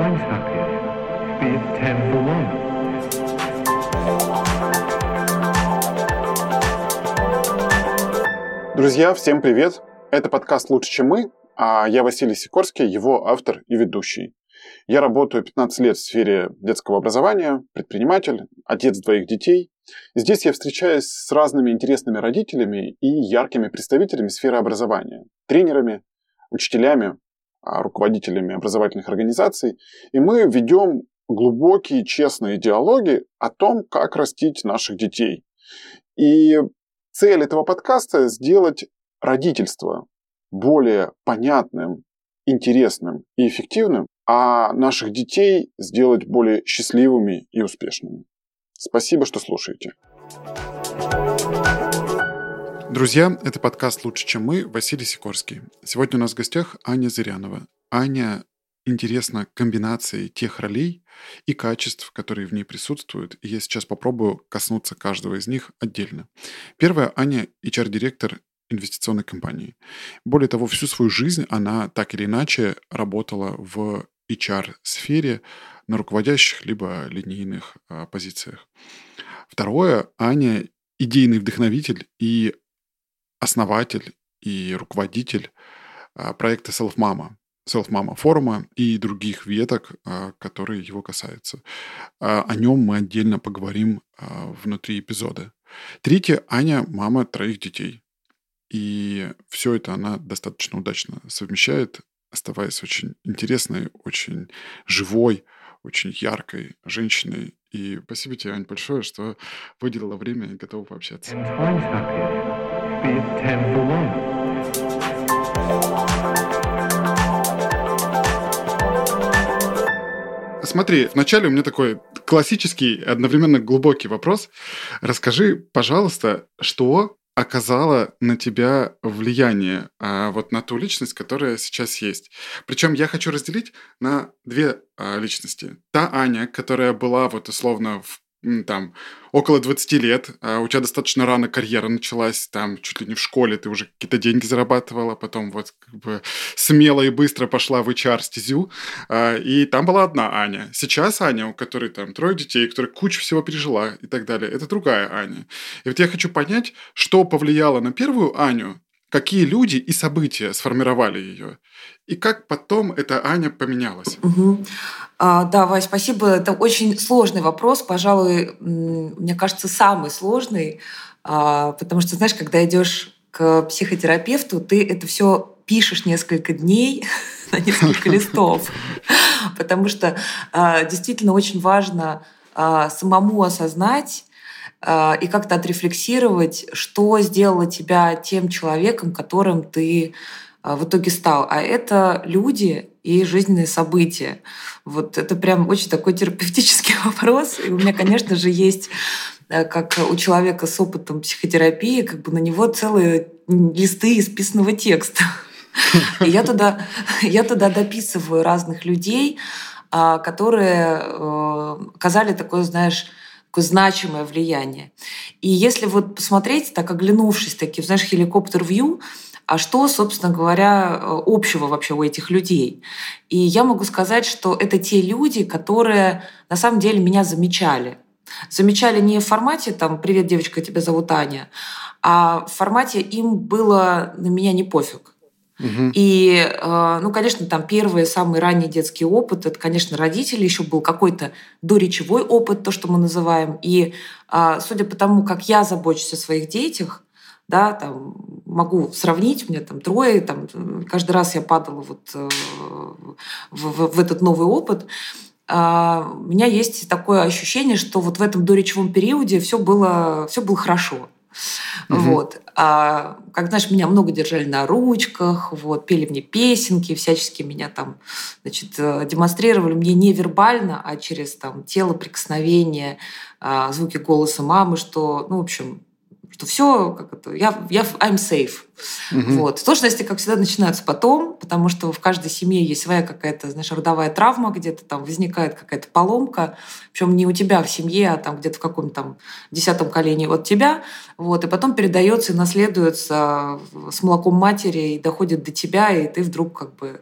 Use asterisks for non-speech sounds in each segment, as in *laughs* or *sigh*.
times happy. Be it ten for one. Друзья, всем привет! Это подкаст «Лучше, чем мы», а я Василий Сикорский, его автор и ведущий. Я работаю 15 лет в сфере детского образования, предприниматель, отец двоих детей. Здесь я встречаюсь с разными интересными родителями и яркими представителями сферы образования, тренерами, учителями, руководителями образовательных организаций. И мы ведем глубокие, честные диалоги о том, как растить наших детей. И цель этого подкаста – сделать родительство более понятным, интересным и эффективным, а наших детей сделать более счастливыми и успешными. Спасибо, что слушаете. Друзья, это подкаст «Лучше, чем мы», Василий Сикорский. Сегодня у нас в гостях Аня Зырянова. Аня интересна комбинацией тех ролей и качеств, которые в ней присутствуют, и я сейчас попробую коснуться каждого из них отдельно. Первая Аня – HR-директор инвестиционной компании. Более того, всю свою жизнь она так или иначе работала в HR-сфере на руководящих либо линейных а, позициях. Второе, Аня – идейный вдохновитель и основатель и руководитель а, проекта Self Mama, Self Mama форума и других веток, а, которые его касаются. А, о нем мы отдельно поговорим внутри эпизода. Третье, Аня – мама троих детей. И все это она достаточно удачно совмещает, оставаясь очень интересной, очень живой, очень яркой женщиной. И спасибо тебе, Ань, большое, что выделила время и готова пообщаться. Смотри, вначале у меня такой классический, одновременно глубокий вопрос. Расскажи, пожалуйста, что оказало на тебя влияние, а, вот на ту личность, которая сейчас есть. Причем я хочу разделить на две а, личности. Та Аня, которая была вот условно в там, около 20 лет, а у тебя достаточно рано карьера началась, там, чуть ли не в школе ты уже какие-то деньги зарабатывала, потом вот как бы смело и быстро пошла в HR-стезю, а, и там была одна Аня. Сейчас Аня, у которой там трое детей, которая кучу всего пережила и так далее, это другая Аня. И вот я хочу понять, что повлияло на первую Аню, какие люди и события сформировали ее, и как потом эта Аня поменялась. Угу. А, да, Вась, спасибо. Это очень сложный вопрос, пожалуй, мне кажется, самый сложный, а, потому что, знаешь, когда идешь к психотерапевту, ты это все пишешь несколько дней *laughs* на несколько *laughs* листов, потому что а, действительно очень важно а, самому осознать и как-то отрефлексировать, что сделало тебя тем человеком, которым ты в итоге стал. А это люди, и жизненные события. Вот это прям очень такой терапевтический *laughs* вопрос. И у меня, конечно же, есть э, как у человека с опытом психотерапии, как бы на него целые листы исписанного текста. И я туда, *laughs* я туда дописываю разных людей, а, которые э, оказали такое, знаешь, такое значимое влияние. И если вот посмотреть, так оглянувшись, такие, знаешь, хеликоптер-вью, а что, собственно говоря, общего вообще у этих людей. И я могу сказать, что это те люди, которые на самом деле меня замечали. Замечали не в формате там «Привет, девочка, тебя зовут Аня», а в формате им было на меня не пофиг. И, э, ну, конечно, там первый, самый ранний детский опыт, это, конечно, родители, еще был какой-то доречевой опыт, то, что мы называем. И э, судя по тому, как я забочусь о своих детях, да, там, могу сравнить, у меня там трое, там, каждый раз я падала вот э, в, в, в этот новый опыт, а, у меня есть такое ощущение, что вот в этом доречевом периоде все было, все было хорошо. Угу. Вот. А, как знаешь, меня много держали на ручках, вот, пели мне песенки, всячески меня там, значит, э, демонстрировали мне не вербально, а через там тело, прикосновение, а, звуки голоса мамы, что, ну, в общем, что все, как это, я, я I'm safe. Угу. Вот. Сложности, как всегда, начинаются потом, потому что в каждой семье есть своя какая-то, знаешь, родовая травма, где-то там возникает какая-то поломка, причем не у тебя в семье, а там где-то в каком-то там десятом колене от тебя, вот, и потом передается и наследуется с молоком матери и доходит до тебя, и ты вдруг как бы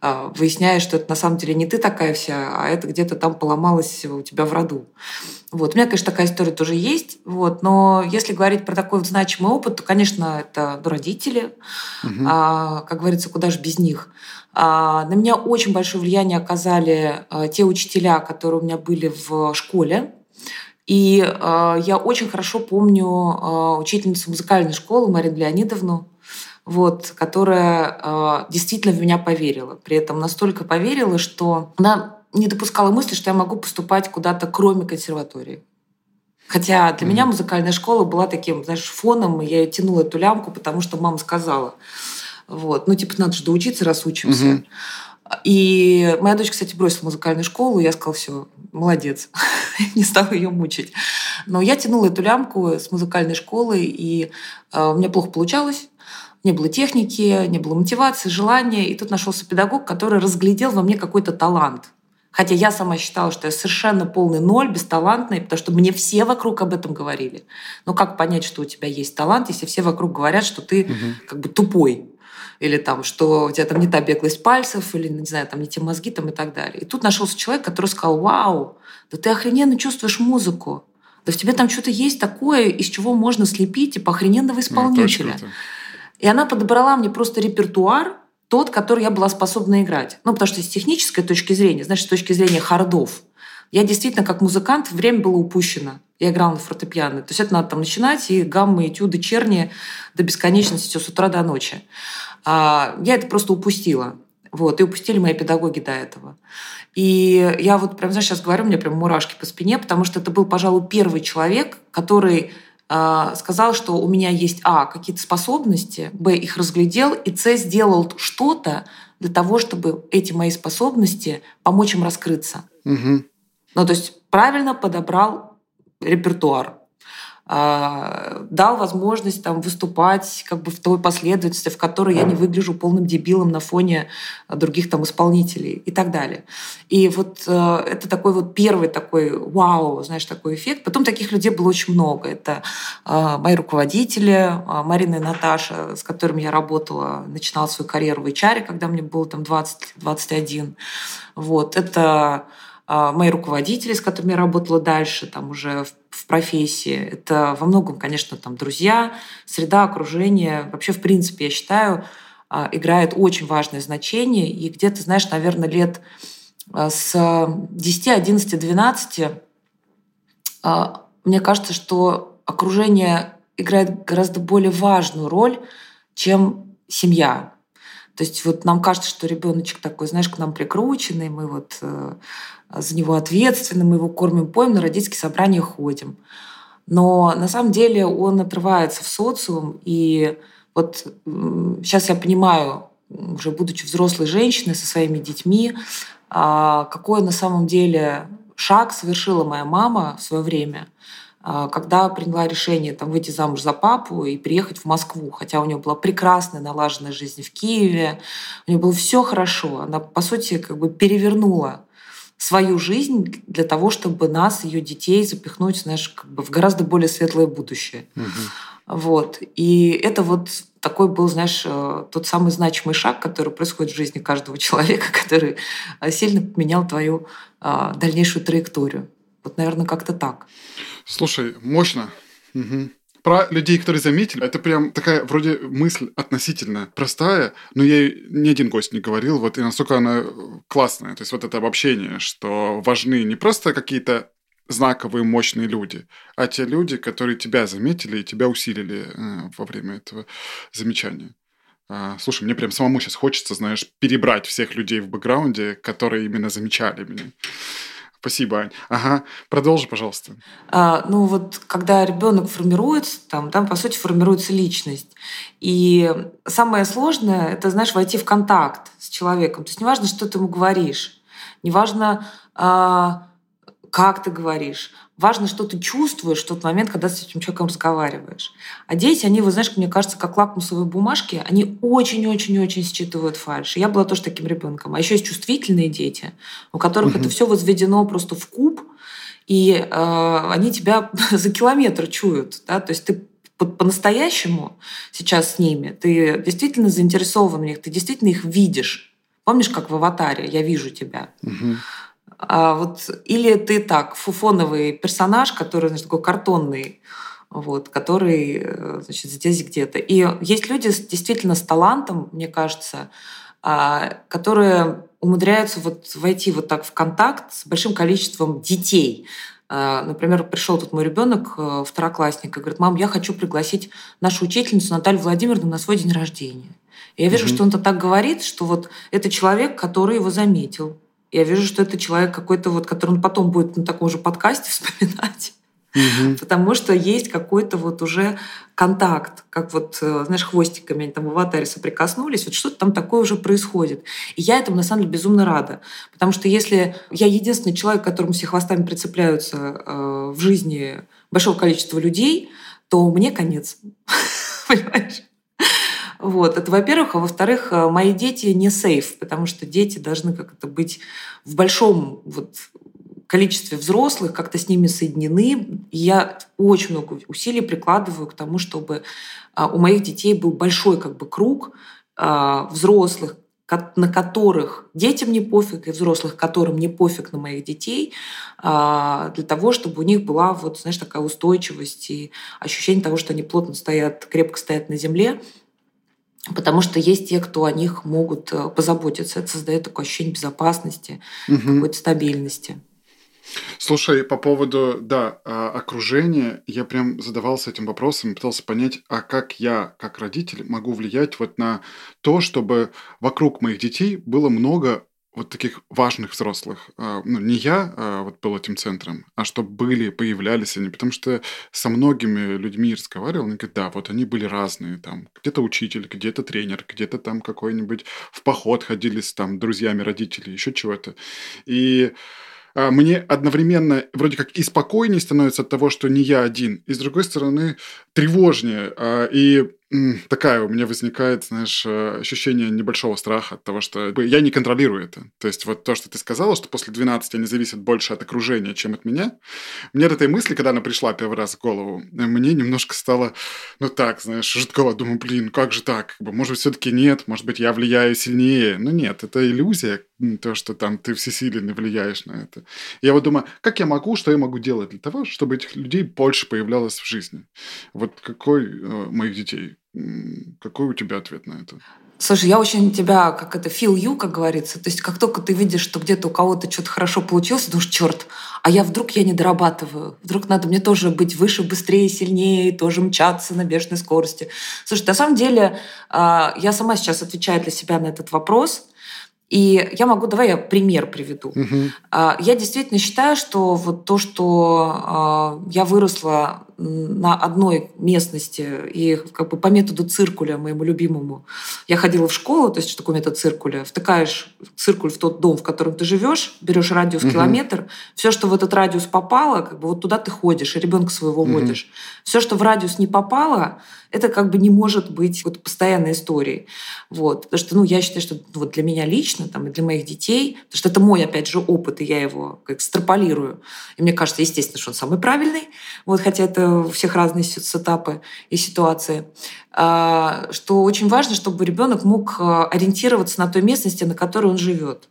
а, выясняешь, что это на самом деле не ты такая вся, а это где-то там поломалось у тебя в роду. Вот. У меня, конечно, такая история тоже есть. Вот. Но если говорить про такой вот значимый опыт, то, конечно, это родители. Угу. А, как говорится, куда же без них. А, на меня очень большое влияние оказали а, те учителя, которые у меня были в школе. И а, я очень хорошо помню а, учительницу музыкальной школы Марину Леонидовну, вот, которая э, действительно в меня поверила. При этом настолько поверила, что она не допускала мысли, что я могу поступать куда-то, кроме консерватории. Хотя для mm-hmm. меня музыкальная школа была таким, знаешь, фоном, и я тянула эту лямку, потому что мама сказала. Вот. Ну, типа, надо же доучиться, раз учимся. Mm-hmm. И моя дочь, кстати, бросила музыкальную школу, и я сказала, все, молодец, *laughs* не стала ее мучить. Но я тянула эту лямку с музыкальной школы, и э, у меня плохо получалось. Не было техники, не было мотивации, желания. И тут нашелся педагог, который разглядел во мне какой-то талант. Хотя я сама считала, что я совершенно полный ноль, бесталантный, потому что мне все вокруг об этом говорили. Но как понять, что у тебя есть талант, если все вокруг говорят, что ты угу. как бы тупой? Или там, что у тебя там не та беглость пальцев, или, не знаю, там не те мозги там и так далее. И тут нашелся человек, который сказал, вау, да ты охрененно чувствуешь музыку. Да в тебе там что-то есть такое, из чего можно слепить типа охрененного ну, исполнителя. Ну, и она подобрала мне просто репертуар, тот, который я была способна играть. Ну, потому что с технической точки зрения, значит, с точки зрения хардов, я действительно, как музыкант, время было упущено. Я играла на фортепиано. То есть это надо там начинать, и гаммы, этюды, черни до бесконечности, все с утра до ночи. А, я это просто упустила. Вот, и упустили мои педагоги до этого. И я вот прям, знаешь, сейчас говорю, у меня прям мурашки по спине, потому что это был, пожалуй, первый человек, который сказал, что у меня есть, а, какие-то способности, б, их разглядел, и с, сделал что-то для того, чтобы эти мои способности помочь им раскрыться. Угу. Ну, то есть правильно подобрал репертуар. А, дал возможность там выступать как бы в той последовательности, в которой я не выгляжу полным дебилом на фоне других там исполнителей и так далее. И вот э, это такой вот первый такой вау, знаешь, такой эффект. Потом таких людей было очень много. Это э, мои руководители, э, Марина и Наташа, с которыми я работала, начинала свою карьеру в HR, когда мне было там 20-21. Вот. Это мои руководители, с которыми я работала дальше, там уже в профессии. Это во многом, конечно, там друзья, среда, окружение. Вообще, в принципе, я считаю, а, играет очень важное значение. И где-то, знаешь, наверное, лет а, с 10, 11, 12 мне кажется, что окружение играет гораздо более важную роль, чем семья. То есть вот нам кажется, что ребеночек такой, знаешь, к нам прикрученный, мы вот э, за него ответственны, мы его кормим, поем, на родительские собрания ходим. Но на самом деле он отрывается в социум, и вот сейчас я понимаю, уже будучи взрослой женщиной со своими детьми, а, какой на самом деле шаг совершила моя мама в свое время, когда приняла решение там, выйти замуж за папу и приехать в Москву. Хотя у нее была прекрасная налаженная жизнь в Киеве, у нее было все хорошо. Она, по сути, как бы перевернула свою жизнь для того, чтобы нас, ее детей, запихнуть, знаешь, как бы в гораздо более светлое будущее. Угу. Вот. И это вот такой был, знаешь, э, тот самый значимый шаг, который происходит в жизни каждого человека, *laughs* который э, сильно поменял твою э, дальнейшую траекторию. Вот, наверное, как-то так. Слушай, мощно. Угу. Про людей, которые заметили, это прям такая вроде мысль относительно простая, но я ни один гость не говорил, вот и настолько она классная. То есть вот это обобщение, что важны не просто какие-то знаковые, мощные люди, а те люди, которые тебя заметили и тебя усилили э, во время этого замечания. А, слушай, мне прям самому сейчас хочется, знаешь, перебрать всех людей в бэкграунде, которые именно замечали меня. Спасибо, Ань. Ага, продолжи, пожалуйста. А, ну вот, когда ребенок формируется, там, там, по сути, формируется личность. И самое сложное — это, знаешь, войти в контакт с человеком. То есть неважно, что ты ему говоришь, неважно, а, как ты говоришь. Важно, что ты чувствуешь в тот момент, когда с этим человеком разговариваешь. А дети, они, вы знаешь, мне кажется, как лакмусовые бумажки, они очень-очень-очень считывают фальш. Я была тоже таким ребенком. А еще есть чувствительные дети, у которых угу. это все возведено просто в куб, и э, они тебя *laughs* за километр чуют. Да? То есть ты по-настоящему сейчас с ними, ты действительно заинтересован в них, ты действительно их видишь. Помнишь, как в «Аватаре» «Я вижу тебя»? Угу. А вот, или ты так, фуфоновый персонаж, который, значит, такой картонный, вот, который, э, значит, здесь где-то. И есть люди действительно с талантом, мне кажется, а, которые умудряются вот войти вот так в контакт с большим количеством детей. А, например, пришел тут мой ребенок, э, второклассник, и говорит, мам, я хочу пригласить нашу учительницу Наталью Владимировну на свой день рождения. И я вижу, mm-hmm. что он-то так говорит, что вот это человек, который его заметил, я вижу, что это человек какой-то вот, который он потом будет на таком же подкасте *laughs* вспоминать. Угу. Потому что есть какой-то вот уже контакт, как вот, э, знаешь, хвостиками они там в аватаре соприкоснулись, вот что-то там такое уже происходит. И я этому, на самом деле, безумно рада. Потому что если я единственный человек, которому все хвостами прицепляются э, в жизни большого количества людей, то мне конец. *laughs* Понимаешь? Вот, это во-первых. А во-вторых, э, мои дети не сейф, потому что дети должны как-то быть в большом вот, количестве взрослых, как-то с ними соединены. Я очень много усилий прикладываю к тому, чтобы а, у моих детей был большой как бы круг а, взрослых, на которых детям не пофиг, и взрослых, которым не пофиг на моих детей, а, для того, чтобы у них была вот, знаешь, такая устойчивость и ощущение того, что они плотно стоят, крепко стоят на земле, Потому что есть те, кто о них могут э, позаботиться. Это создает такое ощущение безопасности, угу. какой-то стабильности. Слушай, по поводу, да, а, окружения, я прям задавался этим вопросом, пытался понять, а как я, как родитель, могу влиять вот на то, чтобы вокруг моих детей было много вот таких важных взрослых. А, ну, не я а, вот был этим центром, а чтобы были, появлялись они. Потому что со многими людьми разговаривал, они говорят, да, вот они были разные. Там где-то учитель, где-то тренер, где-то там какой-нибудь в поход ходили с там друзьями родителей, еще чего-то. И а, мне одновременно вроде как и спокойнее становится от того, что не я один, и с другой стороны тревожнее. И такая у меня возникает, знаешь, э, ощущение небольшого страха от того, что я не контролирую это. То есть вот то, что ты сказала, что после 12 они зависят больше от окружения, чем от меня. Мне от этой мысли, когда она пришла первый раз в голову, мне немножко стало, ну так, знаешь, жутково. Думаю, блин, как же так? Может быть, все-таки нет, может быть, я влияю сильнее. Ну нет, это иллюзия, то, что там ты всесилен и влияешь на это. Я вот думаю, как я могу, что я могу делать для того, чтобы этих людей больше появлялось в жизни? Вот какой э, моих детей какой у тебя ответ на это? Слушай, я очень тебя, как это, feel you, как говорится. То есть как только ты видишь, что где-то у кого-то что-то хорошо получилось, думаешь, черт, а я вдруг я не дорабатываю. Вдруг надо мне тоже быть выше, быстрее, сильнее, тоже мчаться на бешеной скорости. Слушай, на самом деле а, я сама сейчас отвечаю для себя на этот вопрос. И я могу, давай я пример приведу. Угу. Я действительно считаю, что вот то, что я выросла на одной местности и как бы по методу циркуля моему любимому я ходила в школу, то есть что такое метод циркуля? Втыкаешь циркуль в тот дом, в котором ты живешь, берешь радиус угу. километр, все, что в этот радиус попало, как бы вот туда ты ходишь, и ребенка своего угу. водишь. Все, что в радиус не попало, это как бы не может быть вот постоянной историей. Вот. Потому что ну, я считаю, что вот для меня лично там, и для моих детей, потому что это мой, опять же, опыт, и я его экстраполирую. И мне кажется, естественно, что он самый правильный, вот, хотя это у всех разные сетапы и ситуации, а, что очень важно, чтобы ребенок мог а, ориентироваться на той местности, на которой он живет.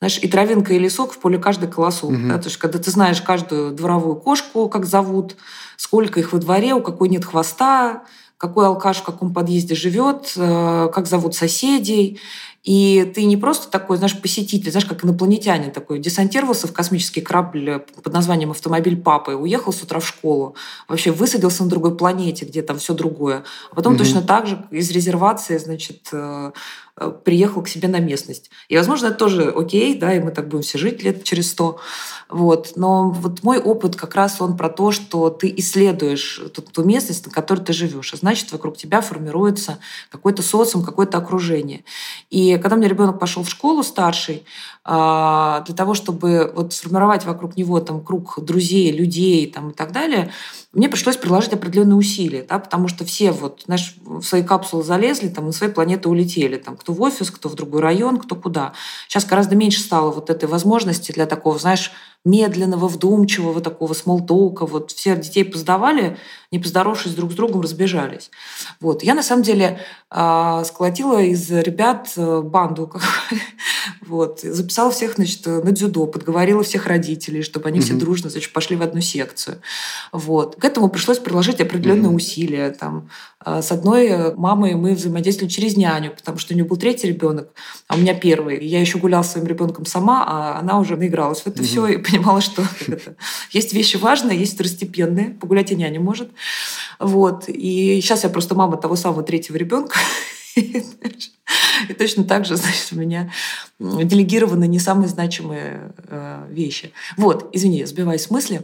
Знаешь, и травинка, и лесок в поле каждый колосок. Угу. Да? То есть, когда ты знаешь каждую дворовую кошку, как зовут, сколько их во дворе, у какой нет хвоста, какой алкаш в каком подъезде живет, э, как зовут соседей. И ты не просто такой, знаешь, посетитель, знаешь, как инопланетянин такой, десантировался в космический корабль под названием «Автомобиль папы», уехал с утра в школу, вообще высадился на другой планете, где там все другое. А потом угу. точно так же из резервации, значит, э, э, приехал к себе на местность. И, возможно, это тоже окей, да, и мы так будем все жить лет через сто. Вот. Но вот мой опыт как раз он про то, что ты исследуешь ту, ту местность, на которой ты живешь. А значит, вокруг тебя формируется какой-то социум, какое-то окружение. И когда у меня ребенок пошел в школу старший, а, для того, чтобы вот сформировать вокруг него там круг друзей, людей там, и так далее, мне пришлось приложить определенные усилия, да, потому что все вот, знаешь, в свои капсулы залезли, там, на свои планеты улетели, там, кто в офис, кто в другой район, кто куда. Сейчас гораздо меньше стало вот этой возможности для такого, знаешь, медленного, вдумчивого такого смолтока. Вот все детей поздавали, не поздоровавшись друг с другом, разбежались. Вот. Я на самом деле э, сколотила из ребят э, банду. *laughs* вот. Записала всех значит, на дзюдо, подговорила всех родителей, чтобы они все дружно значит, пошли в одну секцию. Вот. К этому пришлось приложить определенные усилия. Там, э, с одной мамой мы взаимодействовали через няню, потому что у нее был третий ребенок, а у меня первый. Я еще гуляла с своим ребенком сама, а она уже наигралась в это все и понимала, что это. есть вещи важные, есть второстепенные. Погулять и няня может. Вот. И сейчас я просто мама того самого третьего ребенка. *laughs* И точно так же, значит, у меня делегированы не самые значимые э, вещи. Вот, извини, сбиваюсь с мысли.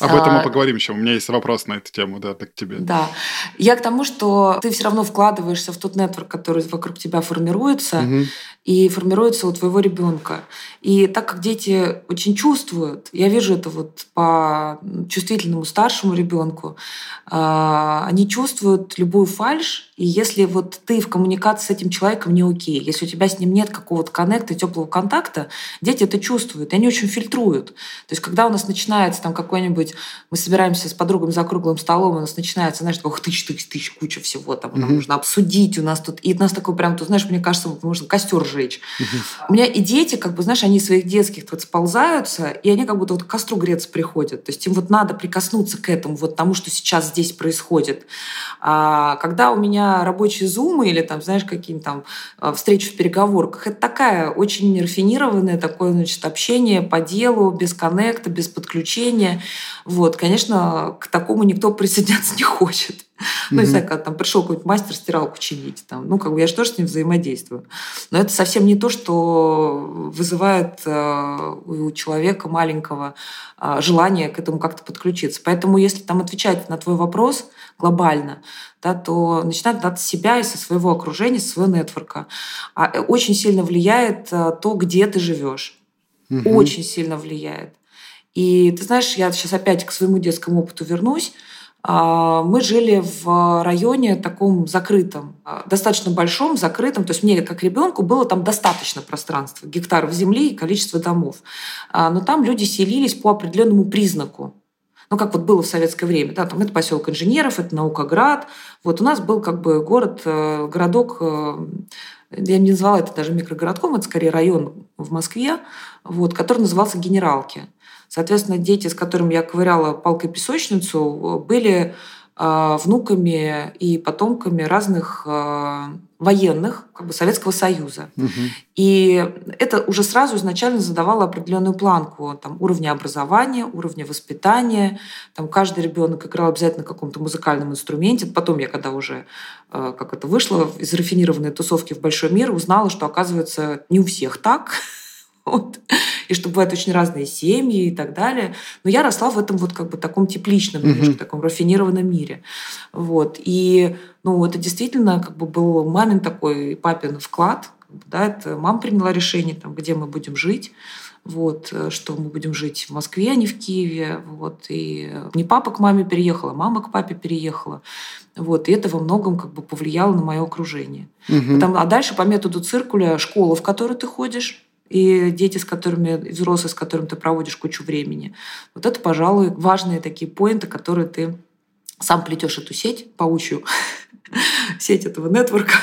Об этом мы а, поговорим еще. У меня есть вопрос на эту тему, да, так тебе. Да. Я к тому, что ты все равно вкладываешься в тот нетворк, который вокруг тебя формируется, угу. и формируется у твоего ребенка. И так как дети очень чувствуют, я вижу это вот по чувствительному старшему ребенку, а, они чувствуют любую фальш, и если вот ты в коммуникации с этим человеком не окей, если у тебя с ним нет какого-то коннекта, теплого контакта, дети это чувствуют, и они очень фильтруют. То есть когда у нас начинается там какой-нибудь, мы собираемся с подругами за круглым столом, у нас начинается, знаешь, такого тысяч, тысяч, тысяч, куча всего, там mm-hmm. нам нужно обсудить, у нас тут, и у нас такой прям, тут, знаешь, мне кажется, можно костер жечь. Mm-hmm. У меня и дети, как бы, знаешь, они своих детских вот сползаются, и они как будто вот к костру греться приходят. То есть им вот надо прикоснуться к этому, вот тому, что сейчас здесь происходит. А когда у меня рабочие зумы или там, знаешь, какие-нибудь там а, встречи в переговорках. Это такая очень рафинированное такое, значит, общение по делу, без коннекта, без подключения. Вот, конечно, к такому никто присоединяться не хочет. Ну, не знаю, когда там пришел какой-нибудь мастер стиралку чинить, там, ну, как бы я же тоже с ним взаимодействую. Но это совсем не то, что вызывает э, у человека маленького э, желание к этому как-то подключиться. Поэтому, если там отвечать на твой вопрос глобально, да, то начинать от себя и со своего окружения, со своего нетворка. А э, очень сильно влияет э, то, где ты живешь. Угу. Очень сильно влияет. И ты знаешь, я сейчас опять к своему детскому опыту вернусь. А, мы жили в районе таком закрытом, а, достаточно большом, закрытом. То есть мне, как ребенку, было там достаточно пространства, гектаров земли и количество домов. А, но там люди селились по определенному признаку. Ну, как вот было в советское время. Да, там это поселок инженеров, это Наукоград. Вот у нас был как бы город, э, городок, э, я не называла это даже микрогородком, это скорее район в Москве, вот, который назывался Генералки. Соответственно, дети, с которыми я ковыряла палкой-песочницу, были э, внуками и потомками разных э, военных как бы, Советского Союза. Угу. И это уже сразу изначально задавало определенную планку там, уровня образования, уровня воспитания. Там каждый ребенок играл обязательно на каком-то музыкальном инструменте. Потом я, когда уже э, как это вышло из рафинированной тусовки в большой мир, узнала, что, оказывается, не у всех так. Вот. И что бывают очень разные семьи и так далее. Но я росла в этом вот как бы таком тепличном, mm-hmm. немножко таком рафинированном мире. Вот. И ну, это действительно как бы был мамин такой папин вклад. Да, это мама приняла решение, там, где мы будем жить вот, что мы будем жить в Москве, а не в Киеве. Вот, и не папа к маме переехала, а мама к папе переехала. Вот, и это во многом как бы повлияло на мое окружение. Угу. Потом, а дальше по методу циркуля школа, в которую ты ходишь, и дети, с которыми, взрослые, с которыми ты проводишь кучу времени. Вот это, пожалуй, важные такие поинты, которые ты сам плетешь эту сеть паучью, *laughs* сеть этого нетворка,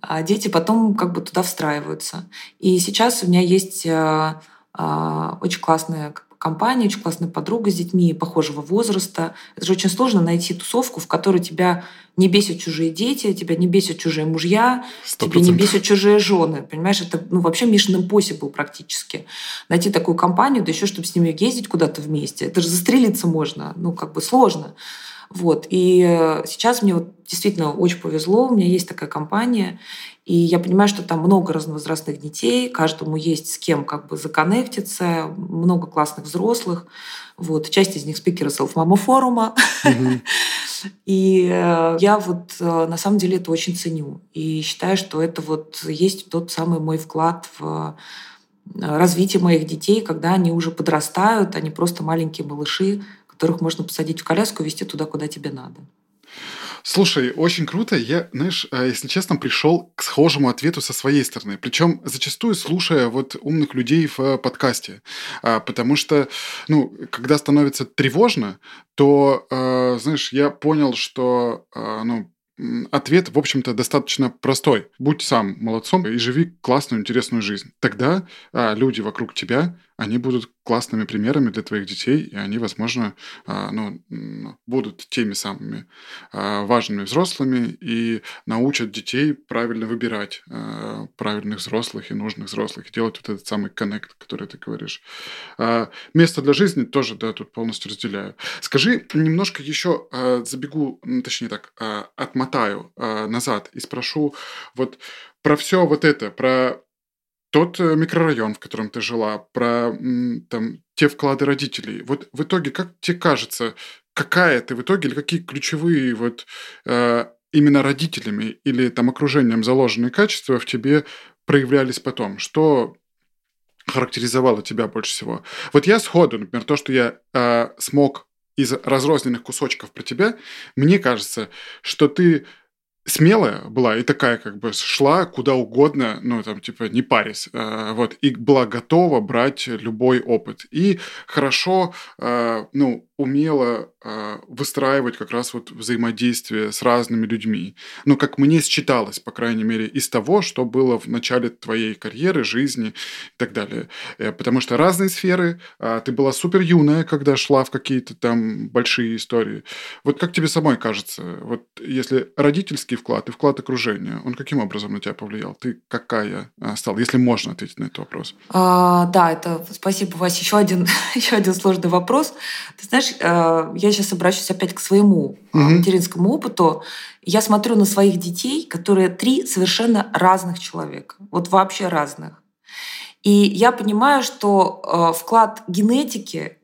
а дети потом как бы туда встраиваются. И сейчас у меня есть а, а, очень классная компания, очень классная подруга с детьми похожего возраста. Это же очень сложно найти тусовку, в которой тебя не бесят чужие дети, тебя не бесят чужие мужья, 100%. тебя не бесят чужие жены. Понимаешь, это ну, вообще mission impossible практически. Найти такую компанию, да еще чтобы с ними ездить куда-то вместе. Это же застрелиться можно. Ну, как бы сложно. Вот. И э, сейчас мне вот действительно очень повезло, у меня есть такая компания, и я понимаю, что там много разновозрастных детей, каждому есть с кем как бы законнектиться, много классных взрослых. Вот. Часть из них спикеры селф-мама форума. *laughs* И э, я вот э, на самом деле это очень ценю. И считаю, что это вот есть тот самый мой вклад в развитие моих детей, когда они уже подрастают, они просто маленькие малыши, которых можно посадить в коляску и везти туда, куда тебе надо. Слушай, очень круто. Я, знаешь, э, если честно, пришел к схожему ответу со своей стороны. Причем зачастую слушая вот умных людей в э, подкасте. А, потому что, ну, когда становится тревожно, то, э, знаешь, я понял, что, ну, ответ, в общем-то, достаточно простой. Будь сам молодцом и живи классную, интересную жизнь. Тогда а, люди вокруг тебя они будут классными примерами для твоих детей, и они, возможно, а, ну, будут теми самыми а, важными взрослыми и научат детей правильно выбирать а, правильных взрослых и нужных взрослых, и делать вот этот самый коннект, который ты говоришь. Место для жизни тоже, да, тут полностью разделяю. Скажи, немножко еще забегу, точнее так, отмотаю назад и спрошу вот про все вот это, про тот э, микрорайон, в котором ты жила, про там, те вклады родителей. Вот в итоге, как тебе кажется, какая ты в итоге, или какие ключевые вот э, именно родителями или там окружением заложенные качества в тебе проявлялись потом? Что характеризовало тебя больше всего? Вот я сходу, например, то, что я э, смог из разрозненных кусочков про тебя, мне кажется, что ты смелая была и такая как бы шла куда угодно, ну там типа не парясь, э, вот, и была готова брать любой опыт. И хорошо, э, ну, умела э, выстраивать как раз вот взаимодействие с разными людьми. Ну, как мне считалось, по крайней мере, из того, что было в начале твоей карьеры, жизни и так далее. Э, потому что разные сферы, э, ты была супер юная, когда шла в какие-то там большие истории. Вот как тебе самой кажется, вот если родительский вклад и вклад окружения, он каким образом на тебя повлиял? Ты какая э, стала, если можно ответить на этот вопрос? А, да, это спасибо, Вася. Еще один, *laughs* еще один сложный вопрос. Ты знаешь, знаешь, э, я сейчас обращусь опять к своему угу. материнскому опыту. Я смотрю на своих детей, которые три совершенно разных человека. Вот вообще разных. И я понимаю, что э, вклад генетики,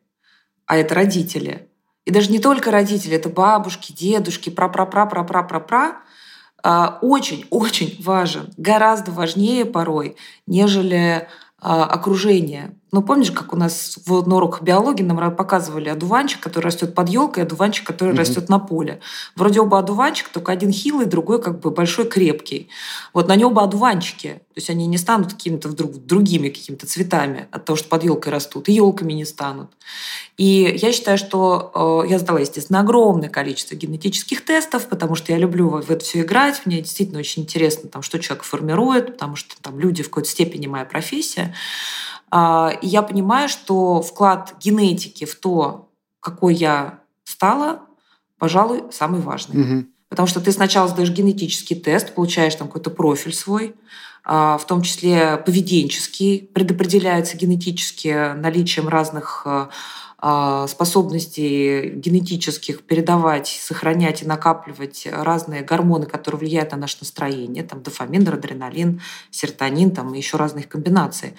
а это родители, и даже не только родители, это бабушки, дедушки, пра-пра-пра-пра-пра-пра-пра, очень-очень важен, гораздо важнее порой, нежели окружение. Ну, помнишь, как у нас в, на уроках биологии нам показывали одуванчик, который растет под елкой, и одуванчик, который угу. растет на поле. Вроде оба одуванчика, только один хилый, другой как бы большой, крепкий. Вот на нем оба одуванчики. То есть они не станут какими-то вдруг другими какими-то цветами от того, что под елкой растут, и елками не станут. И я считаю, что э, я сдала, естественно, огромное количество генетических тестов, потому что я люблю в это все играть. Мне действительно очень интересно, там, что человек формирует, потому что там люди в какой-то степени моя профессия. А, и я понимаю, что вклад генетики в то, какой я стала, пожалуй, самый важный. Угу. Потому что ты сначала сдаешь генетический тест, получаешь там какой-то профиль свой, а, в том числе поведенческий, предопределяется генетически наличием разных а, способностей генетических передавать, сохранять и накапливать разные гормоны, которые влияют на наше настроение, там дофамин, адреналин, серотонин, там еще разных комбинаций.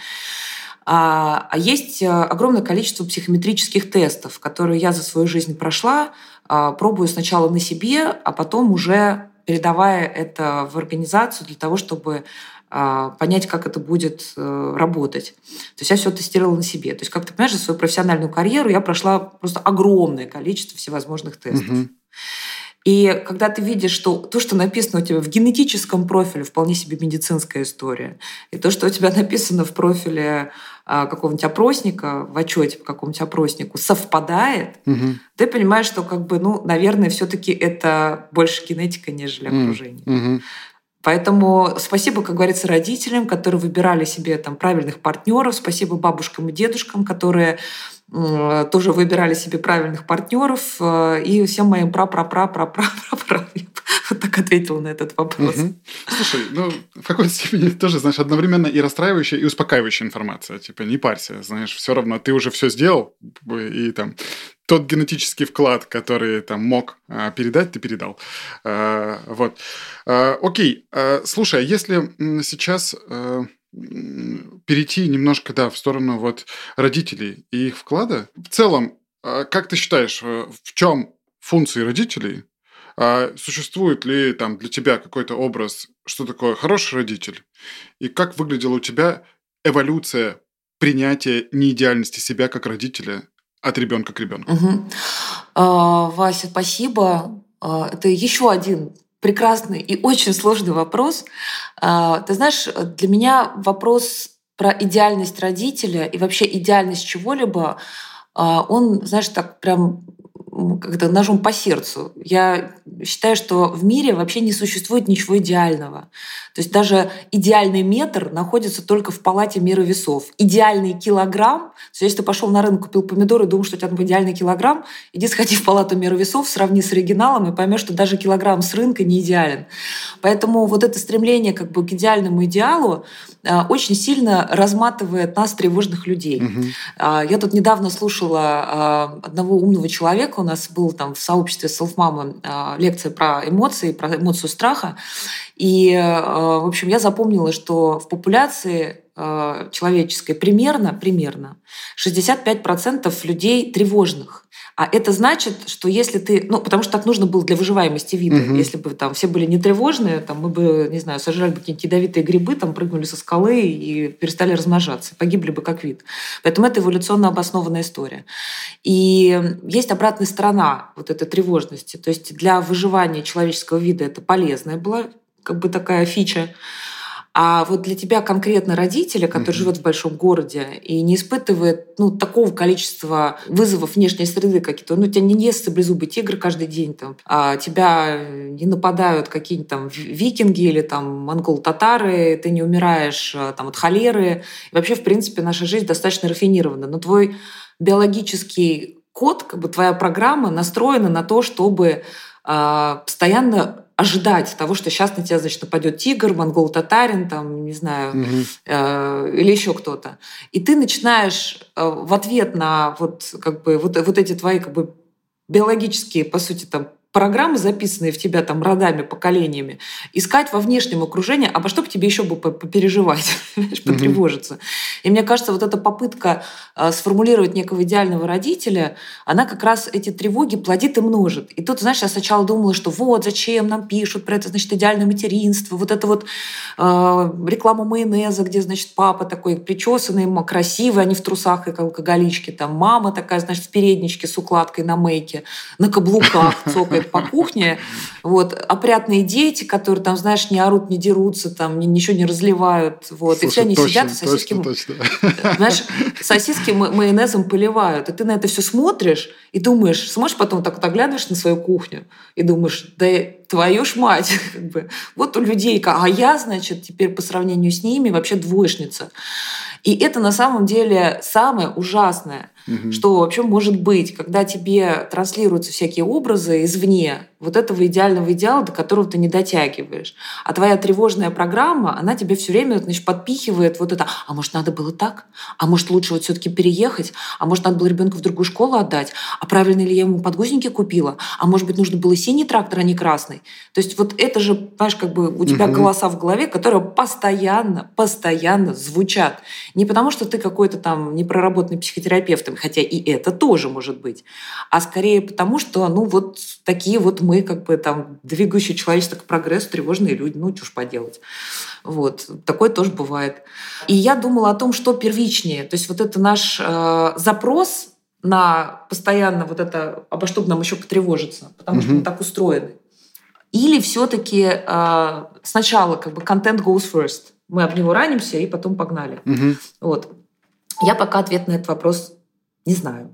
А, а есть э, огромное количество психометрических тестов, которые я за свою жизнь прошла, а, пробую сначала на себе, а потом уже передавая это в организацию для того, чтобы а, понять, как это будет э, работать. То есть я все тестировала на себе. То есть, как ты понимаешь, за свою профессиональную карьеру я прошла просто огромное количество всевозможных тестов. Угу. И когда ты видишь, что то, что написано у тебя в генетическом профиле, вполне себе медицинская история, и то, что у тебя *laughs* написано в профиле какого-нибудь опросника, в отчете по какому-нибудь опроснику, совпадает, угу. ты понимаешь, что, как бы, ну, наверное, все-таки это больше генетика, нежели окружение. Угу. Поэтому спасибо, как говорится, родителям, которые выбирали себе там правильных партнеров, спасибо бабушкам и дедушкам, которые тоже выбирали себе правильных партнеров, э, и всем моим пра пра пра пра пра пра пра *laughs* вот так ответила на этот вопрос. Угу. Слушай, ну, в какой-то степени тоже, знаешь, одновременно и расстраивающая, и успокаивающая информация. Типа, не парься, знаешь, все равно ты уже все сделал, и там тот генетический вклад, который там мог а, передать, ты передал. А, вот. А, окей, слушай, если сейчас перейти немножко, да, в сторону вот родителей и их вклада, в целом, как ты считаешь, э, в чем функции родителей а существует ли там для тебя какой-то образ, что такое хороший родитель? И как выглядела у тебя эволюция принятия неидеальности себя как родителя от ребенка к ребенку? Угу. А, Вася, спасибо. А, это еще один прекрасный и очень сложный вопрос. А, ты знаешь, для меня вопрос про идеальность родителя и вообще идеальность чего-либо, а, он, знаешь, так прям как-то ножом по сердцу. Я считаю, что в мире вообще не существует ничего идеального. То есть даже идеальный метр находится только в палате мира весов. Идеальный килограмм, то есть если ты пошел на рынок, купил помидоры и думаешь, что у тебя там идеальный килограмм, иди сходи в палату мира весов, сравни с оригиналом и поймешь, что даже килограмм с рынка не идеален. Поэтому вот это стремление как бы к идеальному идеалу а, очень сильно разматывает нас, тревожных людей. Угу. Я тут недавно слушала а, одного умного человека, нас был там в сообществе селфмамы лекция про эмоции, про эмоцию страха. И, в общем, я запомнила, что в популяции человеческой примерно, примерно 65% людей тревожных. А это значит, что если ты... Ну, потому что так нужно было для выживаемости вида. Угу. Если бы там все были нетревожные, там, мы бы, не знаю, сожрали бы какие-нибудь ядовитые грибы, там, прыгнули со скалы и перестали размножаться. Погибли бы как вид. Поэтому это эволюционно обоснованная история. И есть обратная сторона вот этой тревожности. То есть для выживания человеческого вида это полезная была как бы такая фича. А вот для тебя конкретно родителя, который mm-hmm. живет в большом городе и не испытывает ну, такого количества вызовов внешней среды какие-то, ну, тебя не ест саблезубый тигр каждый день, там, а тебя не нападают какие-нибудь там викинги или там монгол-татары, ты не умираешь а, там, от холеры. И вообще, в принципе, наша жизнь достаточно рафинирована. Но твой биологический код, как бы твоя программа настроена на то, чтобы э, постоянно ожидать того, что сейчас на тебя, значит, нападет тигр, монгол-татарин, там, не знаю, угу. э, или еще кто-то. И ты начинаешь э, в ответ на вот, как бы, вот, вот эти твои как бы, биологические, по сути, там, программы, записанные в тебя там родами, поколениями, искать во внешнем окружении, а во что бы тебе еще бы попереживать, *laughs* потревожиться. И мне кажется, вот эта попытка а, сформулировать некого идеального родителя, она как раз эти тревоги плодит и множит. И тут, знаешь, я сначала думала, что вот зачем нам пишут про это, значит, идеальное материнство, вот это вот э, реклама майонеза, где, значит, папа такой причесанный, красивый, а не в трусах и алкоголичке, там мама такая, значит, в передничке с укладкой на мейке, на каблуках *laughs* цокает по кухне. Вот. Опрятные дети, которые там, знаешь, не орут, не дерутся, там, ничего не разливают. Вот. Слушай, и все они точно, сидят и сосиски... Точно, точно. *laughs* Знаешь, сосиски майонезом поливают. И ты на это все смотришь и думаешь, смотришь потом так вот оглядываешь на свою кухню и думаешь, да твою ж мать, *laughs* как бы, вот у людей, а я, значит, теперь по сравнению с ними вообще двоечница. И это на самом деле самое ужасное, угу. что вообще может быть, когда тебе транслируются всякие образы извне, вот этого идеального идеала, до которого ты не дотягиваешь. А твоя тревожная программа, она тебе все время значит, подпихивает вот это, а может, надо было так? А может, лучше вот все-таки переехать? А может, надо было ребенка в другую школу отдать? А правильно ли я ему подгузники купила? А может быть, нужно было синий трактор, а не красный? То есть вот это же, понимаешь, как бы у тебя угу. голоса в голове, которые постоянно, постоянно звучат. Не потому, что ты какой-то там непроработанный психотерапевт, хотя и это тоже может быть, а скорее потому, что, ну, вот такие вот мы, как бы там, двигающие человечество к прогрессу, тревожные люди, ну, чушь поделать. Вот. Такое тоже бывает. И я думала о том, что первичнее. То есть вот это наш э, запрос на постоянно вот это, обо что бы нам еще потревожиться, потому mm-hmm. что мы так устроены. Или все-таки э, сначала как бы контент goes first. Мы об него ранимся и потом погнали. Mm-hmm. Вот. Я пока ответ на этот вопрос не знаю.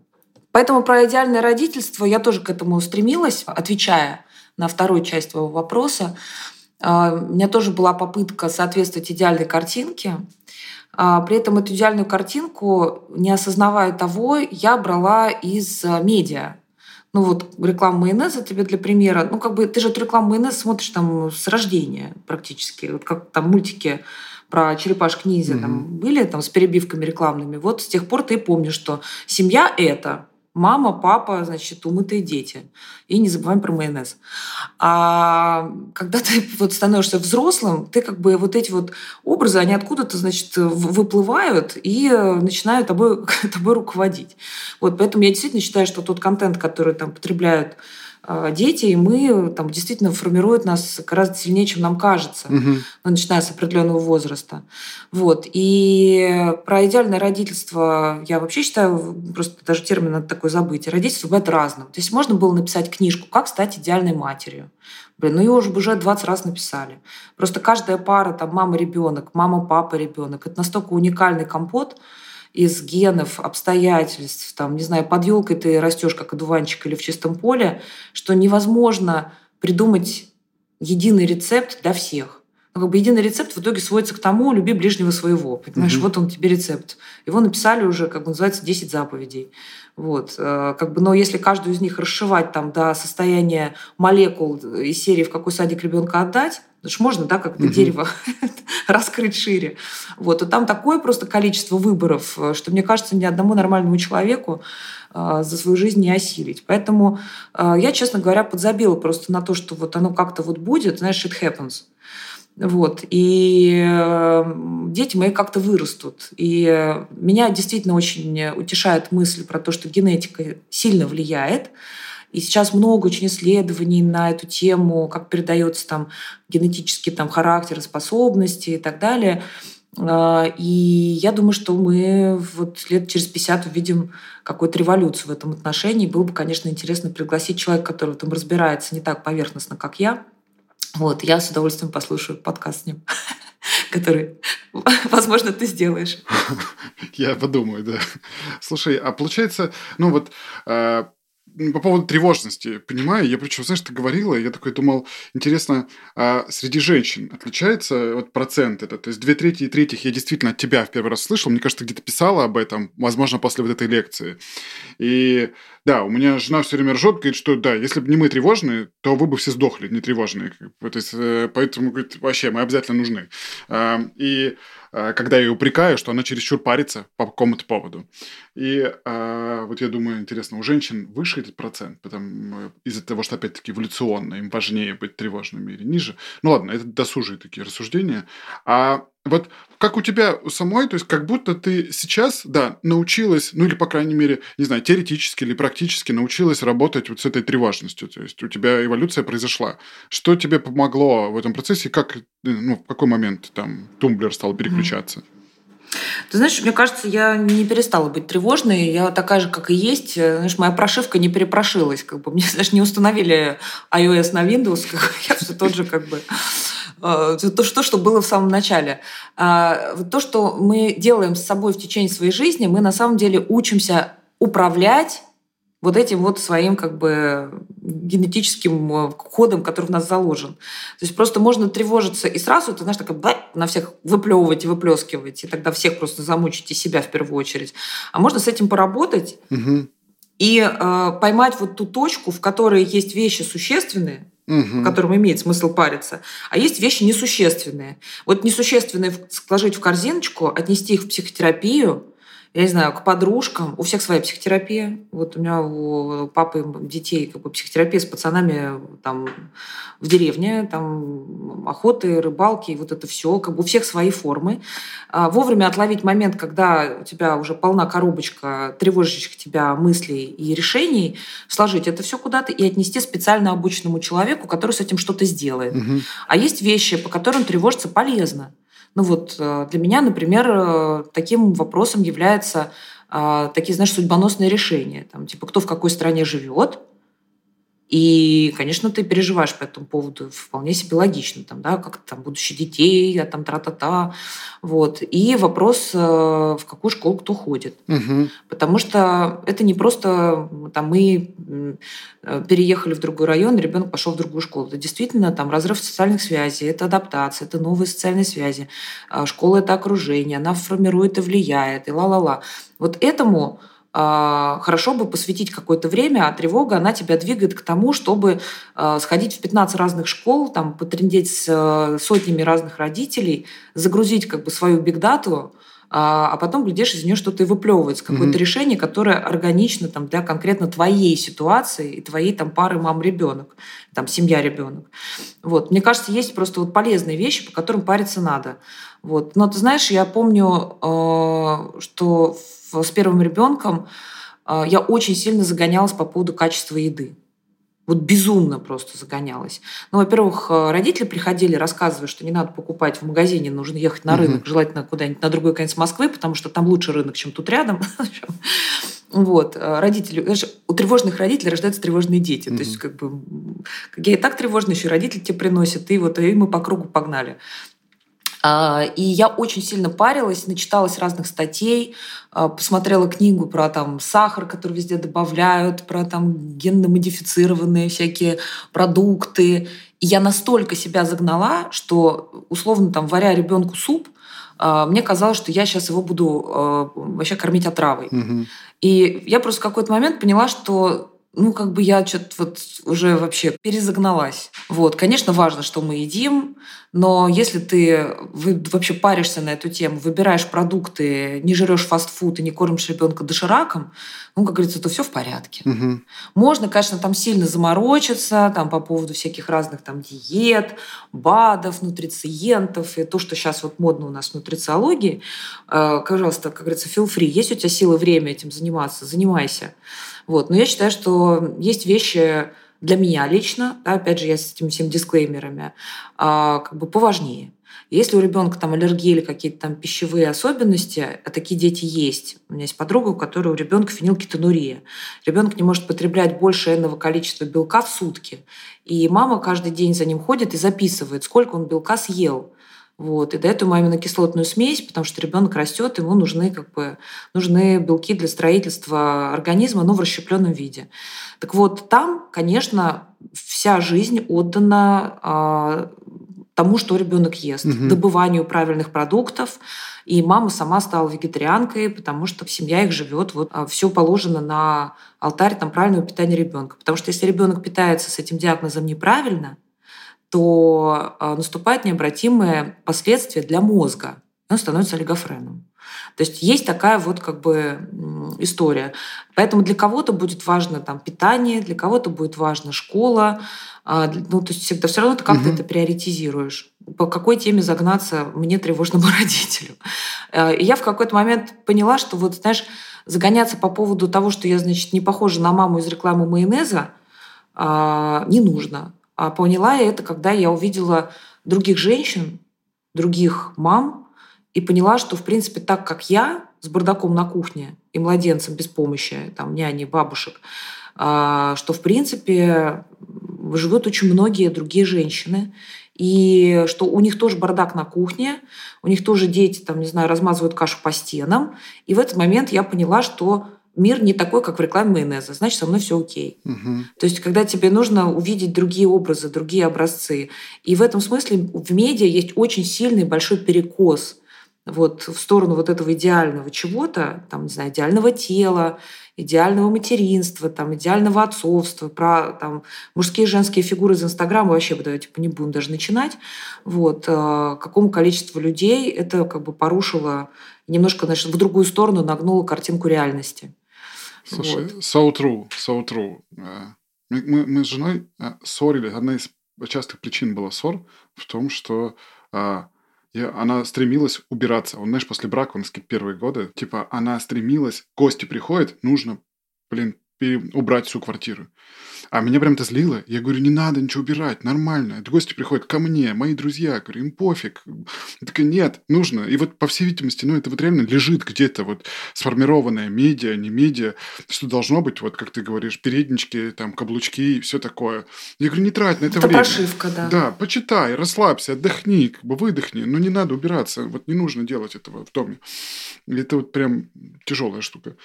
Поэтому про идеальное родительство я тоже к этому стремилась, отвечая на вторую часть твоего вопроса. А, у меня тоже была попытка соответствовать идеальной картинке. А, при этом эту идеальную картинку, не осознавая того, я брала из а, медиа. Ну вот реклама майонеза тебе для примера. Ну как бы ты же эту рекламу майонеза смотришь там с рождения практически. Вот как там мультики про черепашек ниндзя mm-hmm. там были там с перебивками рекламными. Вот с тех пор ты помнишь, что семья это мама, папа, значит, умытые дети. И не забываем про майонез. А когда ты *laughs* вот становишься взрослым, ты как бы вот эти вот образы, они откуда-то, значит, выплывают и начинают тобой, *laughs* тобой руководить. Вот, поэтому я действительно считаю, что тот контент, который там потребляют дети, и мы там действительно формируют нас гораздо сильнее, чем нам кажется, угу. ну, начиная с определенного возраста. Вот. И про идеальное родительство я вообще считаю, просто даже термин надо такой забыть. Родительство бывает разным. То есть можно было написать книжку «Как стать идеальной матерью». Блин, ну ее уже уже 20 раз написали. Просто каждая пара, там, мама-ребенок, мама-папа ребенок, это настолько уникальный компот, из генов, обстоятельств, там, не знаю, под елкой ты растешь как одуванчик или в чистом поле, что невозможно придумать единый рецепт для всех. Но как бы единый рецепт в итоге сводится к тому, люби ближнего своего. Понимаешь, угу. вот он тебе рецепт. Его написали уже, как бы называется, 10 заповедей. Вот. Э, как бы, но если каждую из них расшивать там, до состояния молекул из серии «В какой садик ребенка отдать», Потому что можно, да, как-то угу. дерево *laughs* раскрыть шире. Вот, то там такое просто количество выборов, э, что, мне кажется, ни одному нормальному человеку э, за свою жизнь не осилить. Поэтому э, я, честно говоря, подзабила просто на то, что вот оно как-то вот будет, знаешь, it happens. Вот. И дети мои как-то вырастут. И меня действительно очень утешает мысль про то, что генетика сильно влияет. И сейчас много очень исследований на эту тему, как передается там генетический там, характер, способности и так далее. А, и я думаю, что мы вот лет через 50 увидим какую-то революцию в этом отношении. Было бы, конечно, интересно пригласить человека, который в этом разбирается не так поверхностно, как я. Вот, я с удовольствием послушаю подкаст с ним, *laughs* который, *laughs* возможно, ты сделаешь. *laughs* Я подумаю, да. Слушай, а получается, ну вот а, по поводу тревожности, понимаю, я причем, знаешь, ты говорила, я такой думал, интересно, а среди женщин отличается вот процент это, то есть две трети и третьих я действительно от тебя в первый раз слышал, мне кажется, где-то писала об этом, возможно, после вот этой лекции. И да, у меня жена все время ржет, говорит, что да, если бы не мы тревожные, то вы бы все сдохли, не тревожные. То есть, э, поэтому, говорит, вообще, мы обязательно нужны. И когда я ее упрекаю, что она чересчур парится по какому-то поводу. И а, вот я думаю, интересно, у женщин выше этот процент, потому из-за того, что, опять-таки, эволюционно им важнее быть тревожными или ниже. Ну ладно, это досужие такие рассуждения. А вот как у тебя у самой, то есть как будто ты сейчас, да, научилась, ну или, по крайней мере, не знаю, теоретически или практически научилась работать вот с этой тревожностью. То есть у тебя эволюция произошла. Что тебе помогло в этом процессе? Как, ну, в какой момент там тумблер стал переключаться? Ты знаешь, мне кажется, я не перестала быть тревожной. Я такая же, как и есть. Знаешь, моя прошивка не перепрошилась. Как бы. Мне, знаешь, не установили iOS на Windows. Я все тот же как бы Э, то, что, что было в самом начале. А, то, что мы делаем с собой в течение своей жизни, мы на самом деле учимся управлять вот этим вот своим как бы генетическим э, кодом, который в нас заложен. То есть просто можно тревожиться и сразу, ты знаешь, так на всех выплевывать и выплескивать, и тогда всех просто замучить и себя в первую очередь. А можно с этим поработать угу. и э, поймать вот ту точку, в которой есть вещи существенные, угу. которым имеет смысл париться, а есть вещи несущественные. Вот несущественные сложить в корзиночку, отнести их в психотерапию, я не знаю, к подружкам. У всех своя психотерапия. Вот у меня у папы детей как бы психотерапия с пацанами там в деревне, там охоты, рыбалки, вот это все. Как бы у всех свои формы. А вовремя отловить момент, когда у тебя уже полна коробочка тревожащих тебя мыслей и решений, сложить это все куда-то и отнести специально обученному человеку, который с этим что-то сделает. Угу. А есть вещи, по которым тревожиться полезно. Ну вот э, для меня, например, э, таким вопросом является э, такие, знаешь, судьбоносные решения. Там, типа, кто в какой стране живет, И, конечно, ты переживаешь по этому поводу вполне себе логично, там, да, как там будущее детей, а там тра-та-та. Вот. И вопрос, э, в какую школу кто ходит. Угу. Потому что это не просто там, мы э, переехали в другой район, ребенок пошел в другую школу. Это действительно там разрыв социальных связей, это адаптация, это новые социальные связи. А школа – это окружение, она формирует и влияет, и ла-ла-ла. Вот этому хорошо бы посвятить какое-то время, а тревога, она тебя двигает к тому, чтобы а, сходить в 15 разных школ, там, потрендеть с э, сотнями разных родителей, загрузить как бы свою бигдату, а потом, глядишь, из нее что-то и выплевывается, какое-то mm-hmm. решение, которое органично там, для конкретно твоей ситуации и твоей там пары мам-ребенок, там семья-ребенок. Вот. Мне кажется, есть просто вот полезные вещи, по которым париться надо. Вот. Но ты знаешь, я помню, э, что с первым ребенком а, я очень сильно загонялась по поводу качества еды. Вот безумно просто загонялась. Ну, во-первых, э, родители приходили, рассказывая, что не надо покупать в магазине, нужно ехать на рынок, желательно куда-нибудь на другой конец Москвы, потому что там лучше рынок, чем тут рядом. *laughs* Вот, э, родители, знаешь, у тревожных родителей рождаются тревожные дети. Mm-hmm. То есть, как бы, я и так тревожный, еще родители тебе приносят, и вот и мы по кругу погнали. А, и я очень сильно парилась, начиталась разных статей, а, посмотрела книгу про там сахар, который везде добавляют, про там генно-модифицированные всякие продукты. И я настолько себя загнала, что условно там варя ребенку суп, а, мне казалось, что я сейчас его буду вообще кормить отравой. Угу. И я просто в какой-то момент поняла, что ну, как бы я что-то вот уже вообще перезагналась. Вот, конечно, важно, что мы едим, но если ты вообще паришься на эту тему, выбираешь продукты, не жрешь фастфуд и не кормишь ребенка дошираком, ну, как говорится, то все в порядке. Угу. Можно, конечно, там сильно заморочиться там, по поводу всяких разных там диет, БАДов, нутрициентов и то, что сейчас вот модно у нас в нутрициологии. Э, пожалуйста, как говорится, feel free. Есть у тебя силы, время этим заниматься, занимайся. Вот. Но я считаю, что есть вещи для меня лично, да, опять же, я с этими всеми дисклеймерами, а, как бы поважнее. Если у ребенка там аллергии или какие-то там пищевые особенности, а такие дети есть. У меня есть подруга, у которой у ребенка фенилкетонурия. Ребенок не может потреблять больше энного количества белка в сутки. И мама каждый день за ним ходит и записывает, сколько он белка съел. Вот. И дает ему аминокислотную смесь, потому что ребенок растет, ему нужны, как бы, нужны белки для строительства организма, но в расщепленном виде. Так вот, там, конечно, вся жизнь отдана а, тому, что ребенок ест, угу. добыванию правильных продуктов. И мама сама стала вегетарианкой, потому что семья их живет, вот а, все положено на алтарь там, правильного питания ребенка. Потому что если ребенок питается с этим диагнозом неправильно, то а, наступают необратимые последствия для мозга. Он становится олигофреном. То есть есть такая вот как бы история. Поэтому для кого-то будет важно там питание, для кого-то будет важна школа. А, ну, то есть всегда все равно ты как-то угу. это приоритизируешь. По какой теме загнаться мне тревожному *laughs* родителю. А, и я в какой-то момент поняла, что вот, знаешь, загоняться по поводу того, что я, значит, не похожа на маму из рекламы майонеза, не нужно. А поняла я это, когда я увидела других женщин, других мам, и поняла, что, в принципе, так как я с бардаком на кухне и младенцем без помощи, там, няни, бабушек, а, что, в принципе, живут очень многие другие женщины, и что у них тоже бардак на кухне, у них тоже дети, там, не знаю, размазывают кашу по стенам. И в этот момент я поняла, что мир не такой, как в рекламе майонеза, значит, со мной все окей. Угу. То есть, когда тебе нужно увидеть другие образы, другие образцы. И в этом смысле в медиа есть очень сильный большой перекос вот в сторону вот этого идеального чего-то, там, не знаю, идеального тела, идеального материнства, там, идеального отцовства, про там, мужские и женские фигуры из Инстаграма вообще давайте типа, не будем даже начинать. Вот, э, какому количеству людей это как бы порушило, немножко значит, в другую сторону нагнуло картинку реальности. Слушай, вот. so true, so true. Э, мы, мы, мы с женой э, ссорились. Одна из частых причин была ссор в том, что э, я, она стремилась убираться. Он, знаешь, после брака, он, первые годы, типа, она стремилась, гости приходят, нужно, блин, убрать всю квартиру. А меня прям это злило. Я говорю, не надо ничего убирать, нормально. Это гости приходят ко мне, мои друзья. Я говорю, им пофиг. Я такая, нет, нужно. И вот, по всей видимости, ну, это вот реально лежит где-то вот сформированное медиа, не медиа, что должно быть, вот, как ты говоришь, переднички, там, каблучки и все такое. Я говорю, не трать на это, Это время. прошивка, да. Да, почитай, расслабься, отдохни, как бы выдохни. Но не надо убираться. Вот не нужно делать этого в доме. Это вот прям тяжелая штука.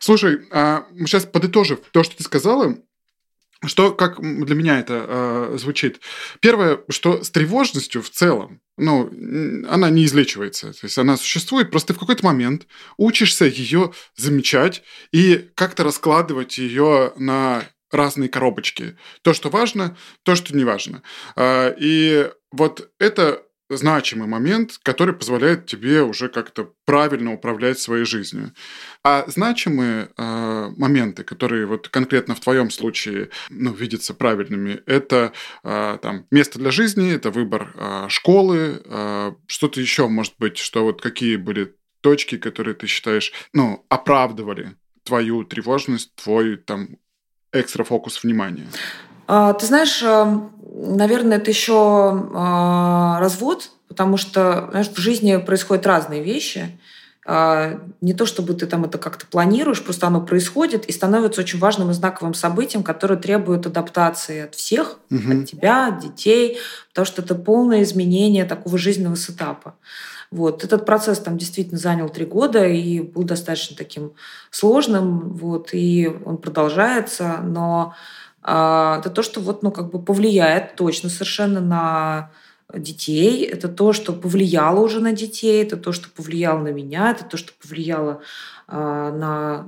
Слушай, а сейчас подытожив то, что ты сказала, что, как для меня это э, звучит? Первое, что с тревожностью в целом, ну, она не излечивается. То есть она существует, просто ты в какой-то момент учишься ее замечать и как-то раскладывать ее на разные коробочки. То, что важно, то, что не важно. А, И вот это значимый момент, который позволяет тебе уже как-то правильно управлять своей жизнью. А значимые э, моменты, которые вот конкретно в твоем случае ну, видятся правильными, это э, там место для жизни, это выбор э, школы, э, что-то еще может быть, что вот какие были точки, которые ты считаешь, ну, оправдывали твою тревожность, твой там экстра фокус внимания. А, Ты знаешь, э, наверное, это еще а, развод, потому что знаешь, в жизни происходят разные вещи. А, Не то чтобы ты там это как-то планируешь, просто оно происходит и становится очень важным и знаковым событием, которое требует адаптации от всех, Мгм. от тебя, от детей, потому что это полное изменение такого жизненного сетапа. Вот. Этот процесс там действительно занял три года и был достаточно таким сложным, вот, и он продолжается, но это то, что вот, ну, как бы повлияет точно совершенно на детей, это то, что повлияло уже на детей, это то, что повлияло на меня, это то, что повлияло а, на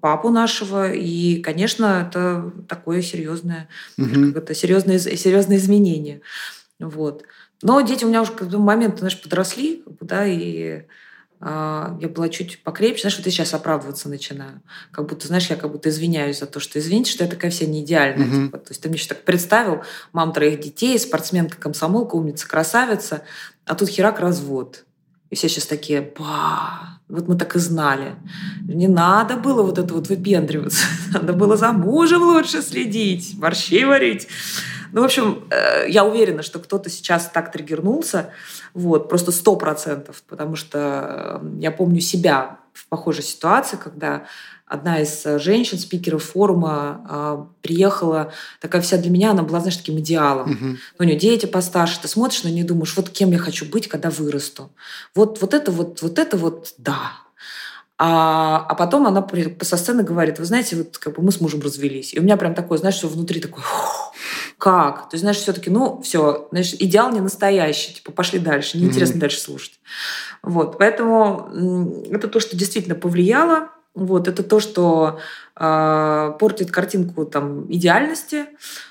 папу нашего, и, конечно, это такое серьезное, Мгм. как это серьезное, серьезное изменение, вот. Но дети у меня уже к моменту, знаешь, подросли, да, и а, я была чуть покрепче. Знаешь, вот я сейчас оправдываться начинаю. Как будто, знаешь, я как будто извиняюсь за то, что извините, что я такая вся не идеальная. Мгм. типа. То есть ты мне еще так представил, мам троих детей, спортсменка, комсомолка, умница, красавица, а тут херак развод. И все сейчас такие, ба, вот мы так и знали. Не надо было вот это вот выпендриваться. *laughs* Надо было за мужем лучше следить, борщи варить. Ну, в общем, э, я уверена, что кто-то сейчас так триггернулся, вот, просто сто процентов, потому что э, я помню себя в похожей ситуации, когда одна из женщин, спикеров форума, э, приехала, такая вся для меня, она была, знаешь, таким идеалом. Мгм. У нее дети постарше, ты смотришь на нее и думаешь, вот кем я хочу быть, когда вырасту. Вот, вот это вот, вот это вот, да. А, а потом она со сцены говорит, вы знаете, вот как бы мы с мужем развелись. И у меня прям такое, знаешь, все внутри такое, «Фух, как? То есть, знаешь, все-таки, ну, все, знаешь, идеал не настоящий, типа, пошли дальше, неинтересно Мгм. дальше слушать. Вот, поэтому это то, что действительно повлияло, вот, это то, что портит картинку там идеальности,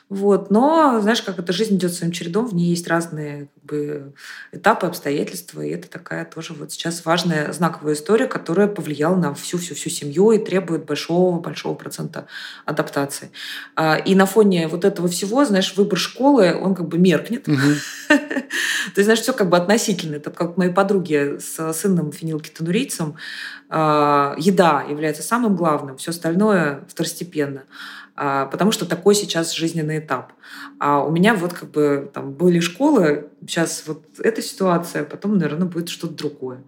вот, но, знаешь, как эта жизнь идет своим чередом, в ней есть разные как бы, этапы, обстоятельства, и это такая тоже вот сейчас важная знаковая история, которая повлияла на всю-всю-всю семью и требует большого-большого процента адаптации. А, И на фоне вот этого всего, знаешь, выбор школы, он как бы меркнет. *laughs* То есть, знаешь, все как бы относительно. Это как моей подруги с сыном фенилкетонурийцем. а, Еда является самым главным, все остальное второстепенно. А, Потому что такой сейчас жизненный этап. А у меня вот как бы там были школы, сейчас вот эта ситуация, потом, наверное, будет что-то другое.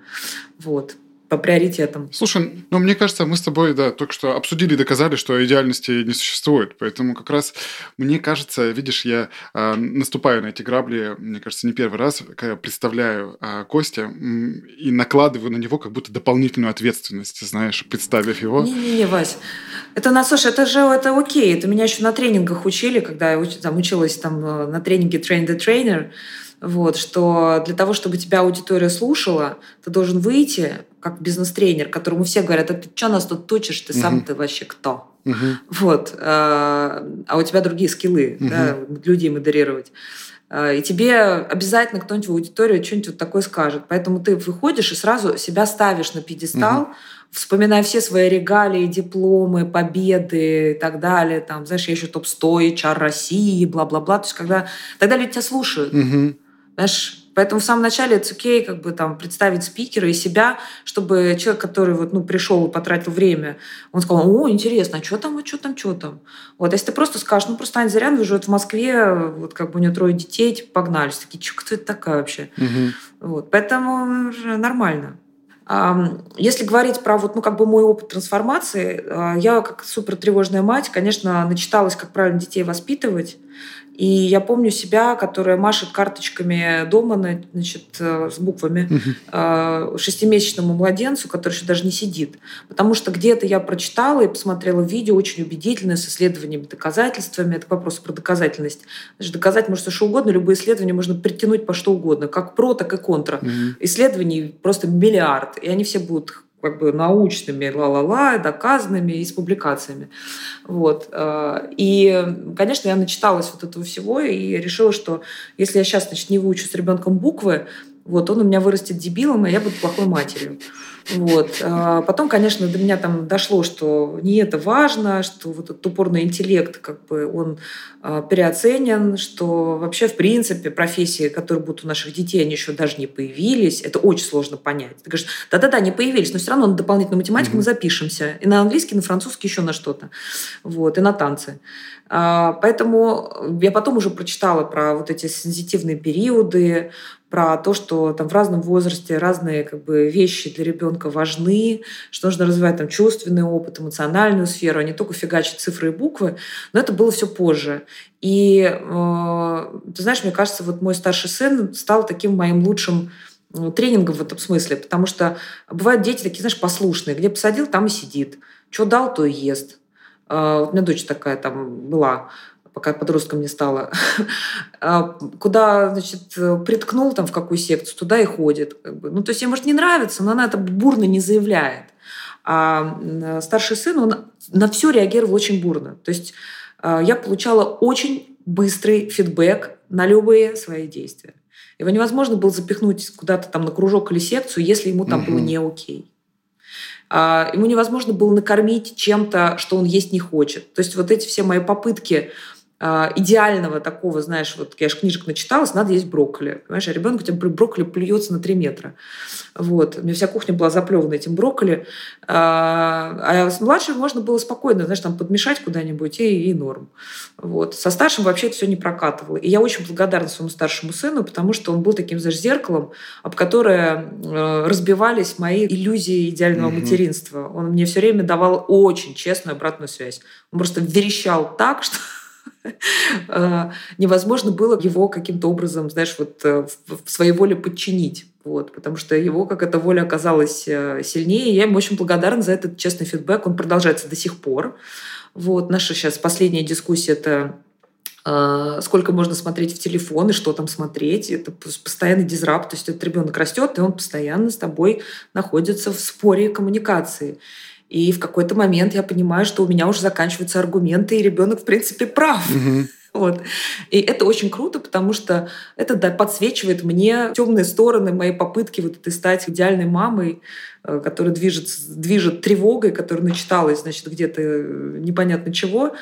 Вот. По приоритетам. Слушай, ну мне кажется, мы с тобой, да, только что обсудили и доказали, что идеальности не существует. Поэтому как раз мне кажется, видишь, я а, наступаю на эти грабли, мне кажется, не первый раз, когда представляю а, Костя и накладываю на него как будто дополнительную ответственность, знаешь, представив его. Не-не-не, Вась. Это, на, слушай, это же это окей. Это меня еще на тренингах учили, когда я уч- там, училась там, э, на тренинге Train the Trainer, вот, что для того, чтобы тебя аудитория слушала, ты должен выйти как бизнес-тренер, которому все говорят, а ты что нас тут точишь, ты сам ты вообще кто? Мгм. Вот. э, А у тебя другие скиллы, Мгм. да, людей модерировать. Э, И тебе обязательно кто-нибудь в аудиторию что-нибудь вот такое скажет. Поэтому ты выходишь и сразу себя ставишь на пьедестал, вспоминая все свои регалии, дипломы, победы и так далее. Там, знаешь, я еще топ-100, HR России, бла-бла-бла. То есть когда... Тогда люди тебя слушают. Мгм. Знаешь, Поэтому в самом начале это окей, как бы там представить спикера и себя, чтобы человек, который вот, ну, пришел и потратил время, он сказал, о, интересно, а что там, а что там, что там? Вот, если ты просто скажешь, ну, просто Аня Зарянова живет в Москве, вот как бы у нее трое детей, типа, погнались. Такие, что кто это такая вообще? Угу. Вот, поэтому нормально. Если говорить про вот, ну, как бы мой опыт трансформации, а, я как супер тревожная мать, конечно, начиталась, как правильно детей воспитывать. И я помню себя, которая машет карточками дома, значит, э, с буквами uh шестимесячному младенцу, который еще даже не сидит. Потому что где-то я прочитала и посмотрела видео очень убедительное с исследованиями, доказательствами. Это вопрос про доказательность. Значит, доказать может что угодно, любые исследования можно притянуть по что угодно, как про, так и контра. Исследований просто миллиард, и они все будут как бы научными, ла-ла-ла, доказанными и с публикациями. Вот. Э, и, конечно, я начиталась вот этого всего и решила, что если я сейчас значит, не выучу с ребенком буквы, вот, он у меня вырастет дебилом, и я буду плохой матерью. Вот. А потом, конечно, до меня там дошло, что не это важно, что вот этот упорный интеллект, как бы он а, переоценен, что вообще, в принципе, профессии, которые будут у наших детей, они еще даже не появились. Это очень сложно понять. Ты говоришь, да-да-да, не появились, но все равно на дополнительную математику mm-hmm. мы запишемся. И на английский, и на французский, еще на что-то. Вот, и на танцы. А, поэтому я потом уже прочитала про вот эти сенситивные периоды, про то, что там в разном возрасте разные как бы, вещи для ребенка важны, что нужно развивать там чувственный опыт, эмоциональную сферу, а не только фигачить цифры и буквы. Но это было все позже. И э, ты знаешь, мне кажется, вот мой старший сын стал таким моим лучшим э, тренингом в этом смысле, потому что бывают дети такие, знаешь, послушные, где посадил, там и сидит. Что дал, то и ест. Э, у меня дочь такая там была пока подростком не стала, *laughs* а, куда, значит, приткнул там в какую секцию, туда и ходит. Как бы. Ну, то есть ей, может, не нравится, но она это бурно не заявляет. А старший сын, он на все реагировал очень бурно. То есть а, я получала очень быстрый фидбэк на любые свои действия. Его невозможно было запихнуть куда-то там на кружок или секцию, если ему там угу. было не окей. А, ему невозможно было накормить чем-то, что он есть не хочет. То есть вот эти все мои попытки идеального такого, знаешь, вот я же книжек начиталась, надо есть брокколи. Понимаешь, а ребенок у тебя брокколи плюется на 3 метра. Вот. У меня вся кухня была заплевана этим брокколи. А, а с младшим можно было спокойно, знаешь, там подмешать куда-нибудь и, и норм. Вот. Со старшим вообще это все не прокатывало. И я очень благодарна своему старшему сыну, потому что он был таким, знаешь, зеркалом, об которое э, разбивались мои иллюзии идеального mm-hmm. материнства. Он мне все время давал очень честную обратную связь. Он просто верещал так, что невозможно было его каким-то образом, знаешь, вот э, в своей воле подчинить. Вот, потому что его, как эта воля оказалась э, сильнее. Я ему очень благодарна за этот честный фидбэк. Он продолжается до сих пор. Вот, наша сейчас последняя дискуссия – это сколько можно смотреть в телефон и что там смотреть. Это постоянный дизрапт. То есть этот ребенок растет, и он постоянно с тобой находится в споре коммуникации. И в какой-то момент я понимаю, что у меня уже заканчиваются аргументы, и ребенок, в принципе, прав. Угу. Вот. И это очень круто, потому что это да, подсвечивает мне темные стороны моей попытки вот этой стать идеальной мамой, э, которая движет, движет тревогой, которая начиталась, значит, где-то э, непонятно чего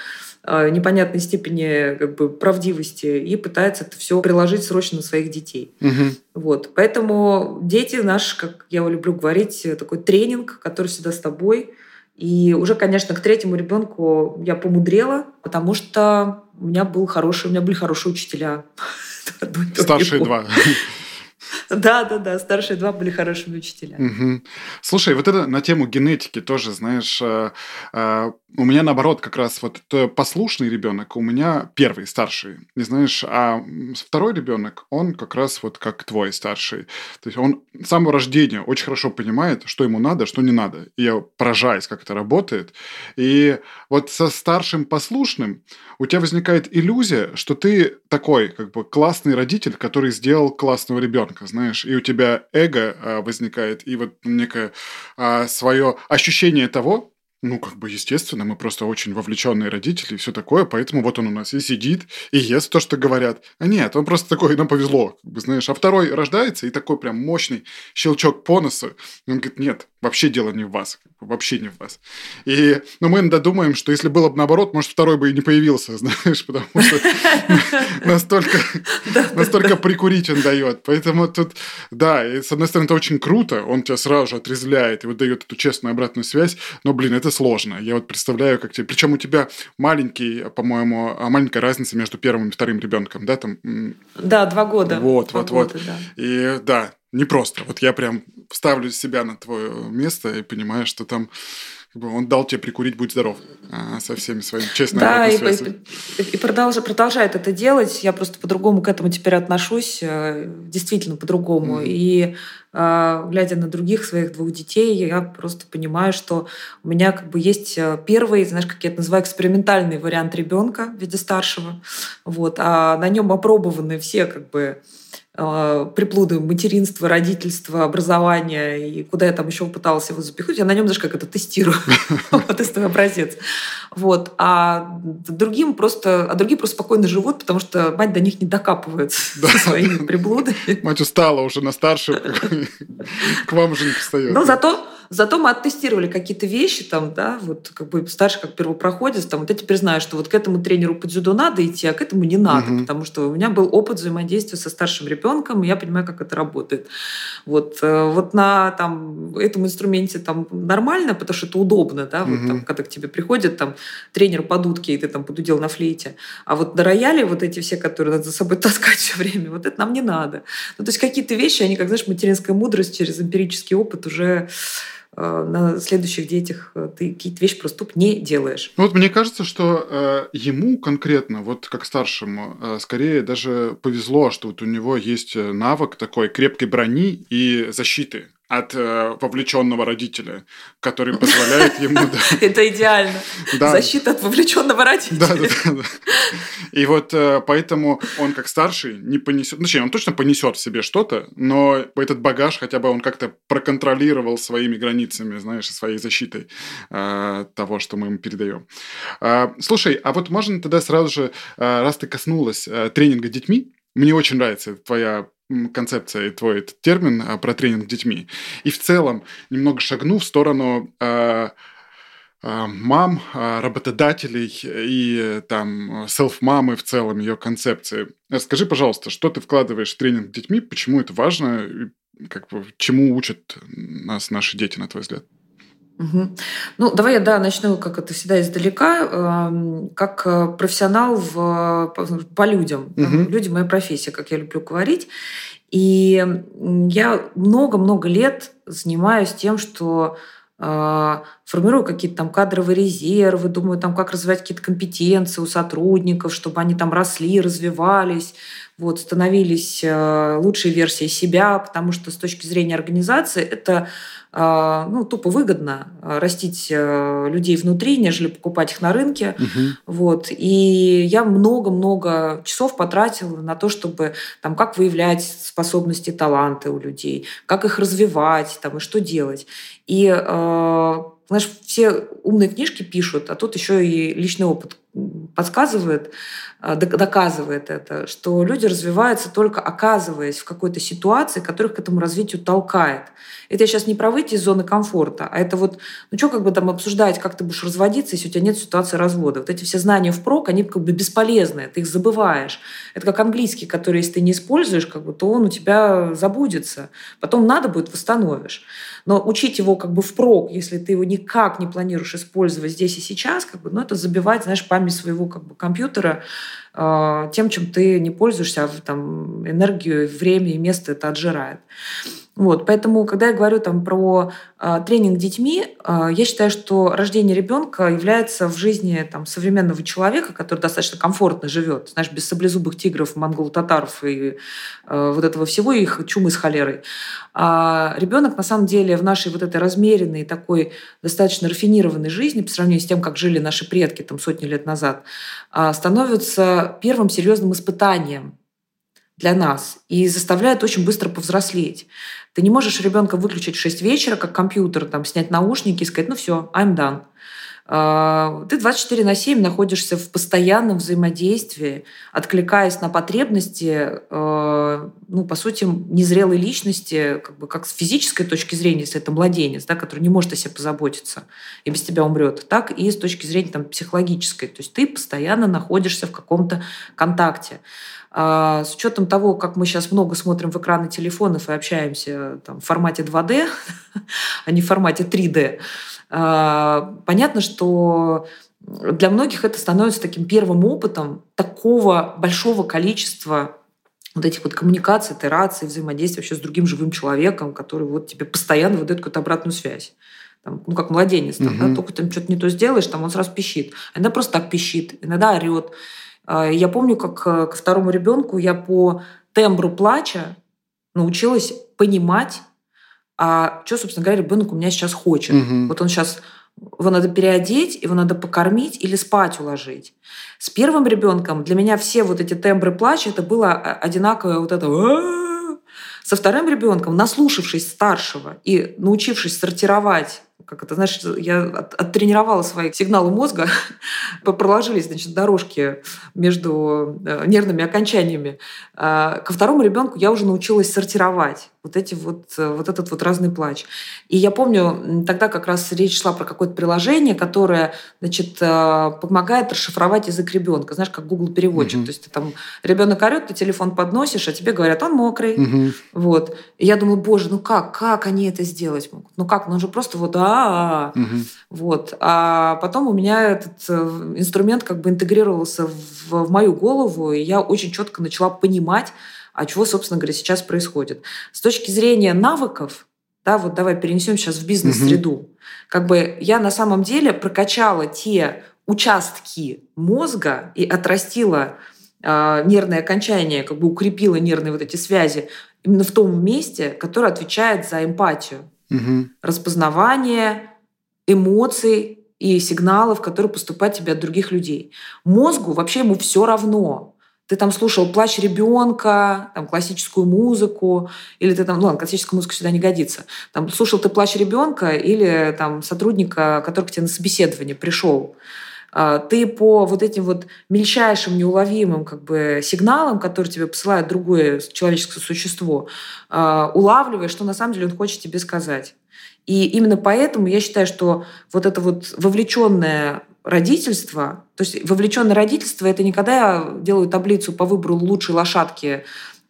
э, непонятной степени как бы, правдивости и пытается это все приложить срочно на своих детей. Угу. Вот. Поэтому дети наш, как я люблю говорить, такой тренинг, который всегда с тобой, и уже, конечно, к третьему ребенку я помудрела, потому что у меня был хороший, у меня были хорошие учителя. *laughs* Старшие два. *laughs* Да, да, да, старшие два были хорошими учителями. Угу. Слушай, вот это на тему генетики тоже, знаешь, э, э, у меня наоборот как раз вот послушный ребенок, у меня первый старший, не знаешь, а второй ребенок, он как раз вот как твой старший. То есть он с самого рождения очень хорошо понимает, что ему надо, что не надо. И я поражаюсь, как это работает. И вот со старшим послушным у тебя возникает иллюзия, что ты такой как бы классный родитель, который сделал классного ребенка, знаешь, и у тебя эго а, возникает, и вот некое а, свое ощущение того, Ну, как бы, естественно, мы просто очень вовлеченные родители и все такое, поэтому вот он у нас и сидит, и ест то, что говорят. А нет, он просто такой, нам повезло, как бы, знаешь. А второй рождается, и такой прям мощный щелчок по носу. И он говорит, нет, вообще дело не в вас, вообще не в вас. И, ну, мы иногда думаем, что если было бы наоборот, может, второй бы и не появился, *laughs* знаешь, потому что *laughs* настолько, настолько прикурить он дает. Поэтому тут, да, и с одной стороны, это очень круто, он тебя сразу же отрезвляет и вот дает эту честную обратную связь, но, блин, это сложно. Я вот представляю, как тебе... Причем у тебя маленький, по-моему, а, маленькая разница между первым и вторым ребенком, да? Там... Да, два года. Вот, два вот, года, вот. Да. И да, непросто. Вот я прям ставлю себя на твое место и понимаю, что там он дал тебе прикурить, будь здоров, а, со всеми своими честными Да, и, и, и продолж, продолжает это делать. Я просто по-другому к этому теперь отношусь, э, действительно по-другому. Мгм. И э, глядя на других своих двух детей, я просто понимаю, что у меня как бы есть э, первый, знаешь, как я это называю, экспериментальный вариант ребенка в виде старшего. Вот, а на нем опробованы все как бы приплуды материнства, родительства, образования и куда я там еще пыталась его запихнуть, я на нем даже как это тестирую, *laughs* *laughs* тестовый образец. Вот. А другим просто, а другие просто спокойно живут, потому что мать до них не докапывается *laughs* Да. своими приблудами. Мать устала уже на старшую, к вам уже не пристает. Но зато, зато мы оттестировали какие-то вещи, там, да, вот как бы старший как первопроходец, там, вот я теперь знаю, что вот к этому тренеру по дзюдо надо идти, а к этому не надо, Мгм. потому что у меня был опыт взаимодействия со старшим ребенком, и я понимаю, как это работает. Вот, э, вот на там, этом инструменте там нормально, потому что это удобно, да, вот Мгм. там, когда к тебе приходит там тренер по дудке, и ты там подудел на флейте. А вот на рояле вот эти все, которые надо за собой *laughs* таскать все время, вот это нам не надо. Ну, то есть какие-то вещи, они, как, знаешь, материнская мудрость через эмпирический опыт уже на следующих детях э, ты какие-то вещи просто тупо не делаешь. Ну вот мне кажется, что э, ему конкретно, вот как старшему, э, скорее даже повезло, что вот у него есть э, навык такой крепкой брони и защиты от э, вовлеченного родителя, который позволяет ему... *laughs* Это идеально. Защита от вовлеченного родителя. Да, да, да. И вот э, поэтому он как старший не понесет, ну, точнее, он точно понесет в себе что-то, но этот багаж хотя бы он как-то проконтролировал своими границами, знаешь, своей защитой э, того, что мы ему передаем. А, слушай, а вот можно тогда сразу же, э, раз ты коснулась э, тренинга детьми, мне очень нравится твоя концепция и твой этот термин э, про тренинг детьми. И в целом, немного шагну в сторону э, э, мам, работодателей и там селф-мамы в целом, ее концепции. Расскажи, пожалуйста, что ты вкладываешь в тренинг с детьми, почему это важно, и как бы, чему учат нас наши дети, на твой взгляд? Ну, давай я, да, начну, как это всегда, издалека, эм, как э, профессионал в, по, людям. Мгм. Люди – моя профессия, как я люблю говорить. И я много-много лет занимаюсь тем, что э, формирую какие-то там кадровые резервы, думаю, там, как развивать какие-то компетенции у сотрудников, чтобы они там росли, развивались, вот, становились э, лучшей версией себя, потому что с точки зрения организации это э, ну, тупо выгодно э, растить людей внутри, нежели покупать их на рынке. Мгм. Вот. И я много-много часов потратила на то, чтобы там, как выявлять способности, таланты у людей, как их развивать там, и что делать. И знаешь, все умные книжки пишут, а тут еще и личный опыт подсказывает, э, док- доказывает это, что люди развиваются только оказываясь в какой-то ситуации, которых к этому развитию толкает. Это я сейчас не про выйти из зоны комфорта, а это вот, ну что как бы там обсуждать, как ты будешь разводиться, если у тебя нет ситуации развода. Вот эти все знания впрок, они как бы бесполезны, ты их забываешь. Это как английский, который, если ты не используешь, как бы, то он у тебя забудется. Потом надо будет, восстановишь. Но учить его как бы впрок, если ты его никак не планируешь использовать здесь и сейчас, как бы, ну, это забивать, знаешь, память своего как бы, компьютера э, тем, чем ты не пользуешься, а там, энергию, время и место это отжирает. Вот, поэтому, когда я говорю там про э, тренинг детьми, э, я считаю, что рождение ребенка является в жизни там, современного человека, который достаточно комфортно живет, знаешь, без саблезубых тигров, монгол-татаров и э, вот этого всего, их чумы с холерой. А ребенок, на самом деле, в нашей вот этой размеренной, такой достаточно рафинированной жизни, по сравнению с тем, как жили наши предки там сотни лет назад, а, становится первым серьезным испытанием для нас и заставляет очень быстро повзрослеть. Ты не можешь ребенка выключить в 6 вечера, как компьютер, там, снять наушники и сказать, ну все, I'm done. А, ты 24 на 7 находишься в постоянном взаимодействии, откликаясь на потребности, э, ну, по сути, незрелой личности, как бы как с физической точки зрения, если это младенец, да, который не может о себе позаботиться и без тебя умрет, так и с точки зрения там, психологической. То есть ты постоянно находишься в каком-то контакте. А, с учетом того, как мы сейчас много смотрим в экраны телефонов и общаемся там, в формате 2D, *laughs* а не в формате 3D, а, понятно, что для многих это становится таким первым опытом такого большого количества вот этих вот коммуникаций, итераций, взаимодействия вообще с другим живым человеком, который вот тебе постоянно выдает какую-то обратную связь. Там, ну, как младенец, там, угу. да, только ты что-то не то сделаешь, там он сразу пищит. Иногда просто так пищит, иногда орет. А, я помню, как э, ко второму ребенку я по тембру плача научилась понимать, а что, собственно говоря, ребенок у меня сейчас хочет. Угу. Вот он сейчас его надо переодеть, его надо покормить или спать уложить. С первым ребенком для меня все вот эти тембры плача это было а, одинаковое вот это со вторым ребенком, наслушавшись старшего и научившись сортировать как это, знаешь, я оттренировала свои сигналы мозга, *laughs* проложились, значит, дорожки между э, нервными окончаниями. А, ко второму ребенку я уже научилась сортировать вот эти вот, э, вот этот вот разный плач. И я помню, тогда как раз речь шла про какое-то приложение, которое, значит, э, помогает расшифровать язык ребенка, знаешь, как Google переводчик. Угу. То есть ты там ребенок орет, ты телефон подносишь, а тебе говорят, он мокрый. Угу. Вот. И я думала, боже, ну как, как они это сделать могут? Ну как, ну он же просто вот а, -а, -а. Угу. вот. А потом у меня этот э, инструмент как бы интегрировался в, в мою голову, и я очень четко начала понимать, а чего, собственно говоря, сейчас происходит. С точки зрения навыков, да, вот давай перенесем сейчас в бизнес-среду. Угу. Как бы я на самом деле прокачала те участки мозга и отрастила э, нервное окончание, как бы укрепила нервные вот эти связи именно в том месте, которое отвечает за эмпатию, угу. распознавание эмоций и сигналов, которые поступают тебе от других людей. Мозгу вообще ему все равно, ты там слушал плач ребенка, там классическую музыку, или ты там, ну ладно, классическая музыка сюда не годится. Там слушал ты плач ребенка или там сотрудника, который к тебе на собеседование пришел. А, ты по вот этим вот мельчайшим, неуловимым как бы сигналам, которые тебе посылает другое человеческое существо, а, улавливаешь, что на самом деле он хочет тебе сказать. И именно поэтому я считаю, что вот это вот вовлеченное родительство, то есть вовлеченное родительство, это не когда я делаю таблицу по выбору лучшей лошадки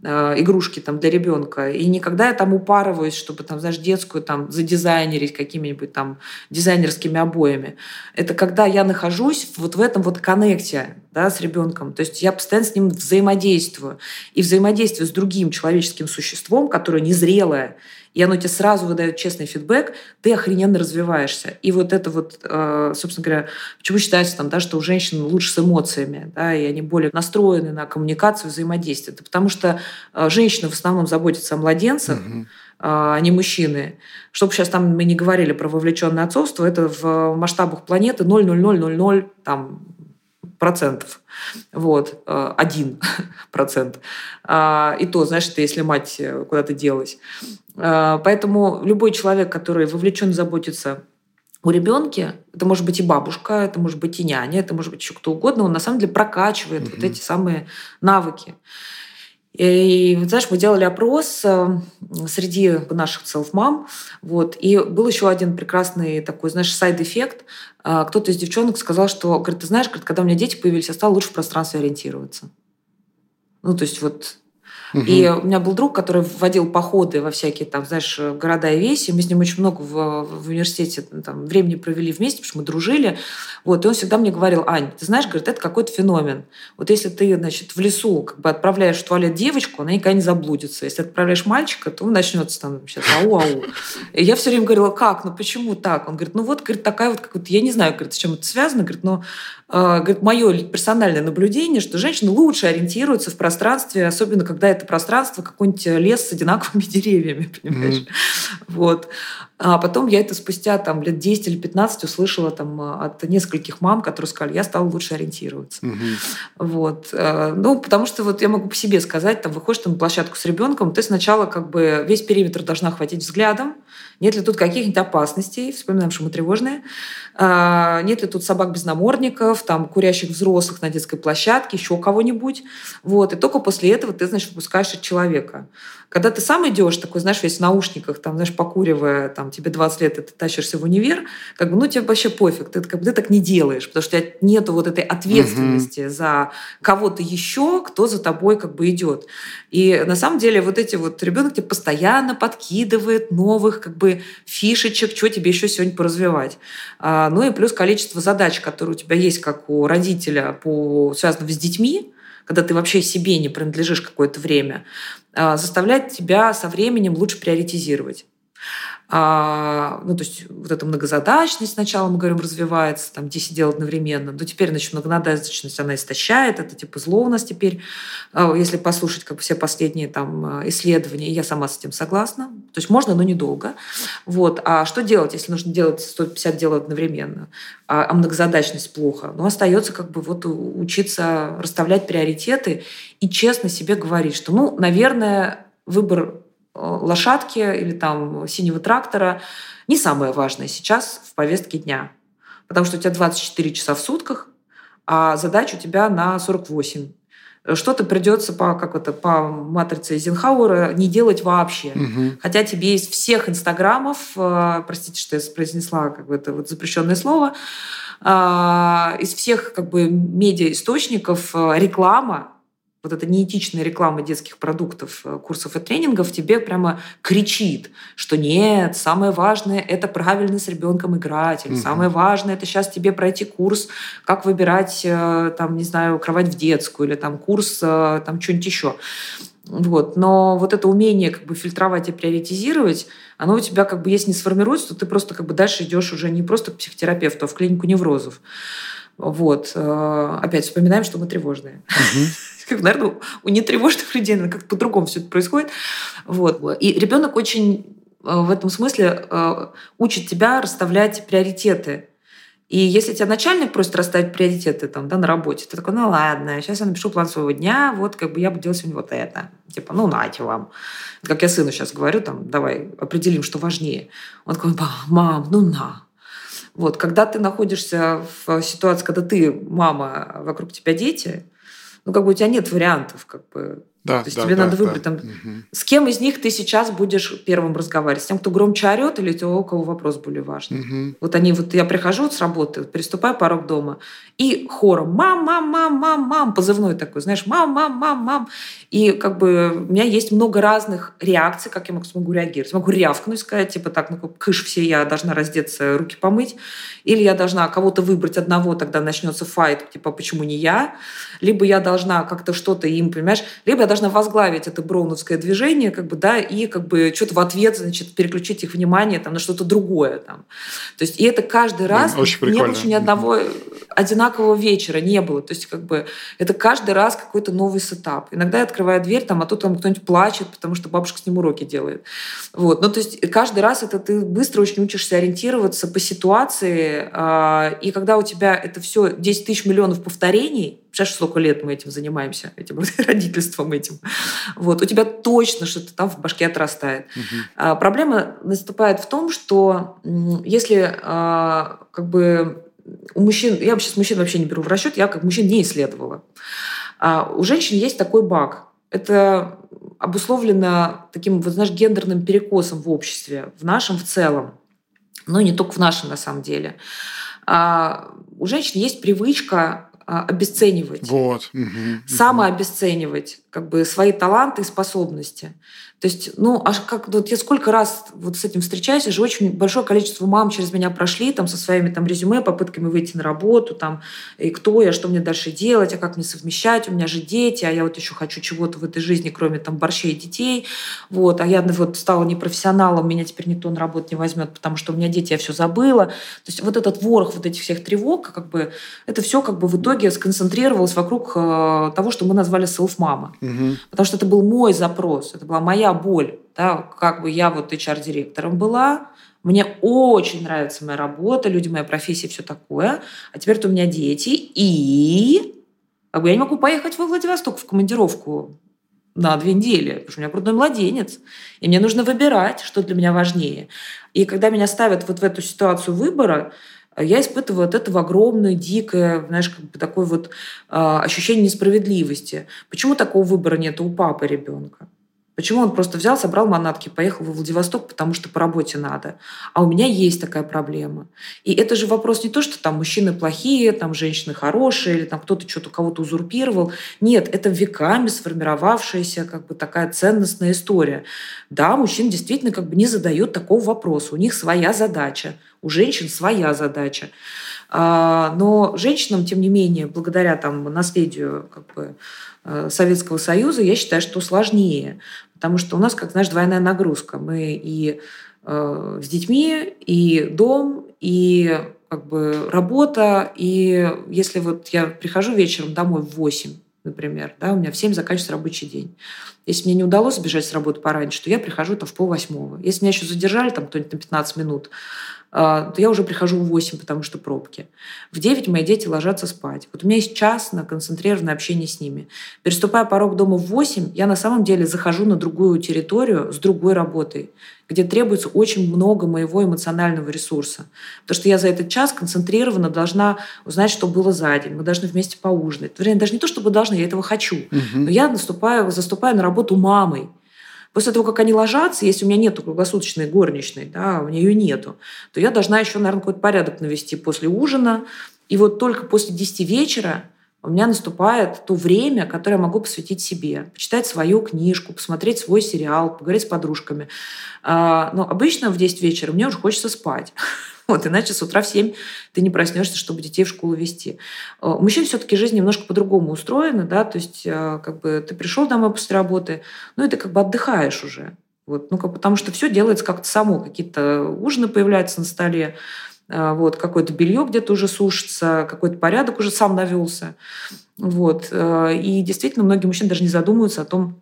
игрушки там для ребенка. И никогда я там упарываюсь, чтобы там, знаешь, детскую там задизайнерить какими-нибудь там дизайнерскими обоями. Это когда я нахожусь вот в этом вот коннекте да, с ребенком. То есть я постоянно с ним взаимодействую. И взаимодействие с другим человеческим существом, которое незрелое, и оно тебе сразу выдает честный фидбэк, ты охрененно развиваешься. И вот это вот, э, собственно говоря, почему считается, там, да, что у женщин лучше с эмоциями, да, и они более настроены на коммуникацию, взаимодействие. Это потому что э, женщины в основном заботятся о младенцах, угу а не мужчины. Чтобы сейчас там мы не говорили про вовлеченное отцовство, это в масштабах планеты 0,0000 там, процентов. Вот, э, один *laughs* процент. А, и то, знаешь, это если мать куда-то делась. А, поэтому любой человек, который вовлечен в заботу о ребенке, это может быть и бабушка, это может быть и няня, это может быть еще кто угодно, он на самом деле прокачивает мм вот эти самые навыки. И, знаешь, мы делали опрос э, среди наших self-мам, вот, и был еще один прекрасный такой, знаешь, side effect. А, кто-то из девчонок сказал, что, говорит, ты знаешь, когда у меня дети появились, я стала лучше в пространстве ориентироваться. Ну, то есть вот Угу. И у меня был друг, который вводил походы во всякие там, знаешь, города и веси. Мы с ним очень много в, в университете там, времени провели вместе, потому что мы дружили. Вот, и он всегда мне говорил, Ань, ты знаешь, говорит, это какой-то феномен. Вот если ты, значит, в лесу как бы отправляешь в туалет девочку, она никогда не заблудится. Если отправляешь мальчика, то он начнется там сейчас ау-ау. И я все время говорила, как, ну почему так? Он говорит, ну вот, говорит, такая вот, как вот, я не знаю, говорит, с чем это связано, говорит, но э, говорит, мое персональное наблюдение, что женщины лучше ориентируются в пространстве, особенно когда это это пространство какой-нибудь лес с одинаковыми *laughs* деревьями, понимаешь? Mm-hmm. Вот. А потом я это спустя там, лет 10 или 15 услышала там, от нескольких мам, которые сказали, я стала лучше ориентироваться. Угу. Вот. Э, ну, потому что вот я могу по себе сказать, там, выходишь там, на площадку с ребенком, ты сначала как бы весь периметр должна хватить взглядом, нет ли тут каких-нибудь опасностей, вспоминаем, что мы тревожные, а, нет ли тут собак без намордников, там, курящих взрослых на детской площадке, еще кого-нибудь. Вот. И только после этого ты, значит, выпускаешь от человека. Когда ты сам идешь, такой, знаешь, весь в наушниках, там, знаешь, покуривая, там, тебе 20 лет, и ты тащишься в универ, как бы, ну, тебе вообще пофиг, ты, как бы, ты так не делаешь, потому что у тебя нет вот этой ответственности угу. за кого-то еще, кто за тобой как бы идет. И на самом деле вот эти вот ребенок тебе постоянно подкидывает новых как бы фишечек, что тебе еще сегодня поразвивать. А, ну и плюс количество задач, которые у тебя есть как у родителя, по, связанных с детьми, когда ты вообще себе не принадлежишь какое-то время, а, заставляет тебя со временем лучше приоритизировать. А, ну, то есть вот эта многозадачность сначала, мы говорим, развивается, там 10 дел одновременно, но теперь, значит, многозадачность, она истощает, это типа зло у нас теперь, а, если послушать как бы все последние там а, исследования, я сама с этим согласна, то есть можно, но недолго. Вот. А что делать, если нужно делать 150 дел одновременно, а, а многозадачность плохо? Ну, остается как бы вот учиться расставлять приоритеты и честно себе говорить, что, ну, наверное, выбор Э, лошадки или там синего трактора не самое важное сейчас в повестке дня. Потому что у тебя 24 часа в сутках, а задач у тебя на 48. Что-то придется по, как это, по матрице Эйзенхауэра не делать вообще. Угу. Хотя тебе из всех инстаграмов, э, простите, что я произнесла как бы это вот запрещенное слово, э, из всех как бы медиаисточников реклама вот эта неэтичная реклама детских продуктов, э, курсов и тренингов тебе прямо кричит, что нет, самое важное – это правильно с ребенком играть, или угу. самое важное – это сейчас тебе пройти курс, как выбирать, э, там, не знаю, кровать в детскую, или там курс, э, там, что-нибудь еще. Вот. Но вот это умение как бы фильтровать и приоритизировать, оно у тебя как бы если не сформируется, то ты просто как бы дальше идешь уже не просто к психотерапевту, а в клинику неврозов. Вот. Опять вспоминаем, что мы тревожные. Угу. *laughs* наверное, у нетревожных людей наверное, как по-другому все это происходит. Вот. И ребенок очень э, в этом смысле э, учит тебя расставлять приоритеты. И если тебя начальник просит расставить приоритеты там, да, на работе, ты такой, ну ладно, сейчас я напишу план своего дня, вот как бы я буду делать сегодня вот это. Типа, ну нате вам. Как я сыну сейчас говорю, там, давай определим, что важнее. Он такой, мам, ну на. Вот, когда ты находишься в ситуации, когда ты мама, вокруг тебя дети, ну, как бы у тебя нет вариантов, как бы. Да, То есть да, тебе да, надо выбрать да. там, угу. с кем из них ты сейчас будешь первым разговаривать, с тем, кто громче орет, или у кого вопрос более важный. Угу. Вот они, вот я прихожу с работы, приступаю порог дома, и хором мам, мам, мам, мам, мам, позывной такой, знаешь, мам, мам, мам, мам. И как бы у меня есть много разных реакций, как я смогу реагировать. Могу рявкнуть, сказать, типа так, ну кыш все, я должна раздеться, руки помыть. Или я должна кого-то выбрать одного, тогда начнется файт, типа, почему не я? Либо я должна как-то что-то им, понимаешь? Либо я должна возглавить это броуновское движение, как бы, да, и как бы что-то в ответ, значит, переключить их внимание там, на что-то другое. Там. То есть, и это каждый раз очень не было ни одного одинакового вечера не было. То есть, как бы, это каждый раз какой-то новый сетап. Иногда я открываю дверь, там, а тут там кто-нибудь плачет, потому что бабушка с ним уроки делает. Вот. Ну, то есть, каждый раз это ты быстро очень учишься ориентироваться по ситуации, а, и когда у тебя это все 10 тысяч миллионов повторений, Представляешь, сколько лет мы этим занимаемся, этим *laughs* родительством этим. Вот, у тебя точно что-то там в башке отрастает. Угу. А, проблема наступает в том, что если а, как бы у мужчин, я сейчас мужчин вообще не беру в расчет, я как мужчин не исследовала. А у женщин есть такой баг. Это обусловлено таким, вот, знаешь, гендерным перекосом в обществе, в нашем в целом, но не только в нашем на самом деле. А у женщин есть привычка обесценивать. Вот. Угу, Самообесценивать как бы свои таланты и способности. То есть, ну, аж как вот я сколько раз вот с этим встречаюсь, уже очень большое количество мам через меня прошли там со своими там резюме, попытками выйти на работу, там, и кто я, что мне дальше делать, а как мне совмещать, у меня же дети, а я вот еще хочу чего-то в этой жизни, кроме там борщей и детей, вот, а я вот стала непрофессионалом, меня теперь никто на работу не возьмет, потому что у меня дети, я все забыла. То есть вот этот ворох вот этих всех тревог, как бы, это все как бы в итоге сконцентрировалось вокруг э, того, что мы назвали селф-мама. Мгм. Потому что это был мой запрос, это была моя боль. Да? Как бы я вот HR-директором была, мне очень нравится моя работа, люди, моя профессия, все такое. А теперь-то у меня дети, и как бы я не могу поехать во Владивосток в командировку на две недели, потому что у меня грудной младенец. И мне нужно выбирать, что для меня важнее. И когда меня ставят вот в эту ситуацию выбора, я испытываю от этого огромное, дикое, знаешь, как бы такое вот а, ощущение несправедливости. Почему такого выбора нет у папы ребенка? Почему он просто взял, собрал манатки, поехал во Владивосток, потому что по работе надо? А у меня есть такая проблема. И это же вопрос не то, что там мужчины плохие, там женщины хорошие, или там кто-то что-то кого-то узурпировал. Нет, это веками сформировавшаяся как бы такая ценностная история. Да, мужчин действительно как бы не задают такого вопроса. У них своя задача, у женщин своя задача. А, Но женщинам, тем не менее, благодаря там, наследию как бы, Советского Союза, я считаю, что сложнее. Потому что у нас, как знаешь, двойная нагрузка. Мы и э, с детьми, и дом, и как бы работа. И если вот я прихожу вечером домой в 8, например, да, у меня в 7 заканчивается рабочий день. Если мне не удалось сбежать с работы пораньше, то я прихожу там в пол восьмого. Если меня еще задержали там кто-нибудь на 15 минут, то я уже прихожу в 8, потому что пробки. В 9 мои дети ложатся спать. Вот у меня есть час на концентрированное общение с ними. Переступая порог дома в 8, я на самом деле захожу на другую территорию с другой работой, где требуется очень много моего эмоционального ресурса. Потому что я за этот час концентрированно должна узнать, что было за день. Мы должны вместе поужинать. Вернее, даже не то, чтобы должны, я этого хочу. Мгм. Но я наступаю, заступаю на работу мамой. После того, как они ложатся, если у меня нету круглосуточной горничной, да, у меня ее нету, то я должна еще, наверное, какой-то порядок навести после ужина. И вот только после 10 вечера у меня наступает то время, которое я могу посвятить себе. Почитать свою книжку, посмотреть свой сериал, поговорить с подружками. А, Но обычно в 10 вечера мне уже хочется спать. *laughs* Вот, иначе с утра в 7 ты не проснешься, чтобы детей в школу вести. А, У мужчин все-таки жизнь немножко по-другому устроена, да, то есть а, как бы ты пришел домой после работы, ну и ты как бы отдыхаешь уже. Вот, ну, как, потому что все делается как-то само. Какие-то ужины появляются на столе, вот, какое-то белье где-то уже сушится, какой-то порядок уже сам навелся. Вот. э, И действительно, многие мужчины даже не задумываются о том,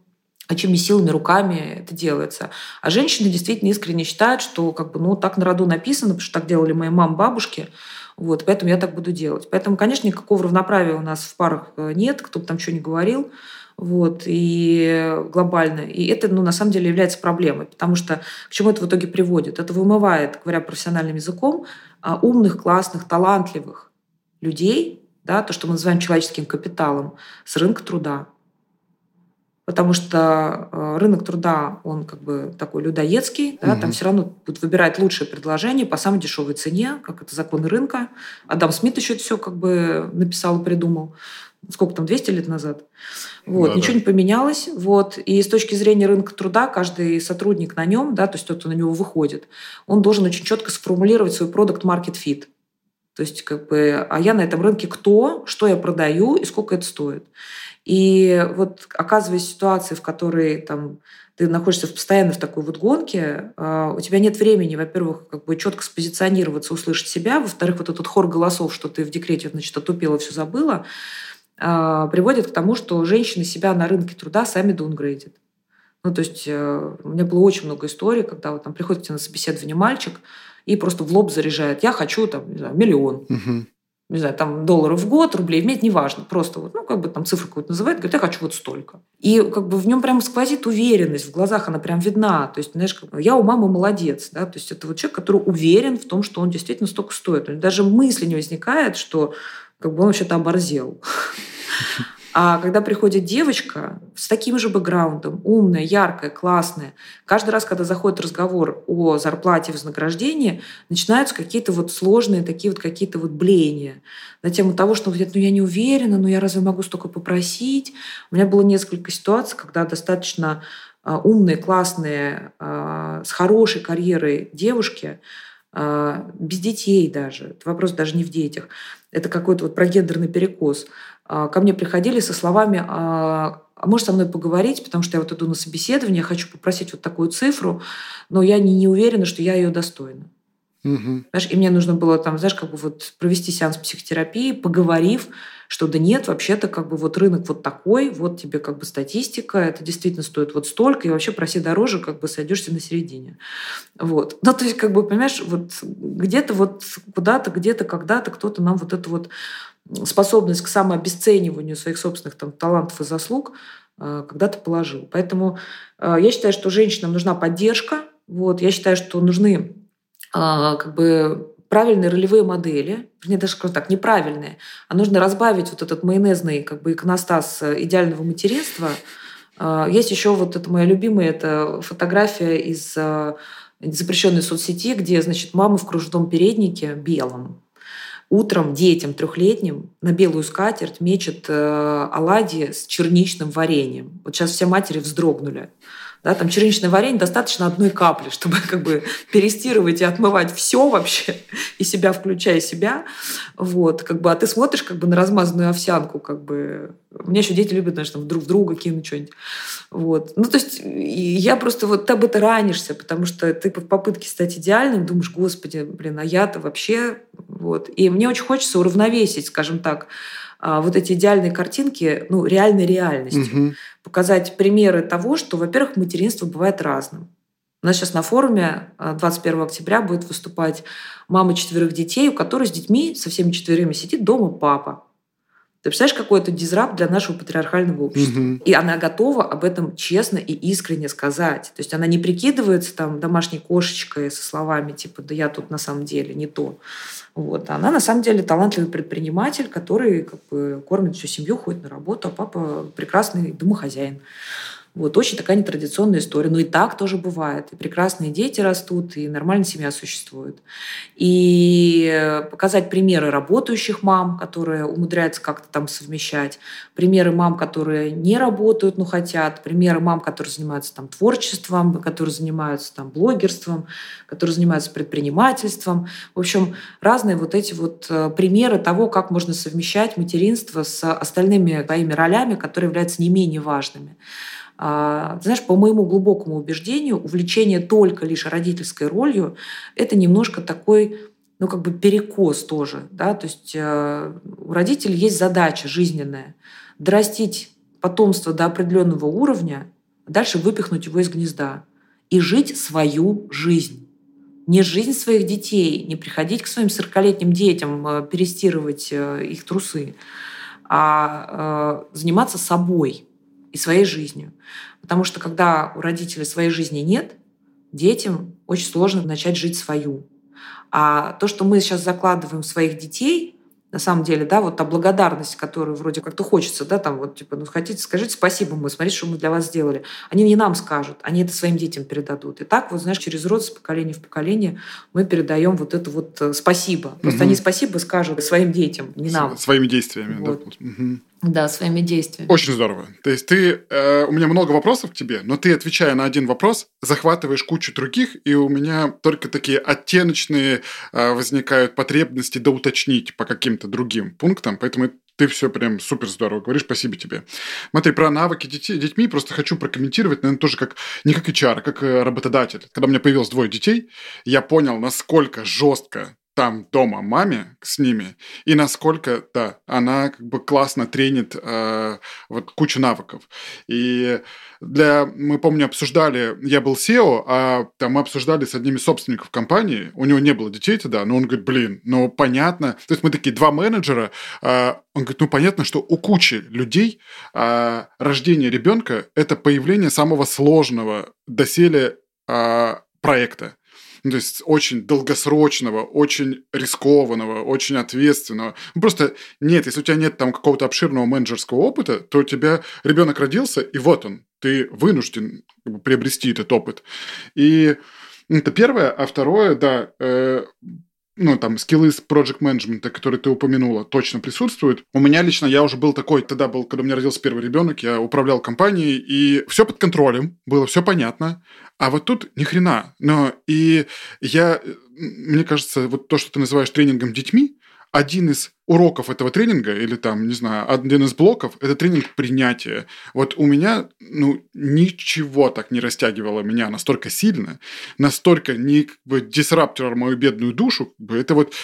а чьими силами, руками это делается. А женщины действительно искренне считают, что как бы, ну, так на роду написано, потому что так делали мои мамы, бабушки, вот, поэтому я так буду делать. Поэтому, конечно, никакого равноправия у нас в парах э, нет, кто бы там что ни говорил, вот, и глобально. И это, ну, на самом деле является проблемой, потому что к чему это в итоге приводит? Это вымывает, говоря профессиональным языком, а, умных, классных, талантливых людей, да, то, что мы называем человеческим капиталом, с рынка труда потому что э, рынок труда, он как бы такой людоедский, да, Мгм. там все равно будут выбирать лучшее предложение по самой дешевой цене, как это законы рынка. Адам Смит еще это все как бы написал и придумал. Сколько там, 200 лет назад? Вот, Да-да. ничего не поменялось. Вот. И с точки зрения рынка труда, каждый сотрудник на нем, да, то есть тот, кто на него выходит, он должен очень четко сформулировать свой продукт market fit. То есть, как бы, а я на этом рынке кто, что я продаю и сколько это стоит. И вот оказываясь в ситуации, в которой там, ты находишься постоянно в такой вот гонке, а, у тебя нет времени, во-первых, как бы четко спозиционироваться, услышать себя, во-вторых, вот этот хор голосов, что ты в декрете, значит, отупела, все забыла, приводит к тому, что женщины себя на рынке труда сами даунгрейдят. Ну, то есть э, у меня было очень много историй, когда вот там приходит к тебе на собеседование мальчик и просто в лоб заряжает. Я хочу там, не знаю, миллион Мгм. не знаю, там долларов в год, рублей в месяц, неважно, просто вот, ну, как бы там цифру какую-то называет, говорит, я хочу вот столько. И как бы в нем прям сквозит уверенность, в глазах она прям видна. То есть, знаешь, как я у мамы молодец, да, то есть это вот человек, который уверен в том, что он действительно столько стоит. Даже мысли не возникает, что как бы он вообще-то оборзел. А когда приходит девочка с таким же бэкграундом, умная, яркая, классная, каждый раз, когда заходит разговор о зарплате, вознаграждении, начинаются какие-то вот сложные такие вот какие-то вот блеяния на тему того, что говорят, ну я не уверена, ну я разве могу столько попросить? У меня было несколько ситуаций, когда достаточно а, умные, классные, а, с хорошей карьерой девушки, а, без детей даже, вопрос даже не в детях, это какой-то вот прогендерный перекос, а, ко мне приходили со словами, а а можешь со мной поговорить, потому что я вот иду на собеседование, я хочу попросить вот такую цифру, но я не, не уверена, что я ее достойна. Угу. Знаешь, и мне нужно было там, знаешь, как бы вот провести сеанс психотерапии, поговорив, что да нет, вообще-то как бы вот рынок вот такой, вот тебе как бы статистика, это действительно стоит вот столько, и вообще проси дороже, как бы сойдешься на середине. Вот. Ну, то есть, как бы, понимаешь, вот где-то вот куда-то, где-то, когда-то кто-то нам вот эту вот способность к самообесцениванию своих собственных там, талантов и заслуг э, когда-то положил. Поэтому э, я считаю, что женщинам нужна поддержка. Вот. Я считаю, что нужны э, как бы правильные ролевые модели, вернее, даже скажу так, неправильные, а нужно разбавить вот этот майонезный как бы иконостас э, идеального материнства. А, есть еще вот это моя любимая, это фотография из э, запрещенной соцсети, где, значит, мама в кружевном переднике белом, утром детям трехлетним на белую скатерть мечет э, оладьи с черничным вареньем. Вот сейчас все матери вздрогнули. Да, там черничное варенье достаточно одной капли, чтобы *laughs* как бы перестирывать и отмывать все вообще, и себя включая себя. Вот, как бы, а ты смотришь как бы на размазанную овсянку, как бы. У меня еще дети любят, там друг друга кинуть что-нибудь. Вот. Ну, то есть я просто вот ты об это ранишься, потому что ты в попытке стать идеальным думаешь, господи, блин, а я-то вообще... Вот. И мне очень хочется уравновесить, скажем так, а, вот эти идеальные картинки ну, реальной реальностью. Угу. Показать примеры того, что, во-первых, материнство бывает разным. У нас сейчас на форуме 21 а, октября будет выступать мама четверых детей, у которой с детьми, со всеми четверыми сидит дома папа. Ты представляешь, какой это дизрапт для нашего патриархального общества? Угу. И она готова об этом честно и искренне сказать. То есть она не прикидывается там домашней кошечкой со словами типа «да я тут на самом деле не то». Вот. Она на самом деле талантливый предприниматель, который как бы, кормит всю семью, ходит на работу, а папа прекрасный домохозяин. Вот, очень такая нетрадиционная история. Но и так тоже бывает. И прекрасные дети растут, и нормальная семья существует. И показать примеры работающих мам, которые умудряются как-то там совмещать, примеры мам, которые не работают, но хотят, примеры мам, которые занимаются там творчеством, которые занимаются там блогерством, которые занимаются предпринимательством. В общем, разные вот эти вот э, примеры того, как можно совмещать материнство с остальными своими ролями, которые являются не менее важными. А, знаешь, по моему глубокому убеждению, увлечение только лишь родительской ролью – это немножко такой ну, как бы перекос тоже, да, то есть э, у родителей есть задача жизненная – дорастить потомство до определенного уровня, дальше выпихнуть его из гнезда и жить свою жизнь. Не жизнь своих детей, не приходить к своим 40-летним детям, э, перестирывать э, их трусы, а заниматься собой – и своей жизнью. Потому что когда у родителей своей жизни нет, детям очень сложно начать жить свою. А то, что мы сейчас закладываем своих детей, на самом деле, да, вот та благодарность, которую вроде как-то хочется, да, там вот, типа, ну, хотите, скажите спасибо мы, смотрите, что мы для вас сделали. Они не нам скажут, они это своим детям передадут. И так вот, знаешь, через род с поколения в поколение мы передаем вот это вот э, спасибо. Просто угу. они спасибо скажут своим детям, не нам. Своими действиями, вот. да. Угу. Да, своими действиями. Очень здорово. То есть ты, э, у меня много вопросов к тебе, но ты, отвечая на один вопрос, захватываешь кучу других, и у меня только такие оттеночные э, возникают потребности доуточнить по каким-то другим пунктам, поэтому ты все прям супер здорово говоришь, спасибо тебе. Смотри, про навыки детей, детьми просто хочу прокомментировать, наверное, тоже как, не как HR, а как э, работодатель. Когда у меня появилось двое детей, я понял, насколько жестко там дома маме с ними, и насколько, да, она как бы классно тренит э, вот кучу навыков. И для, мы, помню, обсуждали, я был SEO, а там мы обсуждали с одним из собственников компании, у него не было детей тогда, но он говорит, блин, ну понятно, то есть мы такие два менеджера, э, он говорит, ну понятно, что у кучи людей э, рождение ребенка – это появление самого сложного доселе э, проекта ну, то есть очень долгосрочного, очень рискованного, очень ответственного. Ну, просто нет, если у тебя нет там какого-то обширного менеджерского опыта, то у тебя ребенок родился, и вот он, ты вынужден приобрести этот опыт. И это первое. А второе, да, э, ну, там, скиллы с project менеджмента, которые ты упомянула, точно присутствуют. У меня лично, я уже был такой, тогда был, когда у меня родился первый ребенок, я управлял компанией, и все под контролем, было все понятно. А вот тут ни хрена. Но и я, мне кажется, вот то, что ты называешь тренингом детьми, один из уроков этого тренинга или там, не знаю, один из блоков – это тренинг принятия. Вот у меня, ну, ничего так не растягивало меня настолько сильно, настолько не как бы дисраптором мою бедную душу. Как бы, это вот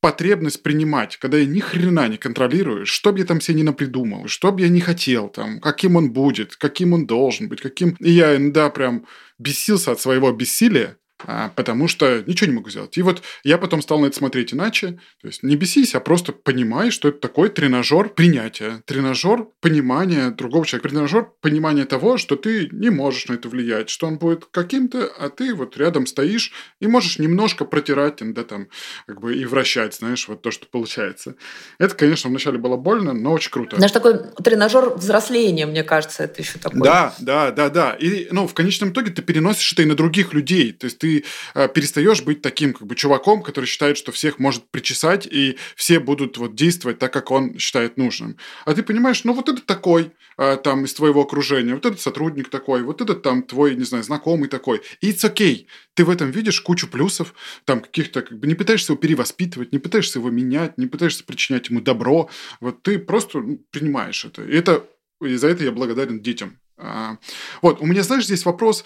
потребность принимать, когда я ни хрена не контролирую, что бы я там себе не напридумал, что бы я не хотел там, каким он будет, каким он должен быть, каким... И я иногда прям бесился от своего бессилия, потому что ничего не могу сделать. И вот я потом стал на это смотреть иначе. То есть не бесись, а просто понимай, что это такой тренажер принятия, тренажер понимания другого человека, тренажер понимания того, что ты не можешь на это влиять, что он будет каким-то, а ты вот рядом стоишь и можешь немножко протирать, да, там, как бы и вращать, знаешь, вот то, что получается. Это, конечно, вначале было больно, но очень круто. Наш такой тренажер взросления, мне кажется, это еще такой. Да, да, да, да. И, ну, в конечном итоге ты переносишь это и на других людей. То есть ты э, перестаешь быть таким как бы чуваком, который считает, что всех может причесать, и все будут вот действовать так, как он считает нужным. А ты понимаешь, ну вот это такой, э, там, из твоего окружения, вот этот сотрудник такой, вот этот там твой, не знаю, знакомый такой. И it's okay. Ты в этом видишь кучу плюсов, там каких-то, как бы не пытаешься его перевоспитывать, не пытаешься его менять, не пытаешься причинять ему добро. Вот ты просто ну, принимаешь это. И это и за это я благодарен детям. А, вот, у меня, знаешь, здесь вопрос,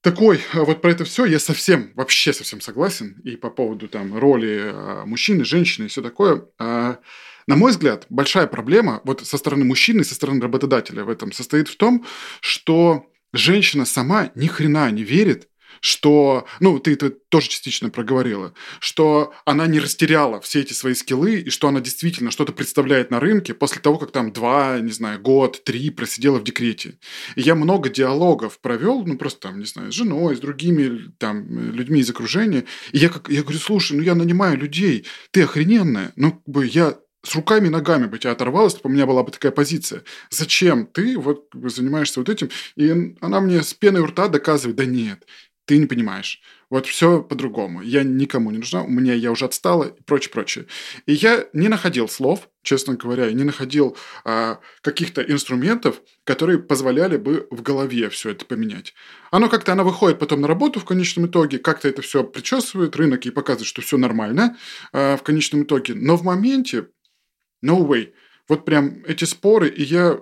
такой, а вот про это все я совсем, вообще совсем согласен. И по поводу там роли а, мужчины, женщины и все такое. А, на мой взгляд, большая проблема вот со стороны мужчины, со стороны работодателя в этом состоит в том, что женщина сама ни хрена не верит что, ну, ты это тоже частично проговорила, что она не растеряла все эти свои скиллы, и что она действительно что-то представляет на рынке после того, как там два, не знаю, год, три просидела в декрете. И я много диалогов провел, ну, просто там, не знаю, с женой, с другими там людьми из окружения, и я, как, я говорю, слушай, ну, я нанимаю людей, ты охрененная, ну, как бы я с руками и ногами бы тебя оторвалась, у меня была бы такая позиция. Зачем ты вот занимаешься вот этим? И она мне с пеной у рта доказывает, да нет, ты не понимаешь. Вот все по-другому. Я никому не нужна, у меня я уже отстала и прочее, прочее. И я не находил слов, честно говоря, не находил а, каких-то инструментов, которые позволяли бы в голове все это поменять. Оно как-то, она выходит потом на работу в конечном итоге, как-то это все причесывает рынок и показывает, что все нормально а, в конечном итоге. Но в моменте, no way, вот прям эти споры, и я,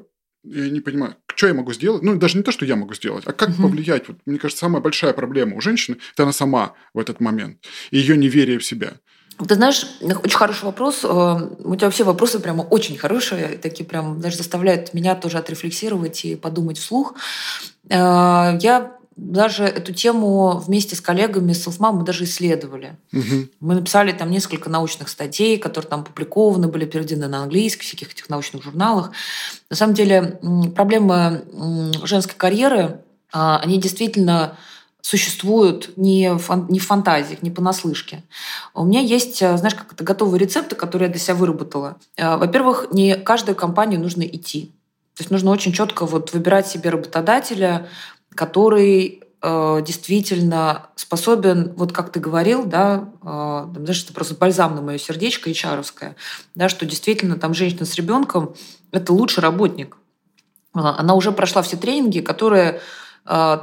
я не понимаю, что я могу сделать? Ну, даже не то, что я могу сделать, а как угу. повлиять. Вот, мне кажется, самая большая проблема у женщины – это она сама в этот момент. И ее неверие в себя. Ты знаешь, очень хороший вопрос. Э, у тебя все вопросы прямо очень хорошие, такие прям даже заставляют меня тоже отрефлексировать и подумать вслух. Э, я даже эту тему вместе с коллегами с Селфмам мы даже исследовали. Угу. Мы написали там несколько научных статей, которые там опубликованы, были переведены на английский, всяких этих научных журналах. На самом деле проблемы женской карьеры, а, они действительно существуют не в, не в фантазиях, не понаслышке. У меня есть, а, знаешь, как это готовые рецепты, которые я для себя выработала. А, во-первых, не каждую компанию нужно идти. То есть нужно очень четко вот выбирать себе работодателя, который э, действительно способен, вот как ты говорил, да, э, знаешь, это просто бальзам на мое сердечко, ичаровское, да, что действительно там женщина с ребенком – это лучший работник. Она уже прошла все тренинги, которые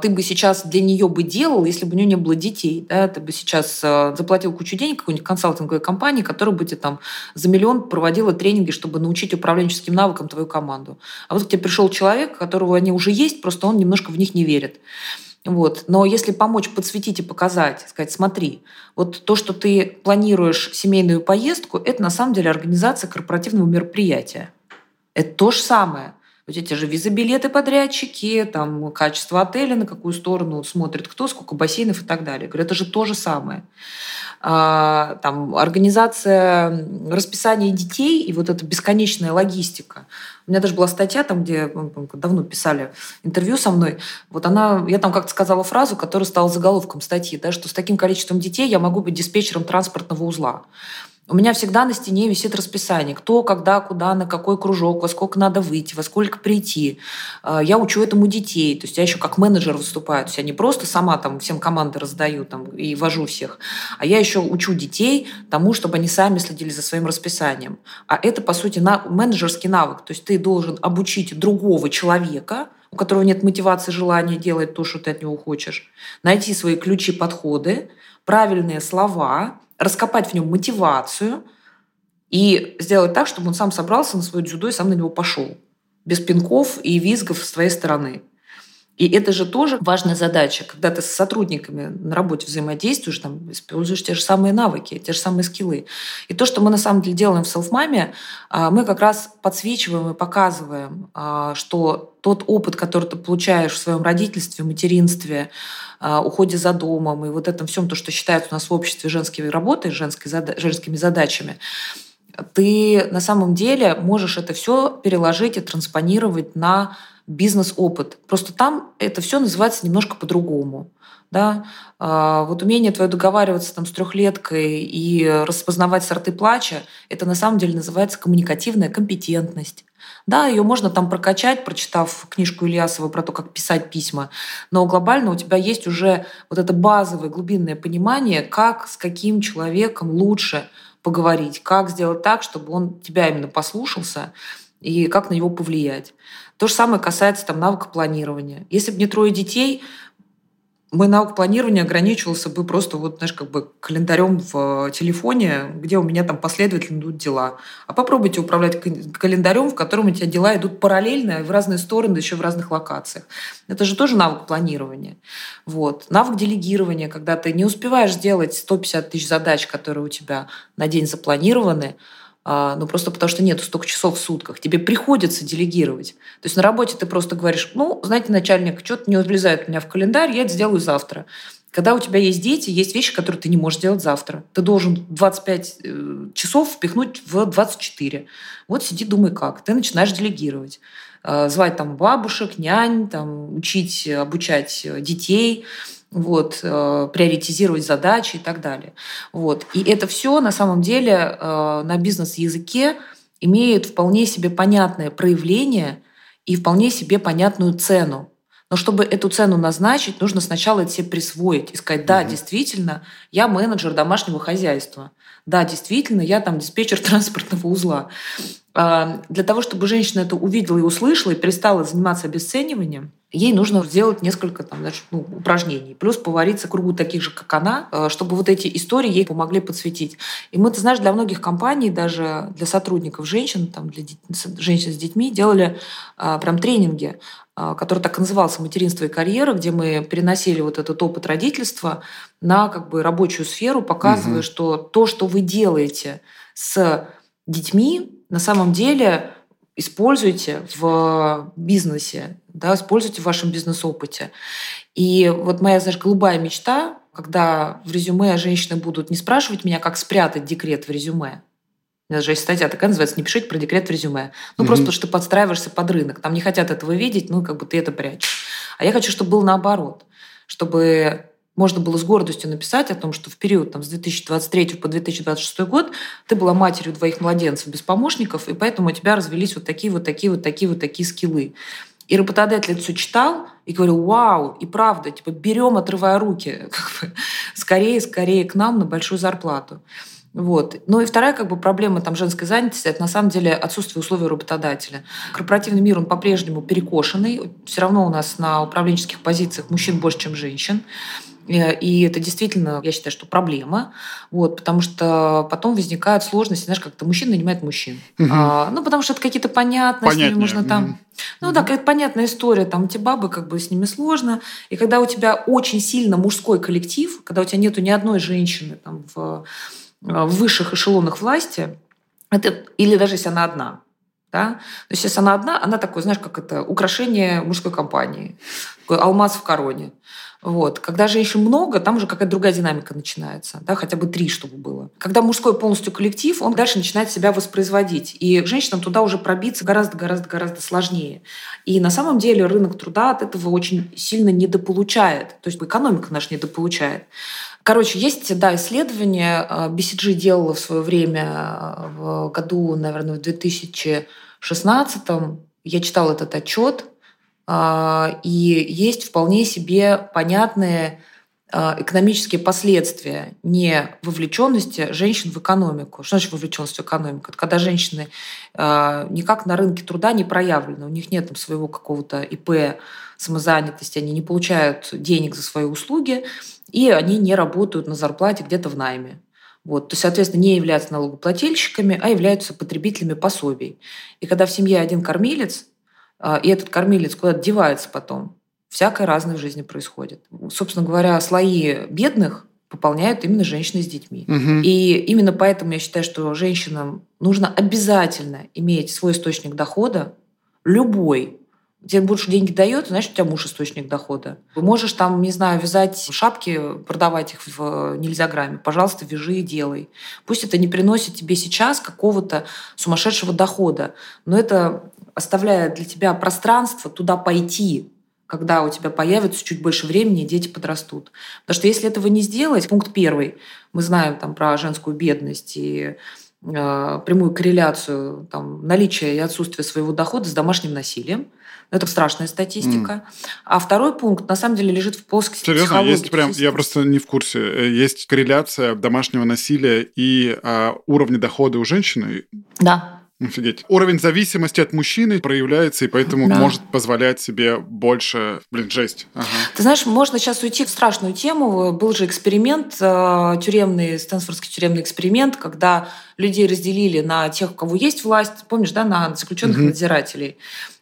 ты бы сейчас для нее бы делал, если бы у нее не было детей. Да? Ты бы сейчас э, заплатил кучу денег какой-нибудь консалтинговой компании, которая бы тебе там за миллион проводила тренинги, чтобы научить управленческим навыкам твою команду. А вот к тебе пришел человек, которого они уже есть, просто он немножко в них не верит. Вот. Но если помочь подсветить и показать, сказать, смотри, вот то, что ты планируешь семейную поездку, это на самом деле организация корпоративного мероприятия. Это то же самое. Вот эти же виза-билеты подрядчики, там, качество отеля, на какую сторону смотрит кто, сколько бассейнов и так далее. Говорю, это же то же самое. А, там, организация расписания детей и вот эта бесконечная логистика. У меня даже была статья там, где давно писали интервью со мной. Вот она, я там как-то сказала фразу, которая стала заголовком статьи, да, что с таким количеством детей я могу быть диспетчером транспортного узла. У меня всегда на стене висит расписание, кто, когда, куда, на какой кружок, во сколько надо выйти, во сколько прийти. А, я учу этому детей, то есть я еще как менеджер выступаю, то есть я не просто сама там всем команды раздаю там, и вожу всех, а я еще учу детей тому, чтобы они сами следили за своим расписанием. А это, по сути, на, менеджерский навык, то есть ты должен обучить другого человека, у которого нет мотивации, желания делать то, что ты от него хочешь, найти свои ключи, подходы, правильные слова, раскопать в нем мотивацию и сделать так, чтобы он сам собрался на свой дзюдо и сам на него пошел. Без пинков и визгов с твоей стороны. И это же тоже важная задача, когда ты с сотрудниками на работе взаимодействуешь, там, используешь те же самые навыки, те же самые скиллы. И то, что мы на самом деле делаем в селфмаме, а, мы как раз подсвечиваем и показываем, а, что тот опыт, который ты получаешь в своем родительстве, материнстве, а, уходе за домом и вот этом всем, то, что считается у нас в обществе женской работой, женской, женскими задачами, ты на самом деле можешь это все переложить и транспонировать на бизнес-опыт. Просто там это все называется немножко по-другому. Да? А, вот умение твое договариваться там, с трехлеткой и распознавать сорты плача, это на самом деле называется коммуникативная компетентность. Да, ее можно там прокачать, прочитав книжку Ильясова про то, как писать письма, но глобально у тебя есть уже вот это базовое глубинное понимание, как с каким человеком лучше поговорить, как сделать так, чтобы он тебя именно послушался и как на него повлиять. То же самое касается там, навыка планирования. Если бы не трое детей, мой навык планирования ограничивался бы просто вот, знаешь, как бы календарем в телефоне, где у меня там последовательно идут дела. А попробуйте управлять календарем, в котором у тебя дела идут параллельно в разные стороны, еще в разных локациях. Это же тоже навык планирования. Вот. Навык делегирования, когда ты не успеваешь сделать 150 тысяч задач, которые у тебя на день запланированы, ну просто потому что нет столько часов в сутках. Тебе приходится делегировать. То есть на работе ты просто говоришь, ну, знаете, начальник, что-то не влезает у меня в календарь, я это сделаю завтра. Когда у тебя есть дети, есть вещи, которые ты не можешь делать завтра. Ты должен 25 э, часов впихнуть в 24. Вот сиди, думай как. Ты начинаешь делегировать. А, звать там бабушек, нянь, там, учить, обучать детей – вот, э, приоритизировать задачи и так далее. Вот. И это все на самом деле э, на бизнес-языке имеет вполне себе понятное проявление и вполне себе понятную цену. Но чтобы эту цену назначить, нужно сначала это себе присвоить и сказать, да, угу. действительно, я менеджер домашнего хозяйства. Да, действительно, я там диспетчер *laughs* транспортного узла. Для того, чтобы женщина это увидела и услышала и перестала заниматься обесцениванием, ей нужно сделать несколько там, значит, ну, упражнений. Плюс повариться кругу таких же, как она, а, чтобы вот эти истории ей помогли подсветить. И мы, ты знаешь, для многих компаний, даже для сотрудников женщин, там, для женщин с детьми, делали а, прям тренинги, а, который так и назывался «Материнство и карьера», где мы переносили вот этот опыт родительства на как бы рабочую сферу, показывая, угу. что то, что вы делаете с детьми, на самом деле используйте в бизнесе, да, используйте в вашем бизнес-опыте. И вот моя, знаешь, голубая мечта, когда в резюме женщины будут не спрашивать меня, как спрятать декрет в резюме. У меня даже есть статья такая называется «Не пишите про декрет в резюме». Ну, mm просто что ты подстраиваешься под рынок. Там не хотят этого видеть, ну, как бы ты это прячешь. А я хочу, чтобы было наоборот. Чтобы можно было с гордостью написать о том, что в период там, с 2023 по 2026 год ты была матерью двоих младенцев без помощников, и поэтому у тебя развелись вот такие вот такие вот такие вот такие скиллы. И работодатель это все читал и говорил, вау, и правда, типа берем, отрывая руки, *laughs* как бы, скорее, скорее к нам на большую зарплату. Вот. Ну и вторая как бы, проблема там, женской занятости – это на самом деле отсутствие условий работодателя. Корпоративный мир, он по-прежнему перекошенный. Все равно у нас на управленческих позициях мужчин больше, чем женщин. Э, и это действительно, я считаю, что проблема, вот, потому что потом возникают сложности, знаешь, как-то мужчин нанимает мужчин. Угу. А, ну, потому что это какие-то понятные, Понятнее. с ними можно там... Угу. Ну да, какая-то понятная история, там эти бабы, как бы с ними сложно. И когда у тебя очень сильно мужской коллектив, когда у тебя нету ни одной женщины там в, в высших эшелонах власти, это, или даже если она одна, да? То есть если она одна, она такой, знаешь, как это, украшение мужской компании, такой алмаз в короне. Вот. Когда женщин много, там уже какая-то другая динамика начинается, да, хотя бы три, чтобы было. Когда мужской полностью коллектив, он дальше начинает себя воспроизводить. И женщинам туда уже пробиться гораздо-гораздо-гораздо сложнее. И на самом деле рынок труда от этого очень сильно недополучает. То есть экономика наша недополучает. Короче, есть, да, исследование. BCG делала в свое время э, в году, наверное, в 2016 я читала этот отчет, и есть вполне себе понятные а, экономические последствия не вовлеченности женщин в экономику. Что значит вовлеченность в экономику? Это когда женщины а, никак на рынке труда не проявлены, у них нет там своего какого-то ИП самозанятости, они не получают денег за свои услуги, и они не работают на зарплате где-то в найме. Вот, то есть, соответственно, не являются налогоплательщиками, а являются потребителями пособий. И когда в семье один кормилец, а, и этот кормилец куда-то девается потом, всякое разное в жизни происходит. Собственно говоря, слои бедных пополняют именно женщины с детьми. Мгм. И именно поэтому я считаю, что женщинам нужно обязательно иметь свой источник дохода, любой. Тебе больше деньги дает, значит, у тебя муж источник дохода. Вы можешь там, не знаю, вязать шапки, продавать их в нельзяграмме. Пожалуйста, вяжи и делай. Пусть это не приносит тебе сейчас какого-то сумасшедшего дохода, но это оставляет для тебя пространство туда пойти, когда у тебя появится чуть больше времени, и дети подрастут. Потому что если этого не сделать, пункт первый, мы знаем там про женскую бедность и э, прямую корреляцию там, наличия и отсутствия своего дохода с домашним насилием. Это страшная статистика. А второй пункт, на самом деле, лежит в плоскости Серьезно, есть прям, я просто не в курсе, Э, есть корреляция домашнего насилия и а, уровня дохода у женщины. Да. Офигеть. Уровень зависимости от мужчины проявляется, и поэтому Да. может позволять себе больше... Блин, жесть. Ага. Ты знаешь, можно сейчас уйти в страшную тему. Был же эксперимент, э, тюремный, Стэнфордский тюремный эксперимент, когда людей разделили на тех, у кого есть власть, помнишь, да, на заключенных Мгм. надзирателей.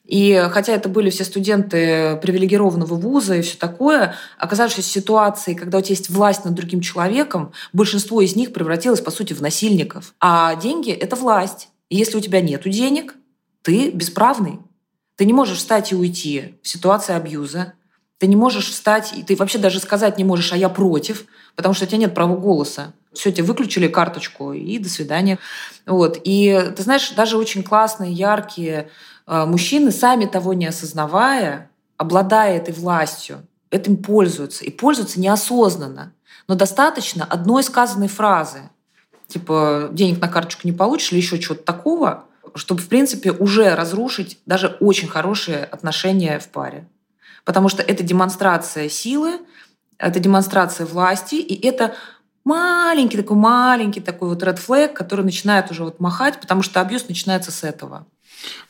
И хотя это были все студенты привилегированного вуза и все такое, оказавшись в ситуации, когда у тебя есть власть над другим человеком, большинство из них превратилось, по сути, в насильников. А деньги — это власть. И если у тебя нет денег, ты бесправный. Ты не можешь встать и уйти в ситуации абьюза. Ты не можешь встать, и ты вообще даже сказать не можешь, а я против, потому что у тебя нет права голоса. Все, тебе выключили карточку, и до свидания. Вот. И ты знаешь, даже очень классные, яркие э, мужчины, сами того не осознавая, обладая этой властью, этим пользуются. И пользуются неосознанно. Но достаточно одной сказанной фразы. Типа, денег на карточку не получишь или еще чего-то такого, чтобы, в принципе, уже разрушить даже очень хорошие отношения в паре. Потому что это демонстрация силы, это демонстрация власти, и это маленький такой маленький такой вот red flag, который начинает уже вот махать, потому что абьюз начинается с этого.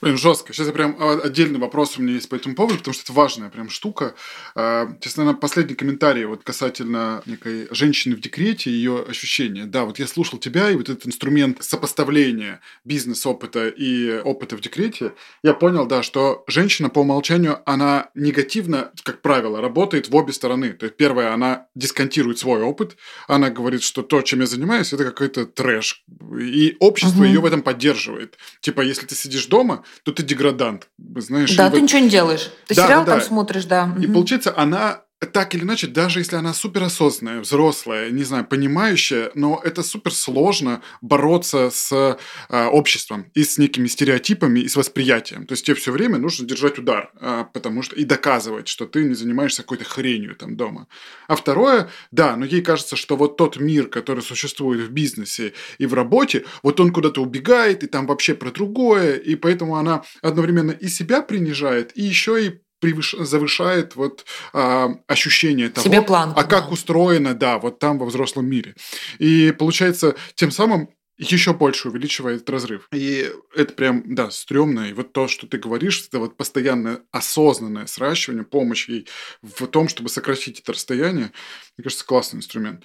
Блин, жестко. Сейчас я прям а, отдельный вопрос у меня есть по этому поводу, потому что это важная прям штука. А, Сейчас, наверное, последний комментарий вот касательно некой женщины в декрете, ее ощущения. Да, вот я слушал тебя, и вот этот инструмент сопоставления бизнес-опыта и опыта в декрете, я понял, да, что женщина по умолчанию, она негативно, как правило, работает в обе стороны. То есть, первое, она дисконтирует свой опыт, она говорит, что то, чем я занимаюсь, это какой-то трэш. И общество Мгм. ее в этом поддерживает. Типа, если ты сидишь дома, то ты деградант. Знаешь, да, ты вот- ничего не делаешь. Ты Да, сериал да, там да. смотришь, да. и Мгм. получается, она так или иначе, даже если она суперосознанная, взрослая, не знаю, понимающая, но это супер сложно бороться с а, обществом и с некими стереотипами и с восприятием. То есть тебе все время нужно держать удар, а, потому что и доказывать, что ты не занимаешься какой-то хренью там дома. А второе, да, но ей кажется, что вот тот мир, который существует в бизнесе и в работе, вот он куда-то убегает, и там вообще про другое, и поэтому она одновременно и себя принижает, и еще и превыш- завышает вот а, ощущение того, Себе планку, а как да. устроено, да, вот там во взрослом мире. И получается, тем самым еще больше увеличивает разрыв. И это прям, да, стрёмно. И вот то, что ты говоришь, это вот постоянное осознанное сращивание, помощь ей в том, чтобы сократить это расстояние, мне кажется, классный инструмент.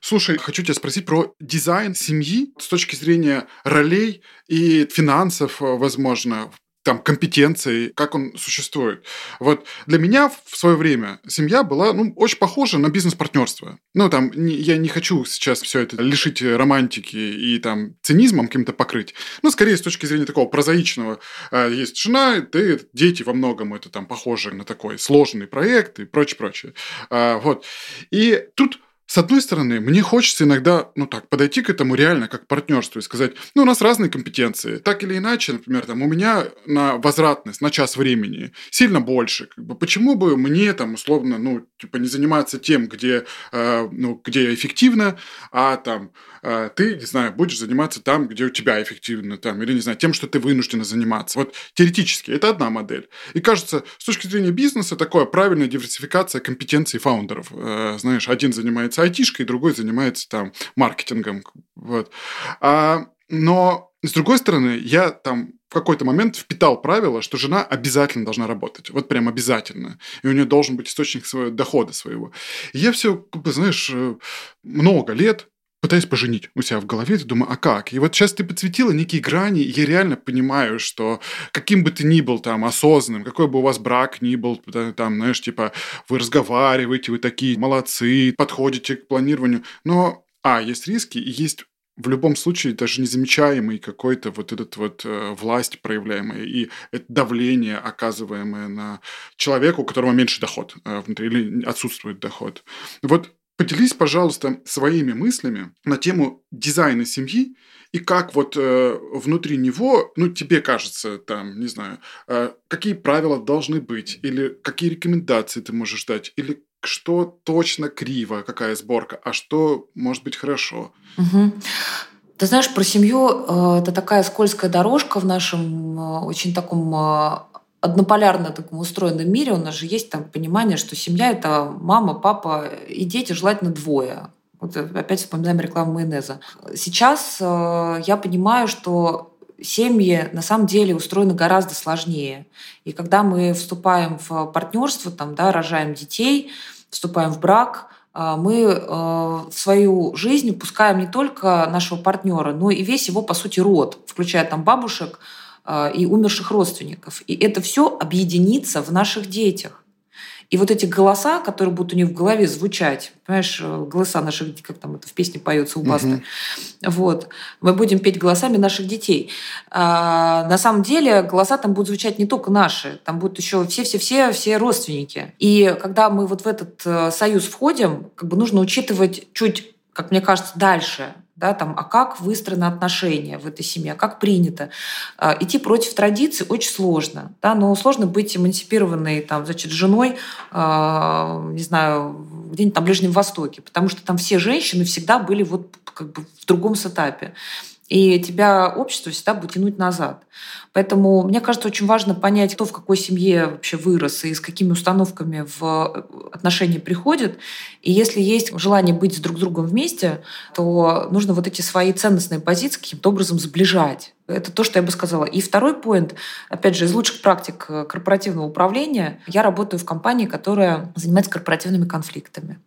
Слушай, хочу тебя спросить про дизайн семьи с точки зрения ролей и финансов, возможно, там, компетенций, как он существует. Вот для меня в свое время семья была, ну, очень похожа на бизнес-партнерство. Ну, там, не- я не хочу сейчас все это лишить романтики и там цинизмом каким-то покрыть. Ну, скорее, с точки зрения такого прозаичного. А, Есть жена, ты, дети во многом это там похоже на такой сложный проект и прочее, прочее. А, Вот. И тут с одной стороны, мне хочется иногда, ну так, подойти к этому реально как к партнерству и сказать, ну, у нас разные компетенции. Так или иначе, например, там, у меня на возвратность, на час времени сильно больше. Как бы, почему бы мне там, условно, ну, типа, не заниматься тем, где, э, ну, где я эффективно, а там э, ты, не знаю, будешь заниматься там, где у тебя эффективно, там, или, не знаю, тем, что ты вынуждена заниматься. Вот теоретически это одна модель. И кажется, с точки зрения бизнеса, такое правильная диверсификация компетенций фаундеров. Э, знаешь, один занимается айтишкой, другой занимается там маркетингом. Вот. А, но с другой стороны, я там в какой-то момент впитал правило, что жена обязательно должна работать. Вот прям обязательно. И у нее должен быть источник своего дохода своего. И я все, знаешь, э, много лет пытаюсь поженить у себя в голове, думаю, а как? И вот сейчас ты подсветила некие грани, и я реально понимаю, что каким бы ты ни был там осознанным, какой бы у вас брак ни был, там, знаешь, типа, вы разговариваете, вы такие молодцы, подходите к планированию, но, а, есть риски, и есть в любом случае даже незамечаемый какой-то вот этот вот э, власть проявляемая и это давление, оказываемое на человека, у которого меньше доход э, внутри или отсутствует доход. Вот Поделись, пожалуйста, своими мыслями на тему дизайна семьи и как вот э, внутри него, ну, тебе кажется, там, не знаю, э, какие правила должны быть, или какие рекомендации ты можешь дать, или что точно криво, какая сборка, а что может быть хорошо. Угу. Ты знаешь, про семью э, это такая скользкая дорожка в нашем э, очень таком э, однополярно таком устроенном мире у нас же есть там понимание, что семья – это мама, папа и дети, желательно двое. Вот опять вспоминаем рекламу майонеза. Сейчас э, я понимаю, что семьи на самом деле устроены гораздо сложнее. И когда мы вступаем в партнерство, там, да, рожаем детей, вступаем в брак, э, мы э, в свою жизнь пускаем не только нашего партнера, но и весь его, по сути, род, включая там бабушек, и умерших родственников. И это все объединится в наших детях. И вот эти голоса, которые будут у них в голове звучать, понимаешь, э, голоса наших, как там это в песне поется у Басты, угу. вот, мы будем петь голосами наших детей. А, на самом деле голоса там будут звучать не только наши, там будут еще все-все-все все родственники. И когда мы вот в этот э, союз входим, как бы нужно учитывать чуть как мне кажется, дальше да, там, а как выстроены отношения в этой семье, как принято. А, идти против традиций очень сложно, да, но сложно быть эмансипированной там, значит, женой, а, не знаю, где-нибудь в Ближнем Востоке, потому что там все женщины всегда были вот как бы в другом сетапе и тебя общество всегда будет тянуть назад. Поэтому мне кажется, очень важно понять, кто в какой семье вообще вырос и с какими установками в отношения приходит. И если есть желание быть с друг с другом вместе, то нужно вот эти свои ценностные позиции каким-то образом сближать. Это то, что я бы сказала. И второй поинт, опять же, из лучших практик корпоративного управления, я работаю в компании, которая занимается корпоративными конфликтами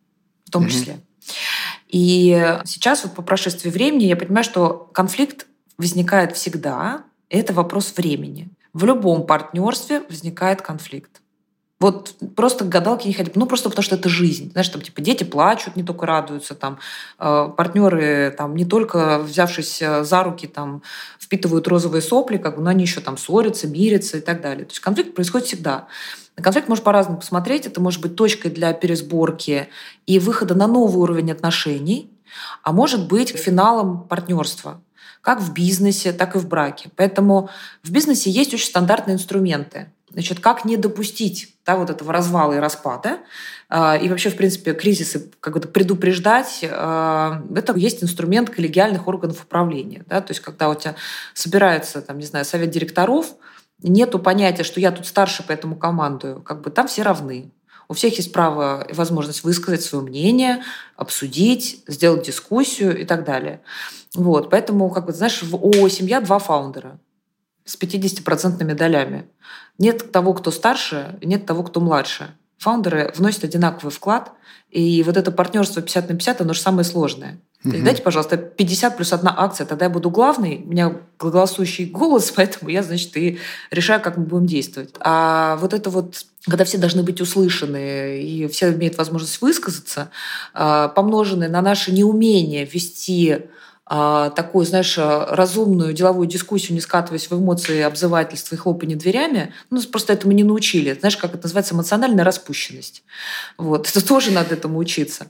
в том числе. Mm-hmm. И сейчас, вот по прошествии времени, я понимаю, что конфликт возникает всегда. Это вопрос времени. В любом партнерстве возникает конфликт. Вот просто к гадалке не ходить. Ну, просто потому что это жизнь. Знаешь, там, типа, дети плачут, не только радуются, там, э, партнеры, там, не только взявшись э, за руки, там, впитывают розовые сопли, как бы, но они еще там ссорятся, мирятся и так далее. То есть конфликт происходит всегда. На конфликт можно по-разному посмотреть. Это может быть точкой для пересборки и выхода на новый уровень отношений, а может быть финалом партнерства как в бизнесе, так и в браке. Поэтому в бизнесе есть очень стандартные инструменты. Значит, как не допустить да, вот этого развала и распада, э, и вообще, в принципе, кризисы как бы предупреждать, э, это есть инструмент коллегиальных органов управления. Да? То есть, когда у тебя собирается, там, не знаю, совет директоров, нету понятия, что я тут старше, поэтому командую. Как бы там все равны. У всех есть право и возможность высказать свое мнение, обсудить, сделать дискуссию и так далее. Вот. Поэтому, как бы, знаешь, в ООО «Семья» два фаундера с 50% долями. Нет того, кто старше, нет того, кто младше. Фаундеры вносят одинаковый вклад, и вот это партнерство 50 на 50, оно же самое сложное. Угу. Дайте, пожалуйста, 50 плюс одна акция, тогда я буду главный, у меня голосующий голос, *laughs* поэтому я, значит, и решаю, как мы будем действовать. А вот это вот когда все должны быть услышаны и все имеют возможность высказаться, а, помноженное на наше неумение вести такую, знаешь, разумную деловую дискуссию, не скатываясь в эмоции, обзывательства и хлопанье дверями, ну, просто этому не научили. Знаешь, как это называется, эмоциональная распущенность. Вот. Это тоже надо этому учиться.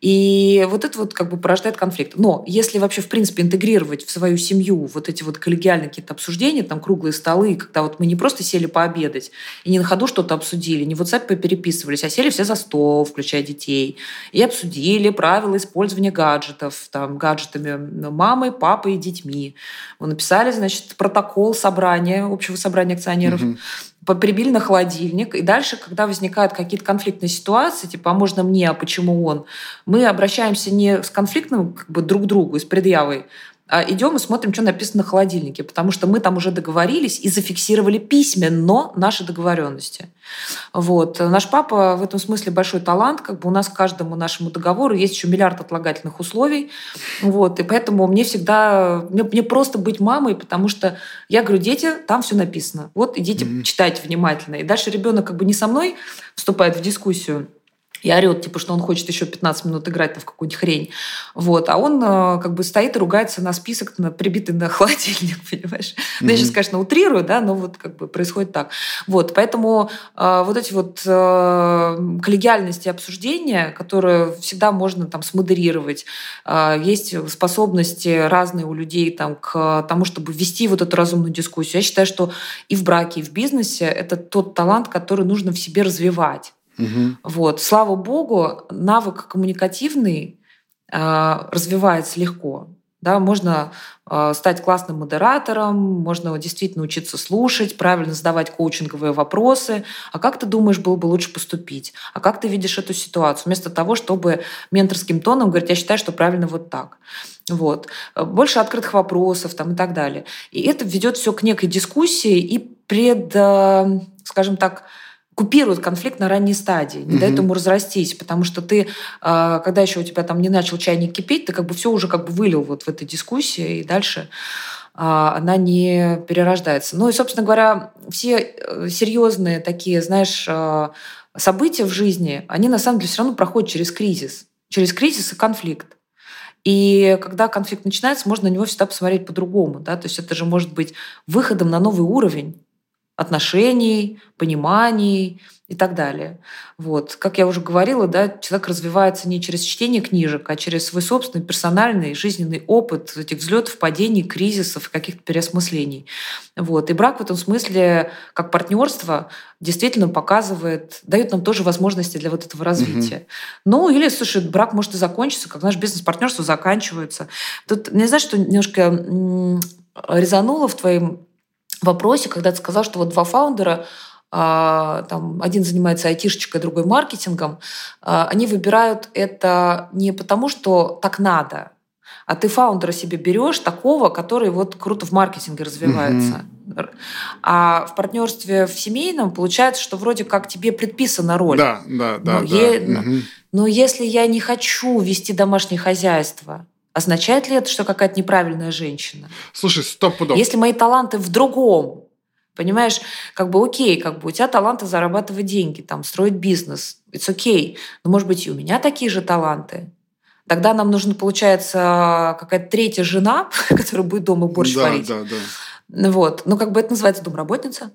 И вот это вот как бы порождает конфликт. Но если вообще, в принципе, интегрировать в свою семью вот эти вот коллегиальные какие-то обсуждения, там круглые столы, когда вот мы не просто сели пообедать и не на ходу что-то обсудили, не в WhatsApp переписывались, а сели все за стол, включая детей, и обсудили правила использования гаджетов, там, гаджетами мамой, папой и детьми. Мы написали, значит, протокол собрания, общего собрания акционеров, угу. прибили на холодильник. И дальше, когда возникают какие-то конфликтные ситуации, типа, а можно мне, а почему он, мы обращаемся не с конфликтным как бы, друг к другу, с предъявой, идем и смотрим, что написано на холодильнике, потому что мы там уже договорились и зафиксировали письменно наши договоренности. Вот. Наш папа в этом смысле большой талант, как бы у нас к каждому нашему договору есть еще миллиард отлагательных условий, вот. и поэтому мне всегда, мне, мне просто быть мамой, потому что я говорю, дети, там все написано, вот идите mm-hmm. читайте внимательно. И дальше ребенок как бы не со мной вступает в дискуссию, и орет, типа, что он хочет еще 15 минут играть в какую-нибудь хрень. Вот. А он э, как бы стоит и ругается на список, на, прибитый на *laughs* холодильник, понимаешь? Mm-hmm. Ну, я сейчас, конечно, утрирую, да, но вот как бы происходит так. Вот. Поэтому э, вот эти вот э, коллегиальности обсуждения, которые всегда можно там смодерировать, э, есть способности разные у людей там, к тому, чтобы вести вот эту разумную дискуссию. Я считаю, что и в браке, и в бизнесе это тот талант, который нужно в себе развивать. Вот. Слава богу, навык коммуникативный э, развивается легко. Да, можно э, стать классным модератором, можно действительно учиться слушать, правильно задавать коучинговые вопросы. А как ты думаешь, было бы лучше поступить? А как ты видишь эту ситуацию? Вместо того, чтобы менторским тоном говорить, я считаю, что правильно вот так. Вот. Больше открытых вопросов там, и так далее. И это ведет все к некой дискуссии и пред, э, скажем так, купирует конфликт на ранней стадии, не угу. дает ему разрастись, потому что ты, а, когда еще у тебя там не начал чайник кипеть, ты как бы все уже как бы вылил вот в этой дискуссии, и дальше а, она не перерождается. Ну и, собственно говоря, все э, серьезные такие, знаешь, а, события в жизни, они на самом деле все равно проходят через кризис, через кризис и конфликт. И когда конфликт начинается, можно на него всегда посмотреть по-другому. Да? То есть это же может быть выходом на новый уровень отношений, пониманий и так далее. Вот. Как я уже говорила, да, человек развивается не через чтение книжек, а через свой собственный персональный жизненный опыт этих взлетов, падений, кризисов, каких-то переосмыслений. Вот. И брак в этом смысле, как партнерство, действительно показывает, дает нам тоже возможности для вот этого развития. Угу. Ну, или, слушай, брак может и закончиться, как наш бизнес-партнерство заканчивается. Тут, не знаю, что немножко резануло в твоем вопросе, когда ты сказал, что вот два фаундера а, там, один занимается айтишечкой, другой маркетингом, а, они выбирают это не потому, что так надо, а ты фаундера себе берешь такого, который вот круто в маркетинге развивается. Mm-hmm. А в партнерстве в семейном получается, что вроде как тебе предписана роль. Да, да, да. Но, да. Е... Mm-hmm. но если я не хочу вести домашнее хозяйство, Означает ли это, что какая-то неправильная женщина? Слушай, стоп пудов. Если мои таланты в другом, понимаешь, как бы окей, как бы у тебя таланты зарабатывать деньги, там, строить бизнес, it's окей. Но, может быть, и у меня такие же таланты. Тогда нам нужна, получается, какая-то третья жена, *laughs* которая будет дома борщ да, варить. Да, да. Вот. Ну, как бы это называется домработница.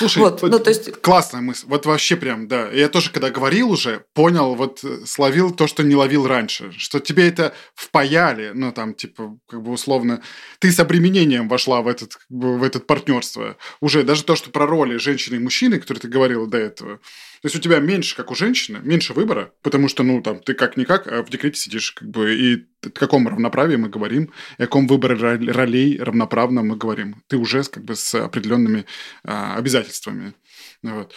Слушай, вот, вот, ну, то есть... классная мысль. Вот вообще прям, да. Я тоже, когда говорил уже, понял, вот э, словил то, что не ловил раньше. Что тебе это впаяли, ну, там, типа, как бы условно, ты с обременением вошла в, этот, как бы, в этот партнерство. Уже даже то, что про роли женщины и мужчины, которые ты говорила до этого, то есть у тебя меньше, как у женщины, меньше выбора, потому что, ну, там, ты как-никак а в декрете сидишь, как бы, и о каком равноправии мы говорим, и о каком выборе ролей равноправно мы говорим. Ты уже как бы с определенными а, обязательствами. Вот.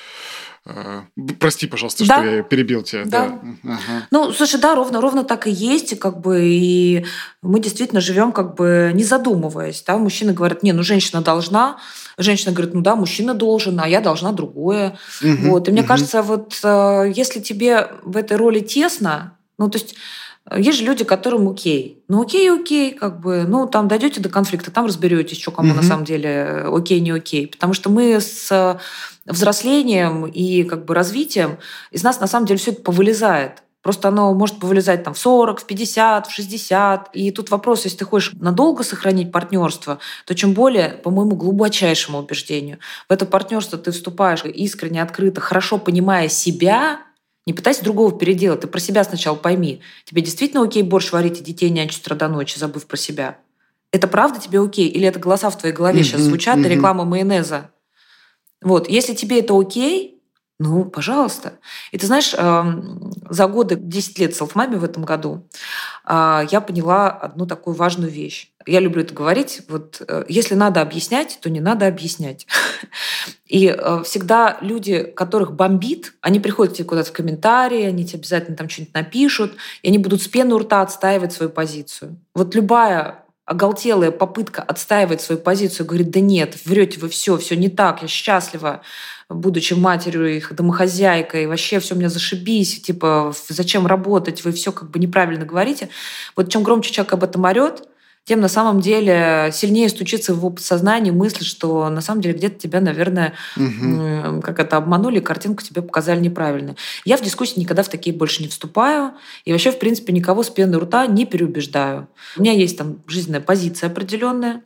А, прости, пожалуйста, да. что я перебил тебя. Да. да. Ага. Ну, слушай, да, ровно, ровно так и есть, как бы, и мы действительно живем, как бы, не задумываясь. Да? Мужчины говорят, не, ну, женщина должна, женщина говорит, ну да, мужчина должен, а я должна другое. Угу, вот. И мне угу. кажется, вот э, если тебе в этой роли тесно, ну, то есть есть же люди, которым окей. Ну, окей, окей, как бы, ну, там дойдете до конфликта, там разберетесь, что кому угу. на самом деле э, окей, не окей. Потому что мы с взрослением и как бы развитием из нас на самом деле все это повылезает. Просто оно может повылезать там в 40, в 50, в 60. И тут вопрос, если ты хочешь надолго сохранить партнерство, то чем более, по моему глубочайшему убеждению, в это партнерство ты вступаешь искренне, открыто, хорошо понимая себя, не пытайся другого переделать. Ты про себя сначала пойми. Тебе действительно окей борщ варить и детей нянчить с утра до ночи, забыв про себя? Это правда тебе окей? Или это голоса в твоей голове mm-hmm, сейчас звучат, mm-hmm. и реклама майонеза? Вот, если тебе это окей, ну, пожалуйста. И ты знаешь, за годы, 10 лет селфмами в этом году, а, я поняла одну такую важную вещь. Я люблю это говорить. Вот э, если надо объяснять, то не надо объяснять. И э, всегда люди, которых бомбит, они приходят тебе куда-то в комментарии, они тебе обязательно там что-нибудь напишут, и они будут с пены у рта отстаивать свою позицию. Вот любая оголтелая попытка отстаивать свою позицию, говорит, да нет, врете вы все, все не так, я счастлива, будучи матерью их домохозяйкой, вообще все у меня зашибись, типа, зачем работать, вы все как бы неправильно говорите. Вот чем громче человек об этом орет, тем на самом деле сильнее стучится в его подсознание мысль, что на самом деле где-то тебя, наверное, угу. как это обманули, картинку тебе показали неправильно. Я в дискуссии никогда в такие больше не вступаю. И вообще, в принципе, никого с пены рта не переубеждаю. У меня есть там жизненная позиция определенная.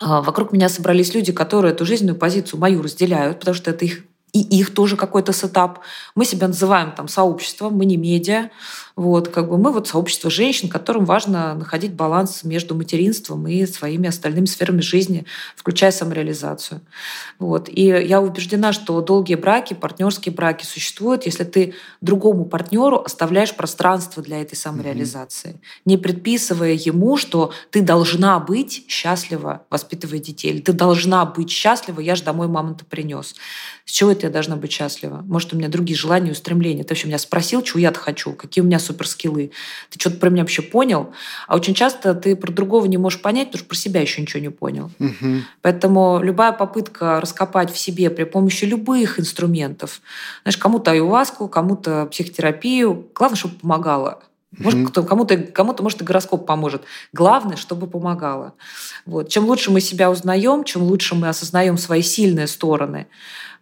А, вокруг меня собрались люди, которые эту жизненную позицию мою разделяют, потому что это их и их тоже какой-то сетап. Мы себя называем там сообществом, мы не медиа. Вот, как бы мы вот сообщество женщин, которым важно находить баланс между материнством и своими остальными сферами жизни, включая самореализацию. Вот. И я убеждена, что долгие браки, партнерские браки существуют, если ты другому партнеру оставляешь пространство для этой самореализации, mm-hmm. не предписывая ему, что ты должна быть счастлива, воспитывая детей, или ты должна быть счастлива, я же домой мама-то принес. С чего это я должна быть счастлива? Может, у меня другие желания, устремления. Ты вообще меня спросил, чего я-то хочу, какие у меня суперскиллы. Ты что-то про меня вообще понял? А очень часто ты про другого не можешь понять, потому что про себя еще ничего не понял. Угу. Поэтому любая попытка раскопать в себе при помощи любых инструментов, знаешь, кому-то аюваску, кому-то психотерапию, главное, чтобы помогало. Может, кто, кому-то, кому-то, может, и гороскоп поможет. Главное, чтобы помогало. Вот. Чем лучше мы себя узнаем, чем лучше мы осознаем свои сильные стороны,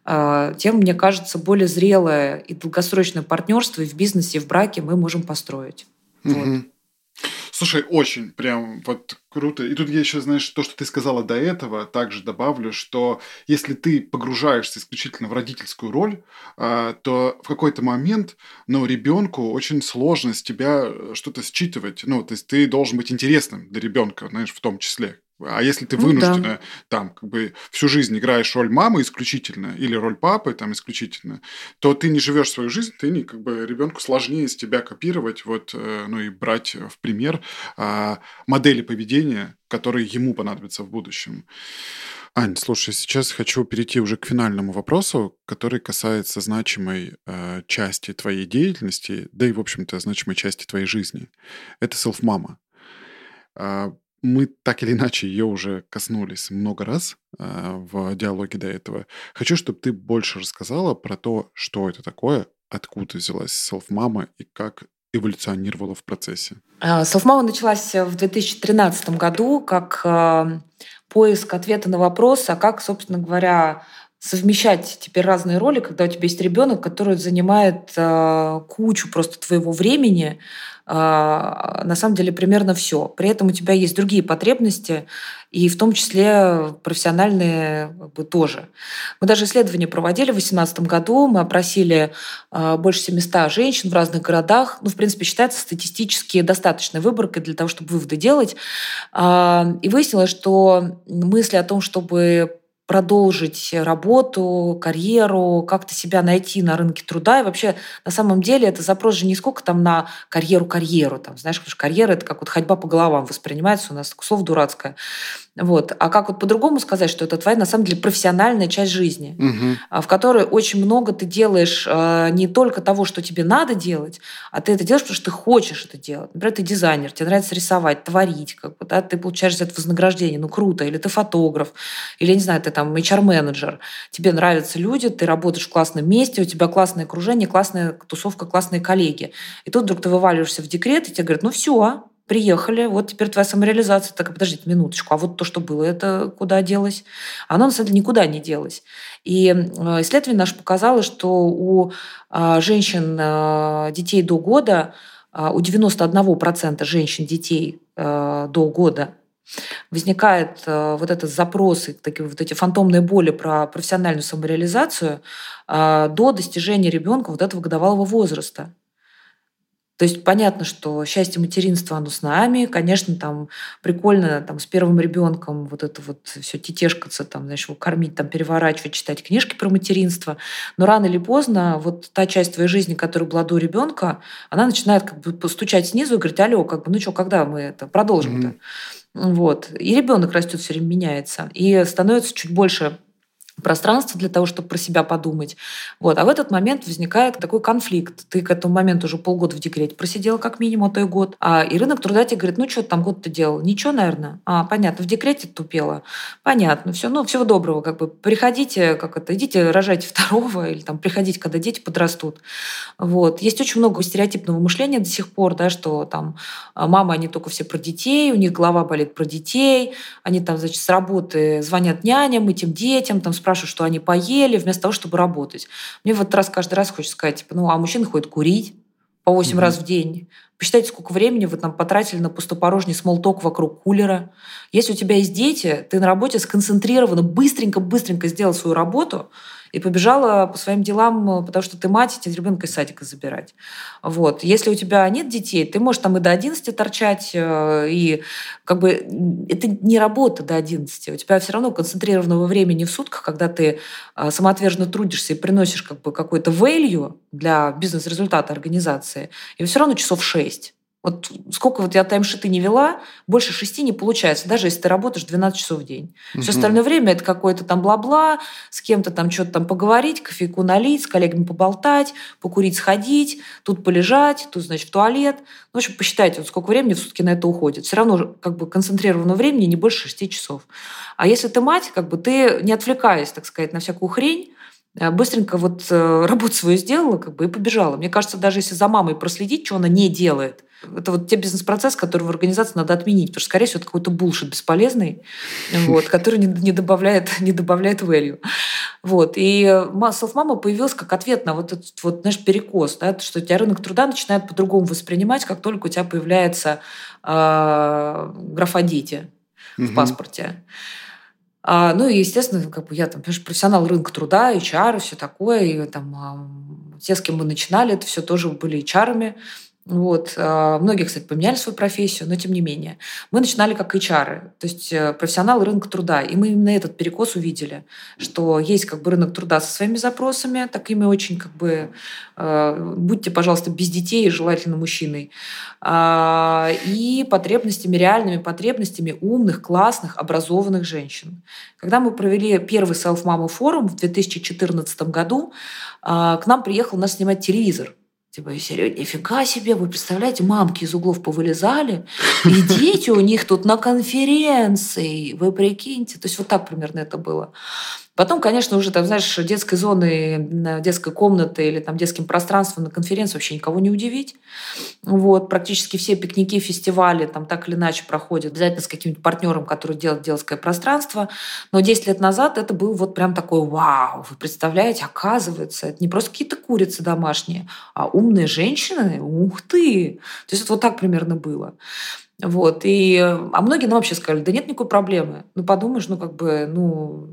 тем, мне кажется, более зрелое и долгосрочное партнерство и в бизнесе, и в браке мы можем построить. Угу. Вот. Слушай, очень прям вот круто. И тут я еще, знаешь, то, что ты сказала до этого, также добавлю, что если ты погружаешься исключительно в родительскую роль, а, то в какой-то момент, ну, ребенку очень сложно с тебя что-то считывать. Ну, то есть ты должен быть интересным для ребенка, знаешь, в том числе. А если ты вынуждена ну, да. там как бы всю жизнь играешь роль мамы исключительно или роль папы там исключительно, то ты не живешь свою жизнь, ты не как бы ребенку сложнее из тебя копировать вот э, ну и брать в пример а, модели поведения, которые ему понадобятся в будущем. Ань, слушай, сейчас хочу перейти уже к финальному вопросу, который касается значимой э, части твоей деятельности, да и, в общем-то, значимой части твоей жизни. Это селф-мама. А, мы так или иначе ее уже коснулись много раз э, в диалоге до этого. Хочу, чтобы ты больше рассказала про то, что это такое, откуда взялась селф-мама и как эволюционировала в процессе. Селф-мама началась в 2013 году как э, поиск ответа на вопрос, а как, собственно говоря, совмещать теперь разные роли, когда у тебя есть ребенок, который занимает э, кучу просто твоего времени, э, на самом деле примерно все. При этом у тебя есть другие потребности, и в том числе профессиональные как бы, тоже. Мы даже исследование проводили в 2018 году, мы опросили э, больше 700 женщин в разных городах. Ну, в принципе, считается статистически достаточной выборкой для того, чтобы выводы делать. Э, и выяснилось, что мысли о том, чтобы продолжить работу, карьеру, как-то себя найти на рынке труда. И вообще, на самом деле, это запрос же не сколько там на карьеру-карьеру. Там, знаешь, потому что карьера – это как вот ходьба по головам воспринимается у нас, слово дурацкое. Вот. А как вот по-другому сказать, что это твоя, на самом деле, профессиональная часть жизни, угу. в которой очень много ты делаешь а, не только того, что тебе надо делать, а ты это делаешь, потому что ты хочешь это делать. Например, ты дизайнер, тебе нравится рисовать, творить, как бы, да, ты получаешь за это вознаграждение, ну круто, или ты фотограф, или, я не знаю, ты там HR-менеджер, тебе нравятся люди, ты работаешь в классном месте, у тебя классное окружение, классная тусовка, классные коллеги. И тут вдруг ты вываливаешься в декрет, и тебе говорят, ну все, приехали, вот теперь твоя самореализация. Так, подождите минуточку, а вот то, что было, это куда делось? Оно, на самом деле, никуда не делось. И э, исследование наше показало, что у а, женщин э, детей до года, а, у 91% женщин детей э, до года возникает вот этот запрос, такие вот эти фантомные боли про профессиональную самореализацию до достижения ребенка вот этого годовалого возраста. То есть понятно, что счастье материнства, оно с нами. Конечно, там прикольно там, с первым ребенком вот это вот все тетешкаться, там, знаешь, его кормить, там, переворачивать, читать книжки про материнство. Но рано или поздно вот та часть твоей жизни, которая была до ребенка, она начинает как бы постучать снизу и говорить, алло, как бы, ну что, когда мы это продолжим-то? Mm-hmm. Вот. И ребенок растет, все время меняется. И становится чуть больше пространство для того, чтобы про себя подумать. Вот. А в этот момент возникает такой конфликт. Ты к этому моменту уже полгода в декрете просидела как минимум, а то и год. А, и рынок труда тебе говорит, ну что там год ты делал? Ничего, наверное. А, понятно, в декрете тупела. Понятно, все, ну всего доброго, как бы приходите, как это, идите, рожайте *laughs* второго, или там приходите, когда дети подрастут. Вот. Есть очень много стереотипного мышления до сих пор, да, что там а, мамы, они только все про детей, у них голова болит про детей, они там, значит, с работы звонят няням, этим детям, там спрашивают, спрашиваю, что они поели, вместо того, чтобы работать. Мне в этот раз каждый раз хочется сказать, типа, ну, а мужчины ходят курить по 8 mm-hmm. раз в день. Посчитайте, сколько времени вы там потратили на пустопорожний смолток вокруг кулера. Если у тебя есть дети, ты на работе сконцентрированно, быстренько-быстренько сделал свою работу – и побежала по своим делам, потому что ты мать, и тебе ребенка из садика забирать. Вот. Если у тебя нет детей, ты можешь там и до 11 торчать, э, и как бы это не работа до 11. У тебя все равно концентрированного времени в сутках, когда ты э, самоотверженно трудишься и приносишь как бы какой-то value для бизнес-результата организации, и все равно часов 6. Вот сколько вот я таймшиты не вела, больше шести не получается, даже если ты работаешь 12 часов в день. Угу. Все остальное время это какое-то там бла-бла, с кем-то там что-то там поговорить, кофейку налить, с коллегами поболтать, покурить, сходить, тут полежать, тут, значит, в туалет. Ну, в общем, посчитайте, вот сколько времени в сутки на это уходит. Все равно как бы концентрированного времени не больше шести часов. А если ты мать, как бы ты не отвлекаясь, так сказать, на всякую хрень, быстренько вот э, работу свою сделала как бы, и побежала. Мне кажется, даже если за мамой проследить, что она не делает – это вот те бизнес-процессы, которые в организации надо отменить, потому что, скорее всего, это какой-то булшит бесполезный, *laughs* вот, который не, не, добавляет, *laughs* не добавляет value. Вот. И self-мама появилась как ответ на вот этот вот, знаешь, перекос, да, что у тебя рынок труда начинает по-другому воспринимать, как только у тебя появляется э, графа «дети» в паспорте. А, ну и, естественно, как бы я там, конечно, профессионал рынка труда, HR и все такое. И там те, с кем мы начинали, это все тоже были HR. -ами. Вот. А, многие, кстати, поменяли свою профессию, но тем не менее. Мы начинали как HR, то есть э, профессионалы рынка труда. И мы именно этот перекос увидели, что есть как бы рынок труда со своими запросами, такими очень как бы э, будьте, пожалуйста, без детей желательно мужчиной. А, и потребностями, реальными потребностями умных, классных, образованных женщин. Когда мы провели первый Self-Mama форум в 2014 году, а, к нам приехал нас снимать телевизор – Типа, серьезно, нифига себе, вы представляете, мамки из углов повылезали, и дети у них тут на конференции, вы прикиньте. То есть вот так примерно это было. Потом, конечно, уже там, знаешь, детской зоны, детской комнаты или там детским пространством на конференции вообще никого не удивить. Вот, практически все пикники, фестивали там так или иначе проходят обязательно с каким-то партнером, который делает детское пространство. Но 10 лет назад это был вот прям такой вау, вы представляете, оказывается, это не просто какие-то курицы домашние, а умные женщины, ух ты! То есть это вот так примерно было. Вот. И, а многие нам вообще сказали, да нет никакой проблемы. Ну, подумаешь, ну, как бы, ну,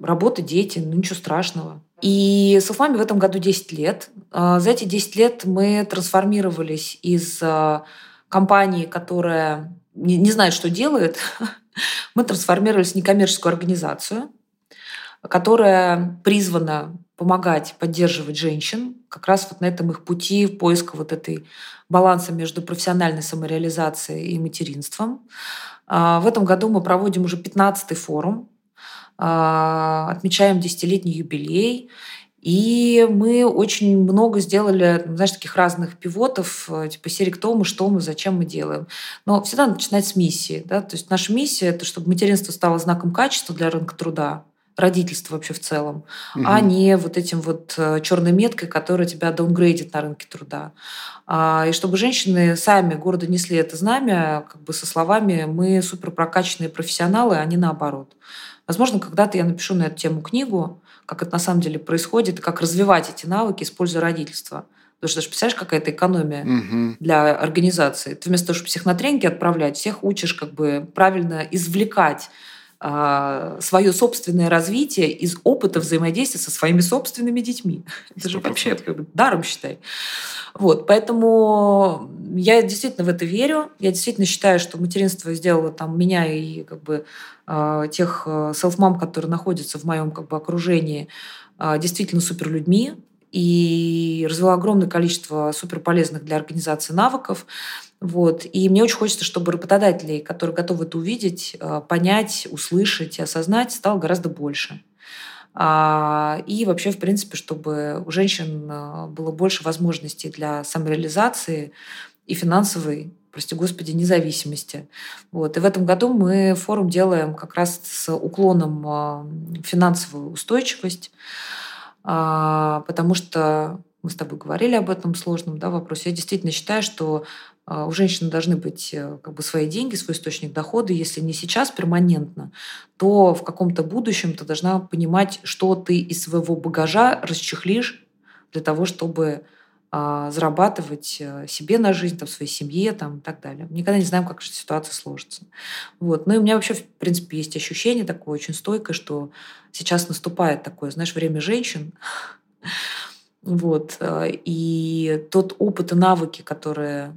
работа, дети, ну ничего страшного. И с Уфами в этом году 10 лет. А, за эти 10 лет мы трансформировались из а, компании, которая не, не знает, что делает, *laughs* мы трансформировались в некоммерческую организацию, которая призвана помогать, поддерживать женщин как раз вот на этом их пути в поиске вот этой баланса между профессиональной самореализацией и материнством. А, в этом году мы проводим уже 15-й форум отмечаем десятилетний юбилей. И мы очень много сделали, знаешь, таких разных пивотов, э, типа серии «Кто мы?», «Что мы?», «Зачем мы делаем?». Но всегда начинать с миссии. Да? То есть наша миссия – это чтобы материнство стало знаком качества для рынка труда, родительство вообще в целом, угу. а не вот этим вот э, черной меткой, которая тебя даунгрейдит на рынке труда. А, и чтобы женщины сами города несли это знамя, как бы со словами «мы супер прокачанные профессионалы», а не наоборот. Возможно, когда-то я напишу на эту тему книгу, как это на самом деле происходит, и как развивать эти навыки, используя родительство. Потому что, ты же представляешь, какая это экономия угу. для организации. Ты вместо того, чтобы всех на тренинги отправлять, всех учишь как бы правильно извлекать свое собственное развитие из опыта взаимодействия со своими собственными детьми. Это же вообще как бы, даром считай. Вот, поэтому я действительно в это верю. Я действительно считаю, что материнство сделало там меня и как бы а, тех селфмам, которые находятся в моем как бы окружении, а, действительно супер людьми и развела огромное количество суперполезных для организации навыков. Вот. И мне очень хочется, чтобы работодателей, которые готовы это увидеть, а, понять, услышать и осознать, стало гораздо больше. А, и вообще, в принципе, чтобы у женщин а, было больше возможностей для самореализации и финансовой прости господи, независимости. Вот. И в этом году мы форум делаем как раз с уклоном в финансовую устойчивость, потому что мы с тобой говорили об этом сложном да, вопросе. Я действительно считаю, что у женщины должны быть э, как бы свои деньги, свой источник дохода. Если не сейчас перманентно, то в каком-то будущем ты должна понимать, что ты из своего багажа расчехлишь для того, чтобы а, зарабатывать э, себе на жизнь, там, своей семье там, и так далее. Никогда не знаем, как эта ситуация сложится. Вот. Ну и у меня вообще, в принципе, есть ощущение такое очень стойкое, что сейчас наступает такое, знаешь, время женщин. *laughs* Вот. Э, и тот опыт и навыки, которые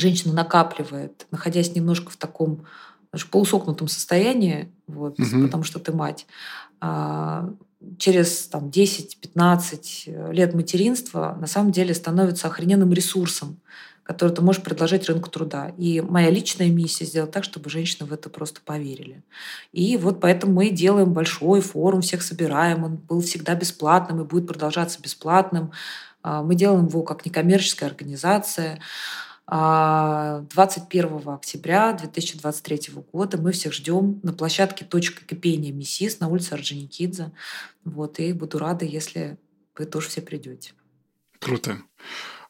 женщина накапливает, находясь немножко в таком знаешь, полусокнутом состоянии, вот, угу. потому что ты мать, а, через там, 10-15 лет материнства на самом деле становится охрененным ресурсом, который ты можешь предложить рынку труда. И моя личная миссия сделать так, чтобы женщины в это просто поверили. И вот поэтому мы делаем большой форум, всех собираем. Он был всегда бесплатным и будет продолжаться бесплатным. А, мы делаем его как некоммерческая организация. 21 а, октября 2023 года мы всех ждем на площадке «Точка кипения МИСИС» на улице Орджоникидзе. Вот, и буду рада, если вы тоже все придете. Круто.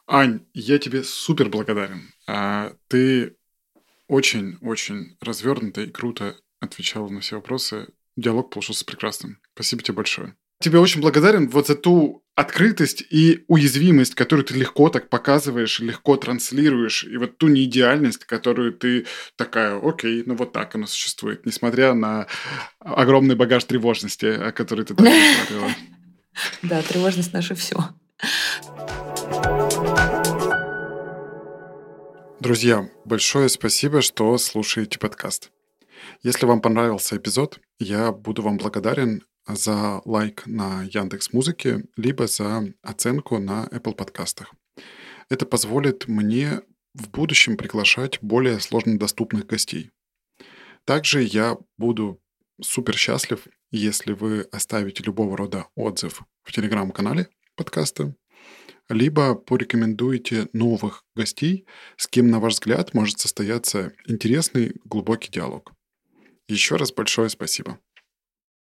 Ань, я тебе супер благодарен. А, ты очень-очень развернуто и круто отвечала на все вопросы. Диалог получился прекрасным. Спасибо тебе большое. Тебе очень благодарен вот за ту открытость и уязвимость, которую ты легко так показываешь, легко транслируешь, и вот ту неидеальность, которую ты такая, окей, ну вот так оно существует, несмотря на огромный багаж тревожности, о которой ты так говорила. *laughs* Да, тревожность наше все. Друзья, большое спасибо, что слушаете подкаст. Если вам понравился эпизод, я буду вам благодарен за лайк на Яндекс Музыке, либо за оценку на Apple подкастах. Это позволит мне в будущем приглашать более сложно доступных гостей. Также я буду супер счастлив, если вы оставите любого рода отзыв в телеграм-канале подкаста, либо порекомендуете новых гостей, с кем, на ваш взгляд, может состояться интересный глубокий диалог. Еще раз большое спасибо.